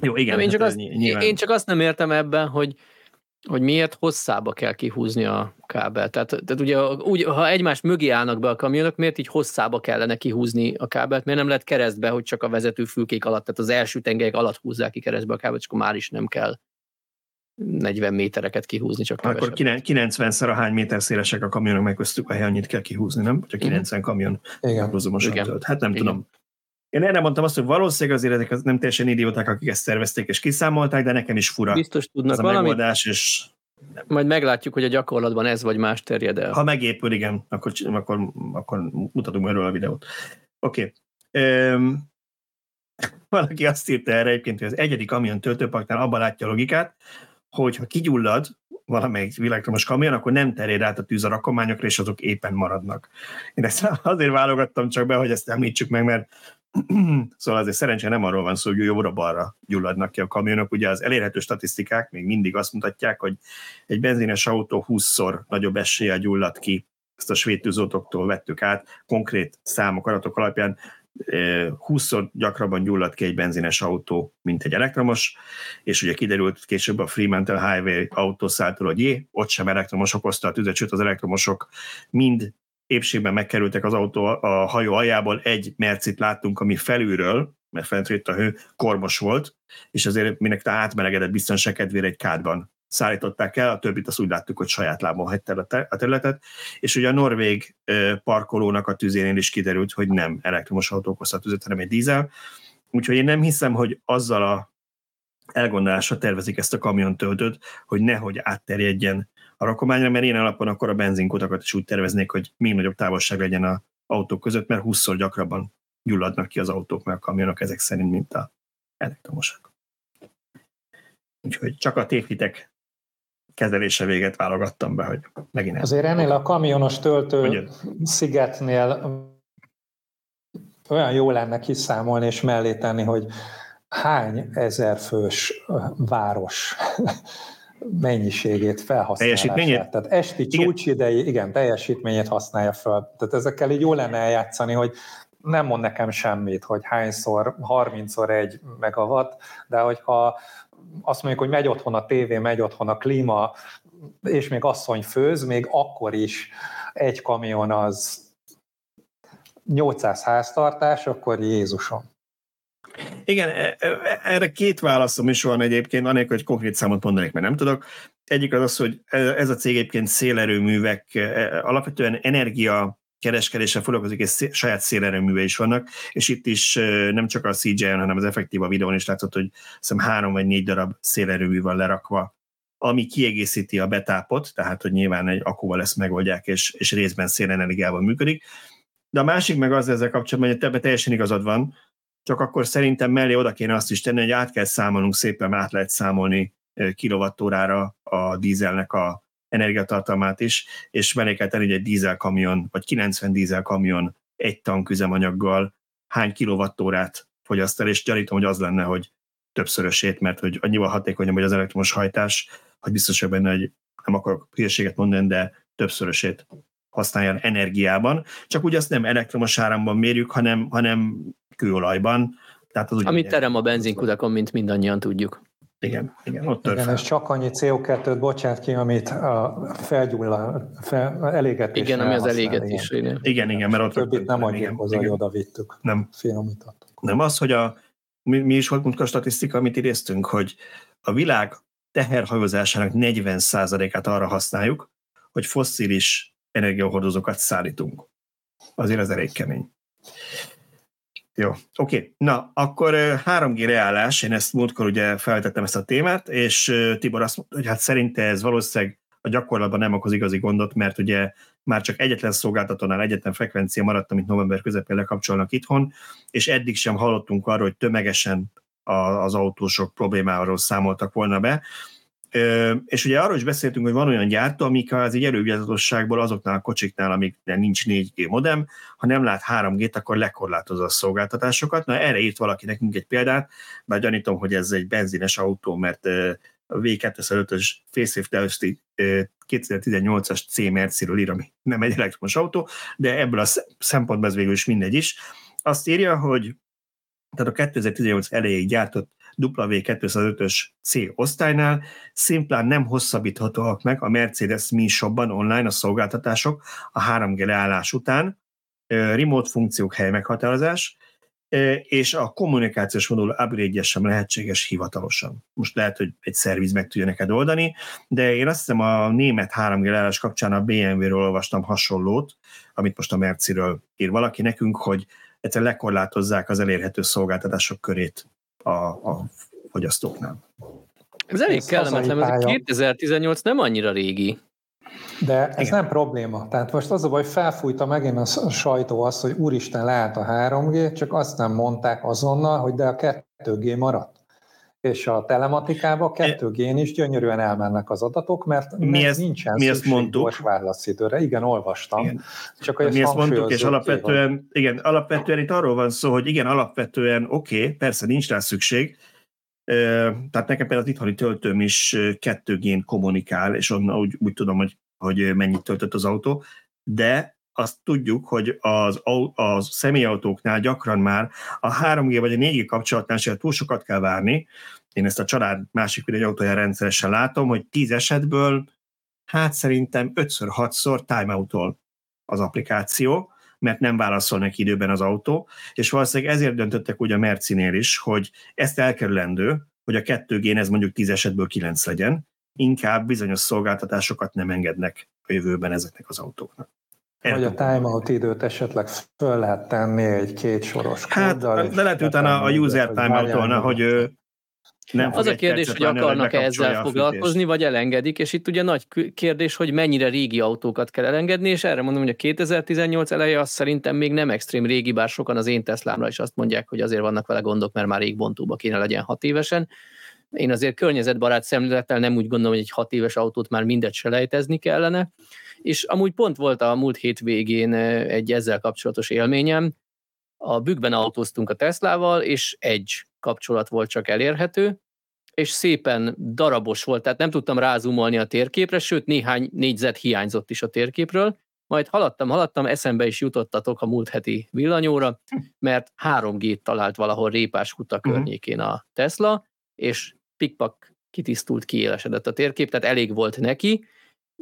S3: Jó, igen. én, csak hát azt, nyilván... én csak azt nem értem ebben, hogy hogy miért hosszába kell kihúzni a kábel. Tehát, tehát ugye, úgy, ha egymás mögé állnak be a kamionok, miért így hosszába kellene kihúzni a kábelt? Miért nem lehet keresztbe, hogy csak a vezetőfülkék alatt, tehát az első tengelyek alatt húzzák ki keresztbe a kábelt, és akkor már is nem kell 40 métereket kihúzni, csak
S1: kevesebb. Akkor 90-szer a hány méter szélesek a kamionok, meg köztük a hely annyit kell kihúzni, nem? Csak 90 uh-huh. kamion Igen. Igen. tölt. Hát nem Igen. tudom. Én erre mondtam azt, hogy valószínűleg azért ezek nem teljesen idióták, akik ezt szervezték és kiszámolták, de nekem is fura.
S3: Biztos tudnak ez a valamit. megoldás, és nem. Majd meglátjuk, hogy a gyakorlatban ez vagy más terjed el.
S1: Ha megépül, igen, akkor, akkor, akkor mutatunk erről a videót. Oké. Okay. Um, valaki azt írta erre egyébként, hogy az egyedik kamion töltőparknál abban látja a logikát, hogy ha kigyullad valamelyik világtomos kamion, akkor nem terjed át a tűz a rakományokra, és azok éppen maradnak. Én ezt azért válogattam csak be, hogy ezt említsük meg, mert szóval azért szerencsére nem arról van szó, hogy jobbra-balra gyulladnak ki a kamionok. Ugye az elérhető statisztikák még mindig azt mutatják, hogy egy benzines autó 20-szor nagyobb eséllyel gyullad ki, ezt a svéd tűzoltóktól vettük át, konkrét számok, adatok alapján 20-szor gyakrabban gyullad ki egy benzines autó, mint egy elektromos, és ugye kiderült később a Fremantle Highway autószáltól, hogy jé, ott sem elektromos okozta a tüzet, sőt az elektromosok mind épségben megkerültek az autó a hajó aljából, egy mercit láttunk, ami felülről, mert fent a hő, kormos volt, és azért minek átmelegedett biztonság kedvére egy kádban szállították el, a többit azt úgy láttuk, hogy saját lábon hagyta a területet, és ugye a norvég parkolónak a tüzénél is kiderült, hogy nem elektromos autó okozta a tüzet, hanem egy dízel, úgyhogy én nem hiszem, hogy azzal a elgondolásra tervezik ezt a kamion hogy nehogy átterjedjen a rakományra, mert én alapon akkor a benzinkutakat is úgy terveznék, hogy még nagyobb távolság legyen a autók között, mert 20 gyakrabban gyulladnak ki az autók, meg a kamionok ezek szerint, mint a elektromosak. Úgyhogy csak a tévhitek kezelése véget válogattam be, hogy megint
S2: Azért ennél a kamionos töltő Ugye? szigetnél olyan jó lenne kiszámolni és mellé tenni, hogy hány ezer fős város mennyiségét felhasználja. Tehát esti csúcsidei, igen, teljesítményét használja fel. Tehát ezekkel így jó lenne eljátszani, hogy nem mond nekem semmit, hogy hányszor, 30-szor egy megawatt, de hogyha azt mondjuk, hogy megy otthon a tévé, megy otthon a klíma, és még asszony főz, még akkor is egy kamion az 800 háztartás, akkor Jézusom.
S1: Igen, e, e, erre két válaszom is van egyébként, anélkül, hogy konkrét számot mondanék, mert nem tudok. Egyik az az, hogy ez a cég egyébként szélerőművek, e, alapvetően energia kereskedéssel foglalkozik, és saját szélerőműve is vannak, és itt is nem csak a CGI-on, hanem az effektív a videón is látszott, hogy hiszem három vagy négy darab szélerőmű van lerakva, ami kiegészíti a betápot, tehát hogy nyilván egy akkuval ezt megoldják, és, és részben szélenergiával működik. De a másik meg az ezzel kapcsolatban, hogy ebben teljesen igazad van, csak akkor szerintem mellé oda kéne azt is tenni, hogy át kell számolnunk szépen, át lehet számolni kilovattórára a dízelnek a energiatartalmát is, és mellé kell tenni, hogy egy dízelkamion, vagy 90 dízelkamion egy tank üzemanyaggal hány kilovattórát fogyaszt el, és gyanítom, hogy az lenne, hogy többszörösét, mert hogy annyival hatékonyabb, hogy az elektromos hajtás, hogy biztos hogy benne, hogy nem akarok hülyeséget mondani, de többszörösét használja energiában. Csak úgy azt nem elektromos áramban mérjük, hanem, hanem kőolajban.
S3: Tehát az Amit terem a benzinkutakon, mint mindannyian tudjuk.
S1: Igen, igen, ott
S2: igen, fel. és csak annyi CO2-t bocsát ki, amit a felgyulla, fel, elégetés.
S3: Igen, ami az elégetés.
S1: Igen. igen, igen, mert ott
S2: többit nem adjuk hozzá, hogy oda vittük.
S1: Nem.
S2: Finomítottuk.
S1: Nem az, hogy a, mi, mi is volt a statisztika, amit idéztünk, hogy a világ teherhajózásának 40%-át arra használjuk, hogy fosszilis energiahordozókat szállítunk. Azért ez elég kemény. Jó, oké. Okay. Na, akkor 3G reálás, én ezt múltkor ugye feltettem ezt a témát, és Tibor azt mondta, hogy hát szerinte ez valószínűleg a gyakorlatban nem okoz igazi gondot, mert ugye már csak egyetlen szolgáltatónál egyetlen frekvencia maradt, amit november közepén lekapcsolnak itthon, és eddig sem hallottunk arról, hogy tömegesen az autósok problémáról számoltak volna be. És ugye arról is beszéltünk, hogy van olyan gyártó, amik az egy elővigyázatosságból azoknál a kocsiknál, amik nincs 4G modem, ha nem lát 3G-t, akkor lekorlátozza a szolgáltatásokat. Na erre írt valaki nekünk egy példát, bár gyanítom, hogy ez egy benzines autó, mert a V205-ös Facelift 2018-as C Merciről ír, ami nem egy elektromos autó, de ebből a szempontból ez végül is mindegy is. Azt írja, hogy tehát a 2018 elejéig gyártott W205-ös C osztálynál. Szimplán nem hosszabbíthatóak meg a Mercedes Mi Shopban online a szolgáltatások a 3G leállás után, remote funkciók hely meghatározás, és a kommunikációs modul upgrade sem lehetséges hivatalosan. Most lehet, hogy egy szerviz meg tudja neked oldani, de én azt hiszem a német 3G leállás kapcsán a BMW-ről olvastam hasonlót, amit most a Merciről ír valaki nekünk, hogy egyszer lekorlátozzák az elérhető szolgáltatások körét a, a fogyasztóknál.
S3: Ez elég kellemetlen, ez 2018 nem annyira régi.
S2: De ez Igen. nem probléma. Tehát most az a baj, felfújta megint a sajtó azt, hogy úristen, lehet a 3G, csak azt nem mondták azonnal, hogy de a 2G maradt. És a telematikába 2G-n is gyönyörűen elmennek az adatok, mert
S1: mi ezt,
S2: nincsen
S1: mi ezt mondtuk.
S2: válaszidőre. Igen, olvastam. Igen.
S1: Csak hogy mi ezt mondtuk, és alapvetően, ki, igen, alapvetően itt arról van szó, hogy igen, alapvetően oké, okay, persze nincs rá szükség, tehát nekem például az itthoni töltőm is 2G-n kommunikál, és onnan úgy, úgy tudom, hogy, hogy mennyit töltött az autó, de azt tudjuk, hogy az, a személyautóknál gyakran már a 3G vagy a 4G kapcsolatnál sem túl sokat kell várni. Én ezt a család másik egy autóján rendszeresen látom, hogy 10 esetből hát szerintem 5-6-szor timeout az applikáció, mert nem válaszol neki időben az autó, és valószínűleg ezért döntöttek úgy a Mercinél is, hogy ezt elkerülendő, hogy a 2G ez mondjuk 10 esetből 9 legyen, inkább bizonyos szolgáltatásokat nem engednek a jövőben ezeknek az autóknak.
S2: Vagy a timeout időt esetleg föl lehet tenni egy két soros
S1: Hát, de lehet utána a user timeout hogy ő
S3: nem az a kérdés, hogy akarnak-e ezzel foglalkozni, vagy elengedik, és itt ugye nagy kérdés, hogy mennyire régi autókat kell elengedni, és erre mondom, hogy a 2018 eleje az szerintem még nem extrém régi, bár sokan az én Teslámra is azt mondják, hogy azért vannak vele gondok, mert már régbontóba kéne legyen hat évesen. Én azért környezetbarát szemlélettel nem úgy gondolom, hogy egy hat éves autót már mindet selejtezni kellene, és amúgy pont volt a múlt hét végén egy ezzel kapcsolatos élményem, a bükkben autóztunk a Teslával, és egy kapcsolat volt csak elérhető, és szépen darabos volt, tehát nem tudtam rázumolni a térképre, sőt néhány négyzet hiányzott is a térképről, majd haladtam, haladtam, eszembe is jutottatok a múlt heti villanyóra, mert 3G-t talált valahol Répás kuta mhm. környékén a Tesla, és pikpak kitisztult, kiélesedett a térkép, tehát elég volt neki,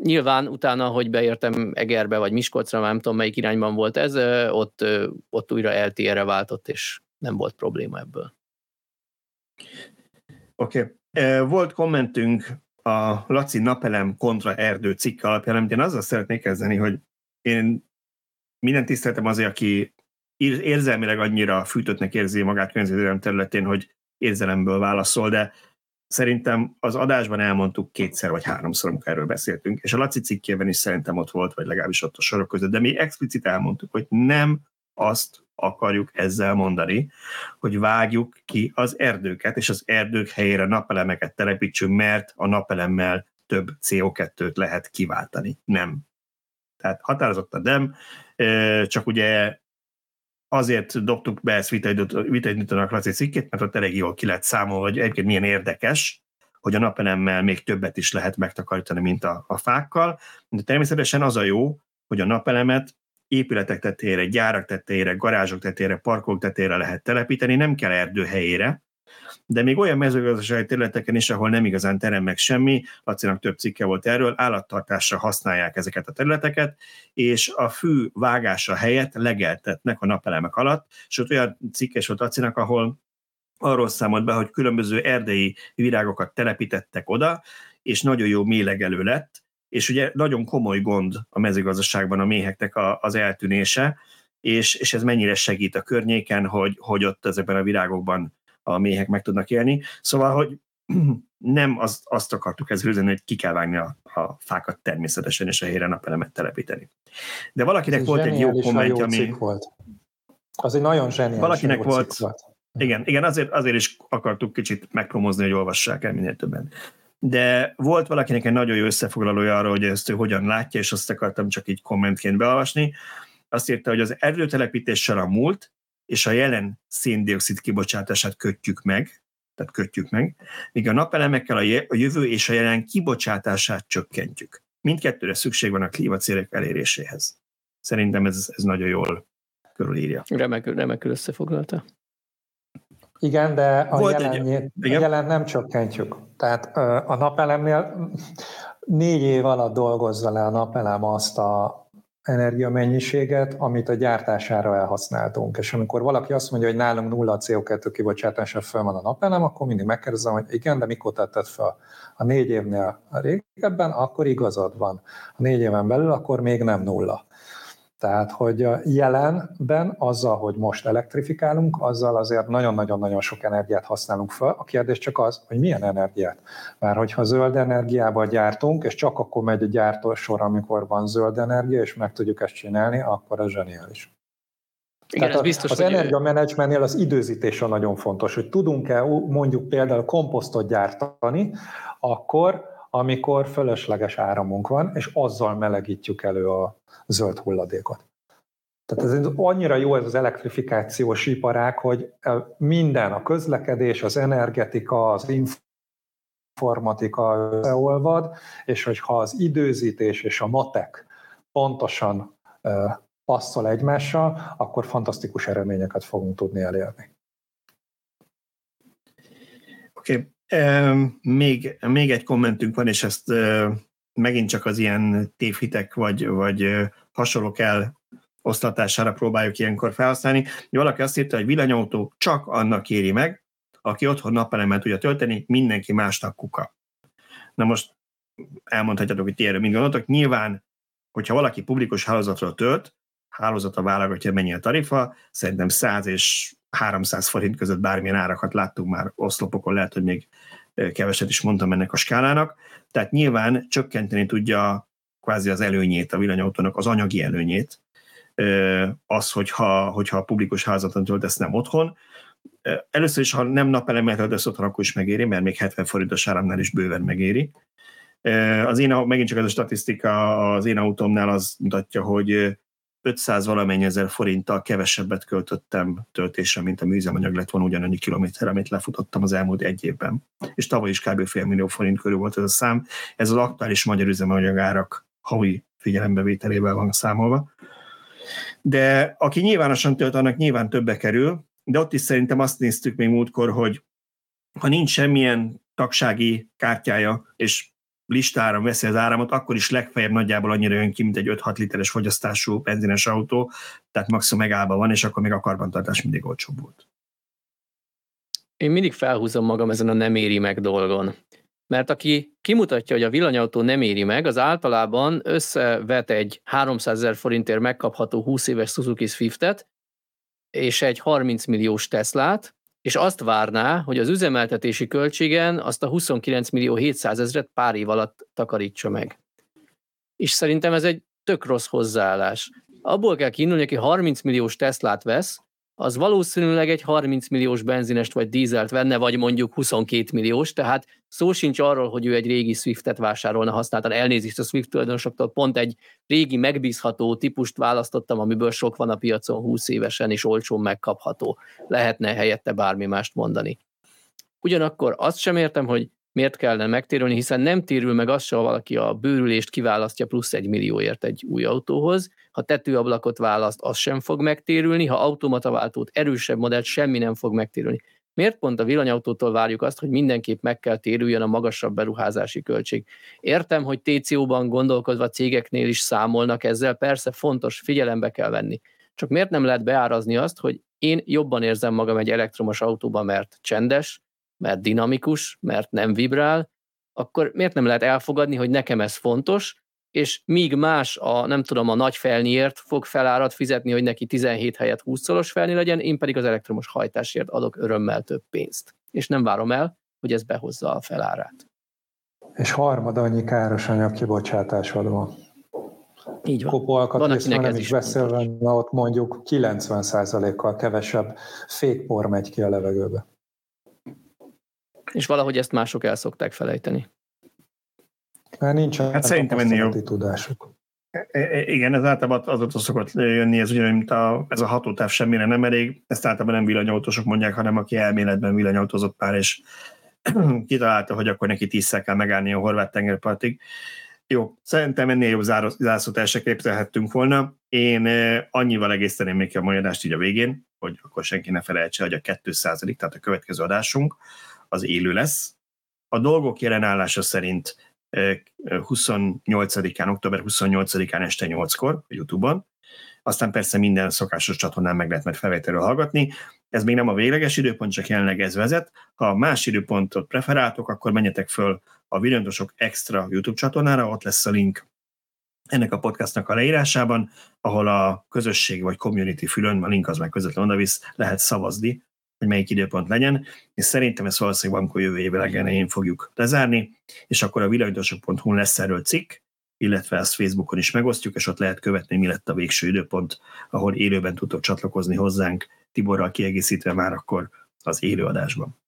S3: Nyilván utána, hogy beértem Egerbe vagy Miskolcra, nem tudom melyik irányban volt ez, ott, ott újra LTE-re váltott, és nem volt probléma ebből.
S1: Oké. Okay. Volt kommentünk a Laci napelem kontra erdő cikk alapján, amit én azzal szeretnék kezdeni, hogy én minden tiszteltem azért, aki érzelmileg annyira fűtöttnek érzi magát környezetvédelem területén, hogy érzelemből válaszol, de szerintem az adásban elmondtuk kétszer vagy háromszor, amikor erről beszéltünk, és a Laci cikkében is szerintem ott volt, vagy legalábbis ott a sorok között, de mi explicit elmondtuk, hogy nem azt akarjuk ezzel mondani, hogy vágjuk ki az erdőket, és az erdők helyére napelemeket telepítsünk, mert a napelemmel több CO2-t lehet kiváltani. Nem. Tehát határozottan nem, csak ugye azért dobtuk be ezt vitaindítónak Laci cikkét, mert ott elég jól ki lehet számolni, hogy egyébként milyen érdekes, hogy a napelemmel még többet is lehet megtakarítani, mint a, a fákkal. De természetesen az a jó, hogy a napelemet épületek tetejére, gyárak tetejére, garázsok tetejére, parkolók tetejére lehet telepíteni, nem kell erdő helyére, de még olyan mezőgazdasági területeken is, ahol nem igazán terem meg semmi, Lacinak több cikke volt erről, állattartásra használják ezeket a területeket, és a fű vágása helyett legeltetnek a napelemek alatt, ott olyan cikkes volt Lacinak, ahol arról számolt be, hogy különböző erdei virágokat telepítettek oda, és nagyon jó mélegelő lett, és ugye nagyon komoly gond a mezőgazdaságban a méheknek a, az eltűnése, és, és ez mennyire segít a környéken, hogy, hogy ott ezekben a virágokban a méhek meg tudnak élni. Szóval, hogy nem azt, azt akartuk ezzel üzenni, hogy ki kell vágni a, a fákat természetesen, és a helyre napelemet telepíteni. De valakinek volt egy jó kommentje, ami...
S2: Volt. Az egy nagyon zseniális
S1: Valakinek volt, volt. Igen, igen azért, azért is akartuk kicsit megpromozni, hogy olvassák el minél többen. De volt valakinek egy nagyon jó összefoglalója arra, hogy ezt ő hogyan látja, és azt akartam csak így kommentként beolvasni. Azt írta, hogy az erdőtelepítéssel a múlt és a jelen széndiokszid kibocsátását kötjük meg, tehát kötjük meg, míg a napelemekkel a jövő és a jelen kibocsátását csökkentjük. Mindkettőre szükség van a klímacélek eléréséhez. Szerintem ez, ez nagyon jól körülírja.
S3: Remekül, remekül összefoglalta.
S2: Igen, de a, Volt jelen, egy, a jelen nem csökkentjük. Tehát a napelemnél négy év alatt dolgozza le a napelem azt a energiamennyiséget, amit a gyártására elhasználtunk. És amikor valaki azt mondja, hogy nálunk nulla CO2 kibocsátása fel van a napelem, akkor mindig megkérdezem, hogy igen, de mikor tetted fel? A négy évnél régebben, akkor igazad van. A négy éven belül, akkor még nem nulla. Tehát, hogy jelenben azzal, hogy most elektrifikálunk, azzal azért nagyon-nagyon-nagyon sok energiát használunk fel. A kérdés csak az, hogy milyen energiát. Mert hogyha zöld energiával gyártunk, és csak akkor megy a gyártósor, amikor van zöld energia, és meg tudjuk ezt csinálni, akkor ez zseniális. Igen, Tehát ez biztos, az energiamenedzsmentnél az időzítése nagyon fontos, hogy tudunk-e mondjuk például komposztot gyártani, akkor, amikor fölösleges áramunk van, és azzal melegítjük elő a zöld hulladékot. Tehát ez annyira jó ez az elektrifikációs iparág, hogy minden, a közlekedés, az energetika, az informatika összeolvad, és hogyha az időzítés és a matek pontosan passzol egymással, akkor fantasztikus eredményeket fogunk tudni elérni.
S1: Oké, okay. még, még egy kommentünk van, és ezt megint csak az ilyen tévhitek vagy, vagy hasonlók el osztatására próbáljuk ilyenkor felhasználni. Valaki azt írta, hogy villanyautó csak annak éri meg, aki otthon napelemet tudja tölteni, mindenki másnak kuka. Na most elmondhatjátok, hogy ti erről mind gondoltok. Nyilván, hogyha valaki publikus hálózatról tölt, hálózata válogatja, mennyi a tarifa, szerintem 100 és 300 forint között bármilyen árakat láttunk már oszlopokon, lehet, hogy még keveset is mondtam ennek a skálának. Tehát nyilván csökkenteni tudja kvázi az előnyét a villanyautónak, az anyagi előnyét, az, hogyha, hogyha a publikus házaton töltesz nem otthon. Először is, ha nem napelemet töltesz otthon, akkor is megéri, mert még 70 forintos áramnál is bőven megéri. Az én, megint csak ez a statisztika az én autómnál az mutatja, hogy 500 valamennyi ezer forinttal kevesebbet költöttem töltésre, mint a műzemanyag lett volna ugyanannyi kilométer, amit lefutottam az elmúlt egy évben. És tavaly is kb. fél millió forint körül volt ez a szám. Ez az aktuális magyar üzemanyagárak havi figyelembevételével van számolva. De aki nyilvánosan tölt, annak nyilván többe kerül, de ott is szerintem azt néztük még múltkor, hogy ha nincs semmilyen tagsági kártyája, és listára veszi az áramot, akkor is legfeljebb nagyjából annyira jön ki, mint egy 5-6 literes fogyasztású benzines autó, tehát maximum megállva van, és akkor még a karbantartás mindig olcsóbb volt.
S3: Én mindig felhúzom magam ezen a nem éri meg dolgon. Mert aki kimutatja, hogy a villanyautó nem éri meg, az általában összevet egy 300 ezer forintért megkapható 20 éves Suzuki Swiftet, és egy 30 milliós Teslát, és azt várná, hogy az üzemeltetési költségen azt a 29 millió 700 ezeret pár év alatt takarítsa meg. És szerintem ez egy tök rossz hozzáállás. Abból kell kiindulni, aki 30 milliós Teslát vesz, az valószínűleg egy 30 milliós benzinest vagy dízelt venne, vagy mondjuk 22 milliós, tehát szó sincs arról, hogy ő egy régi Swiftet vásárolna használtan. Elnézést a Swift tulajdonosoktól, pont egy régi megbízható típust választottam, amiből sok van a piacon 20 évesen, és olcsón megkapható. Lehetne helyette bármi mást mondani. Ugyanakkor azt sem értem, hogy miért kellene megtérülni, hiszen nem térül meg az ha valaki a bőrülést kiválasztja plusz egy millióért egy új autóhoz, ha tetőablakot választ, az sem fog megtérülni, ha automataváltót, erősebb modellt, semmi nem fog megtérülni. Miért pont a villanyautótól várjuk azt, hogy mindenképp meg kell térüljön a magasabb beruházási költség? Értem, hogy TCO-ban gondolkodva cégeknél is számolnak ezzel, persze fontos, figyelembe kell venni. Csak miért nem lehet beárazni azt, hogy én jobban érzem magam egy elektromos autóban, mert csendes, mert dinamikus, mert nem vibrál, akkor miért nem lehet elfogadni, hogy nekem ez fontos, és míg más a, nem tudom, a nagy felniért fog felárat fizetni, hogy neki 17 helyett 20 szoros felni legyen, én pedig az elektromos hajtásért adok örömmel több pénzt. És nem várom el, hogy ez behozza a felárát.
S2: És harmad annyi káros anyag kibocsátás van.
S3: Így van.
S2: Kopóalkatrészről nem is beszélve, ott mondjuk 90%-kal kevesebb fékpor megy ki a levegőbe.
S3: És valahogy ezt mások el szokták felejteni.
S2: Mert nincs hát szerintem ennél jobb. tudásuk.
S1: E, e, igen, ez általában azóta szokott jönni, ez ugyanúgy, mint a, ez a hatótáv semmire nem elég, ezt általában nem villanyautósok mondják, hanem aki elméletben villanyautózott pár, és kitalálta, hogy akkor neki tízszer kell megállni a horvát tengerpartig. Jó, szerintem ennél jobb zászlót el se képzelhettünk volna. Én e, annyival egészteném még ki a magyarást így a végén, hogy akkor senki ne felejtse, hogy a 200 tehát a következő adásunk, az élő lesz. A dolgok jelenállása szerint 28-án, október 28-án este 8-kor a YouTube-on. Aztán persze minden szokásos csatornán meg lehet majd felvételről hallgatni. Ez még nem a végleges időpont, csak jelenleg ez vezet. Ha más időpontot preferáltok, akkor menjetek föl a Villantosok Extra YouTube csatornára, ott lesz a link ennek a podcastnak a leírásában, ahol a közösség vagy community fülön, a link az meg közvetlenül odavisz, lehet szavazni hogy melyik időpont legyen, és szerintem ezt valószínűleg valamikor jövő év elején fogjuk lezárni, és akkor a villanyosok.hu lesz erről cikk, illetve ezt Facebookon is megosztjuk, és ott lehet követni, mi lett a végső időpont, ahol élőben tudtok csatlakozni hozzánk, Tiborral kiegészítve már akkor az élőadásban.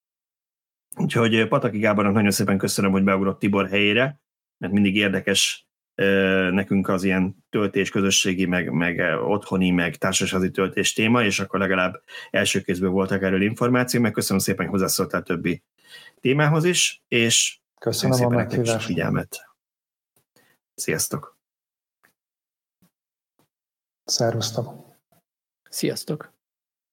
S1: Úgyhogy Pataki Gábornak nagyon szépen köszönöm, hogy beugrott Tibor helyére, mert mindig érdekes nekünk az ilyen töltés, közösségi, meg, meg otthoni, meg társasági töltés téma, és akkor legalább első kézből voltak erről információ, meg köszönöm szépen, hogy hozzászóltál többi témához is, és
S2: köszönöm szépen a meghívást.
S1: a figyelmet. Sziasztok!
S2: Szervusztok!
S3: Sziasztok!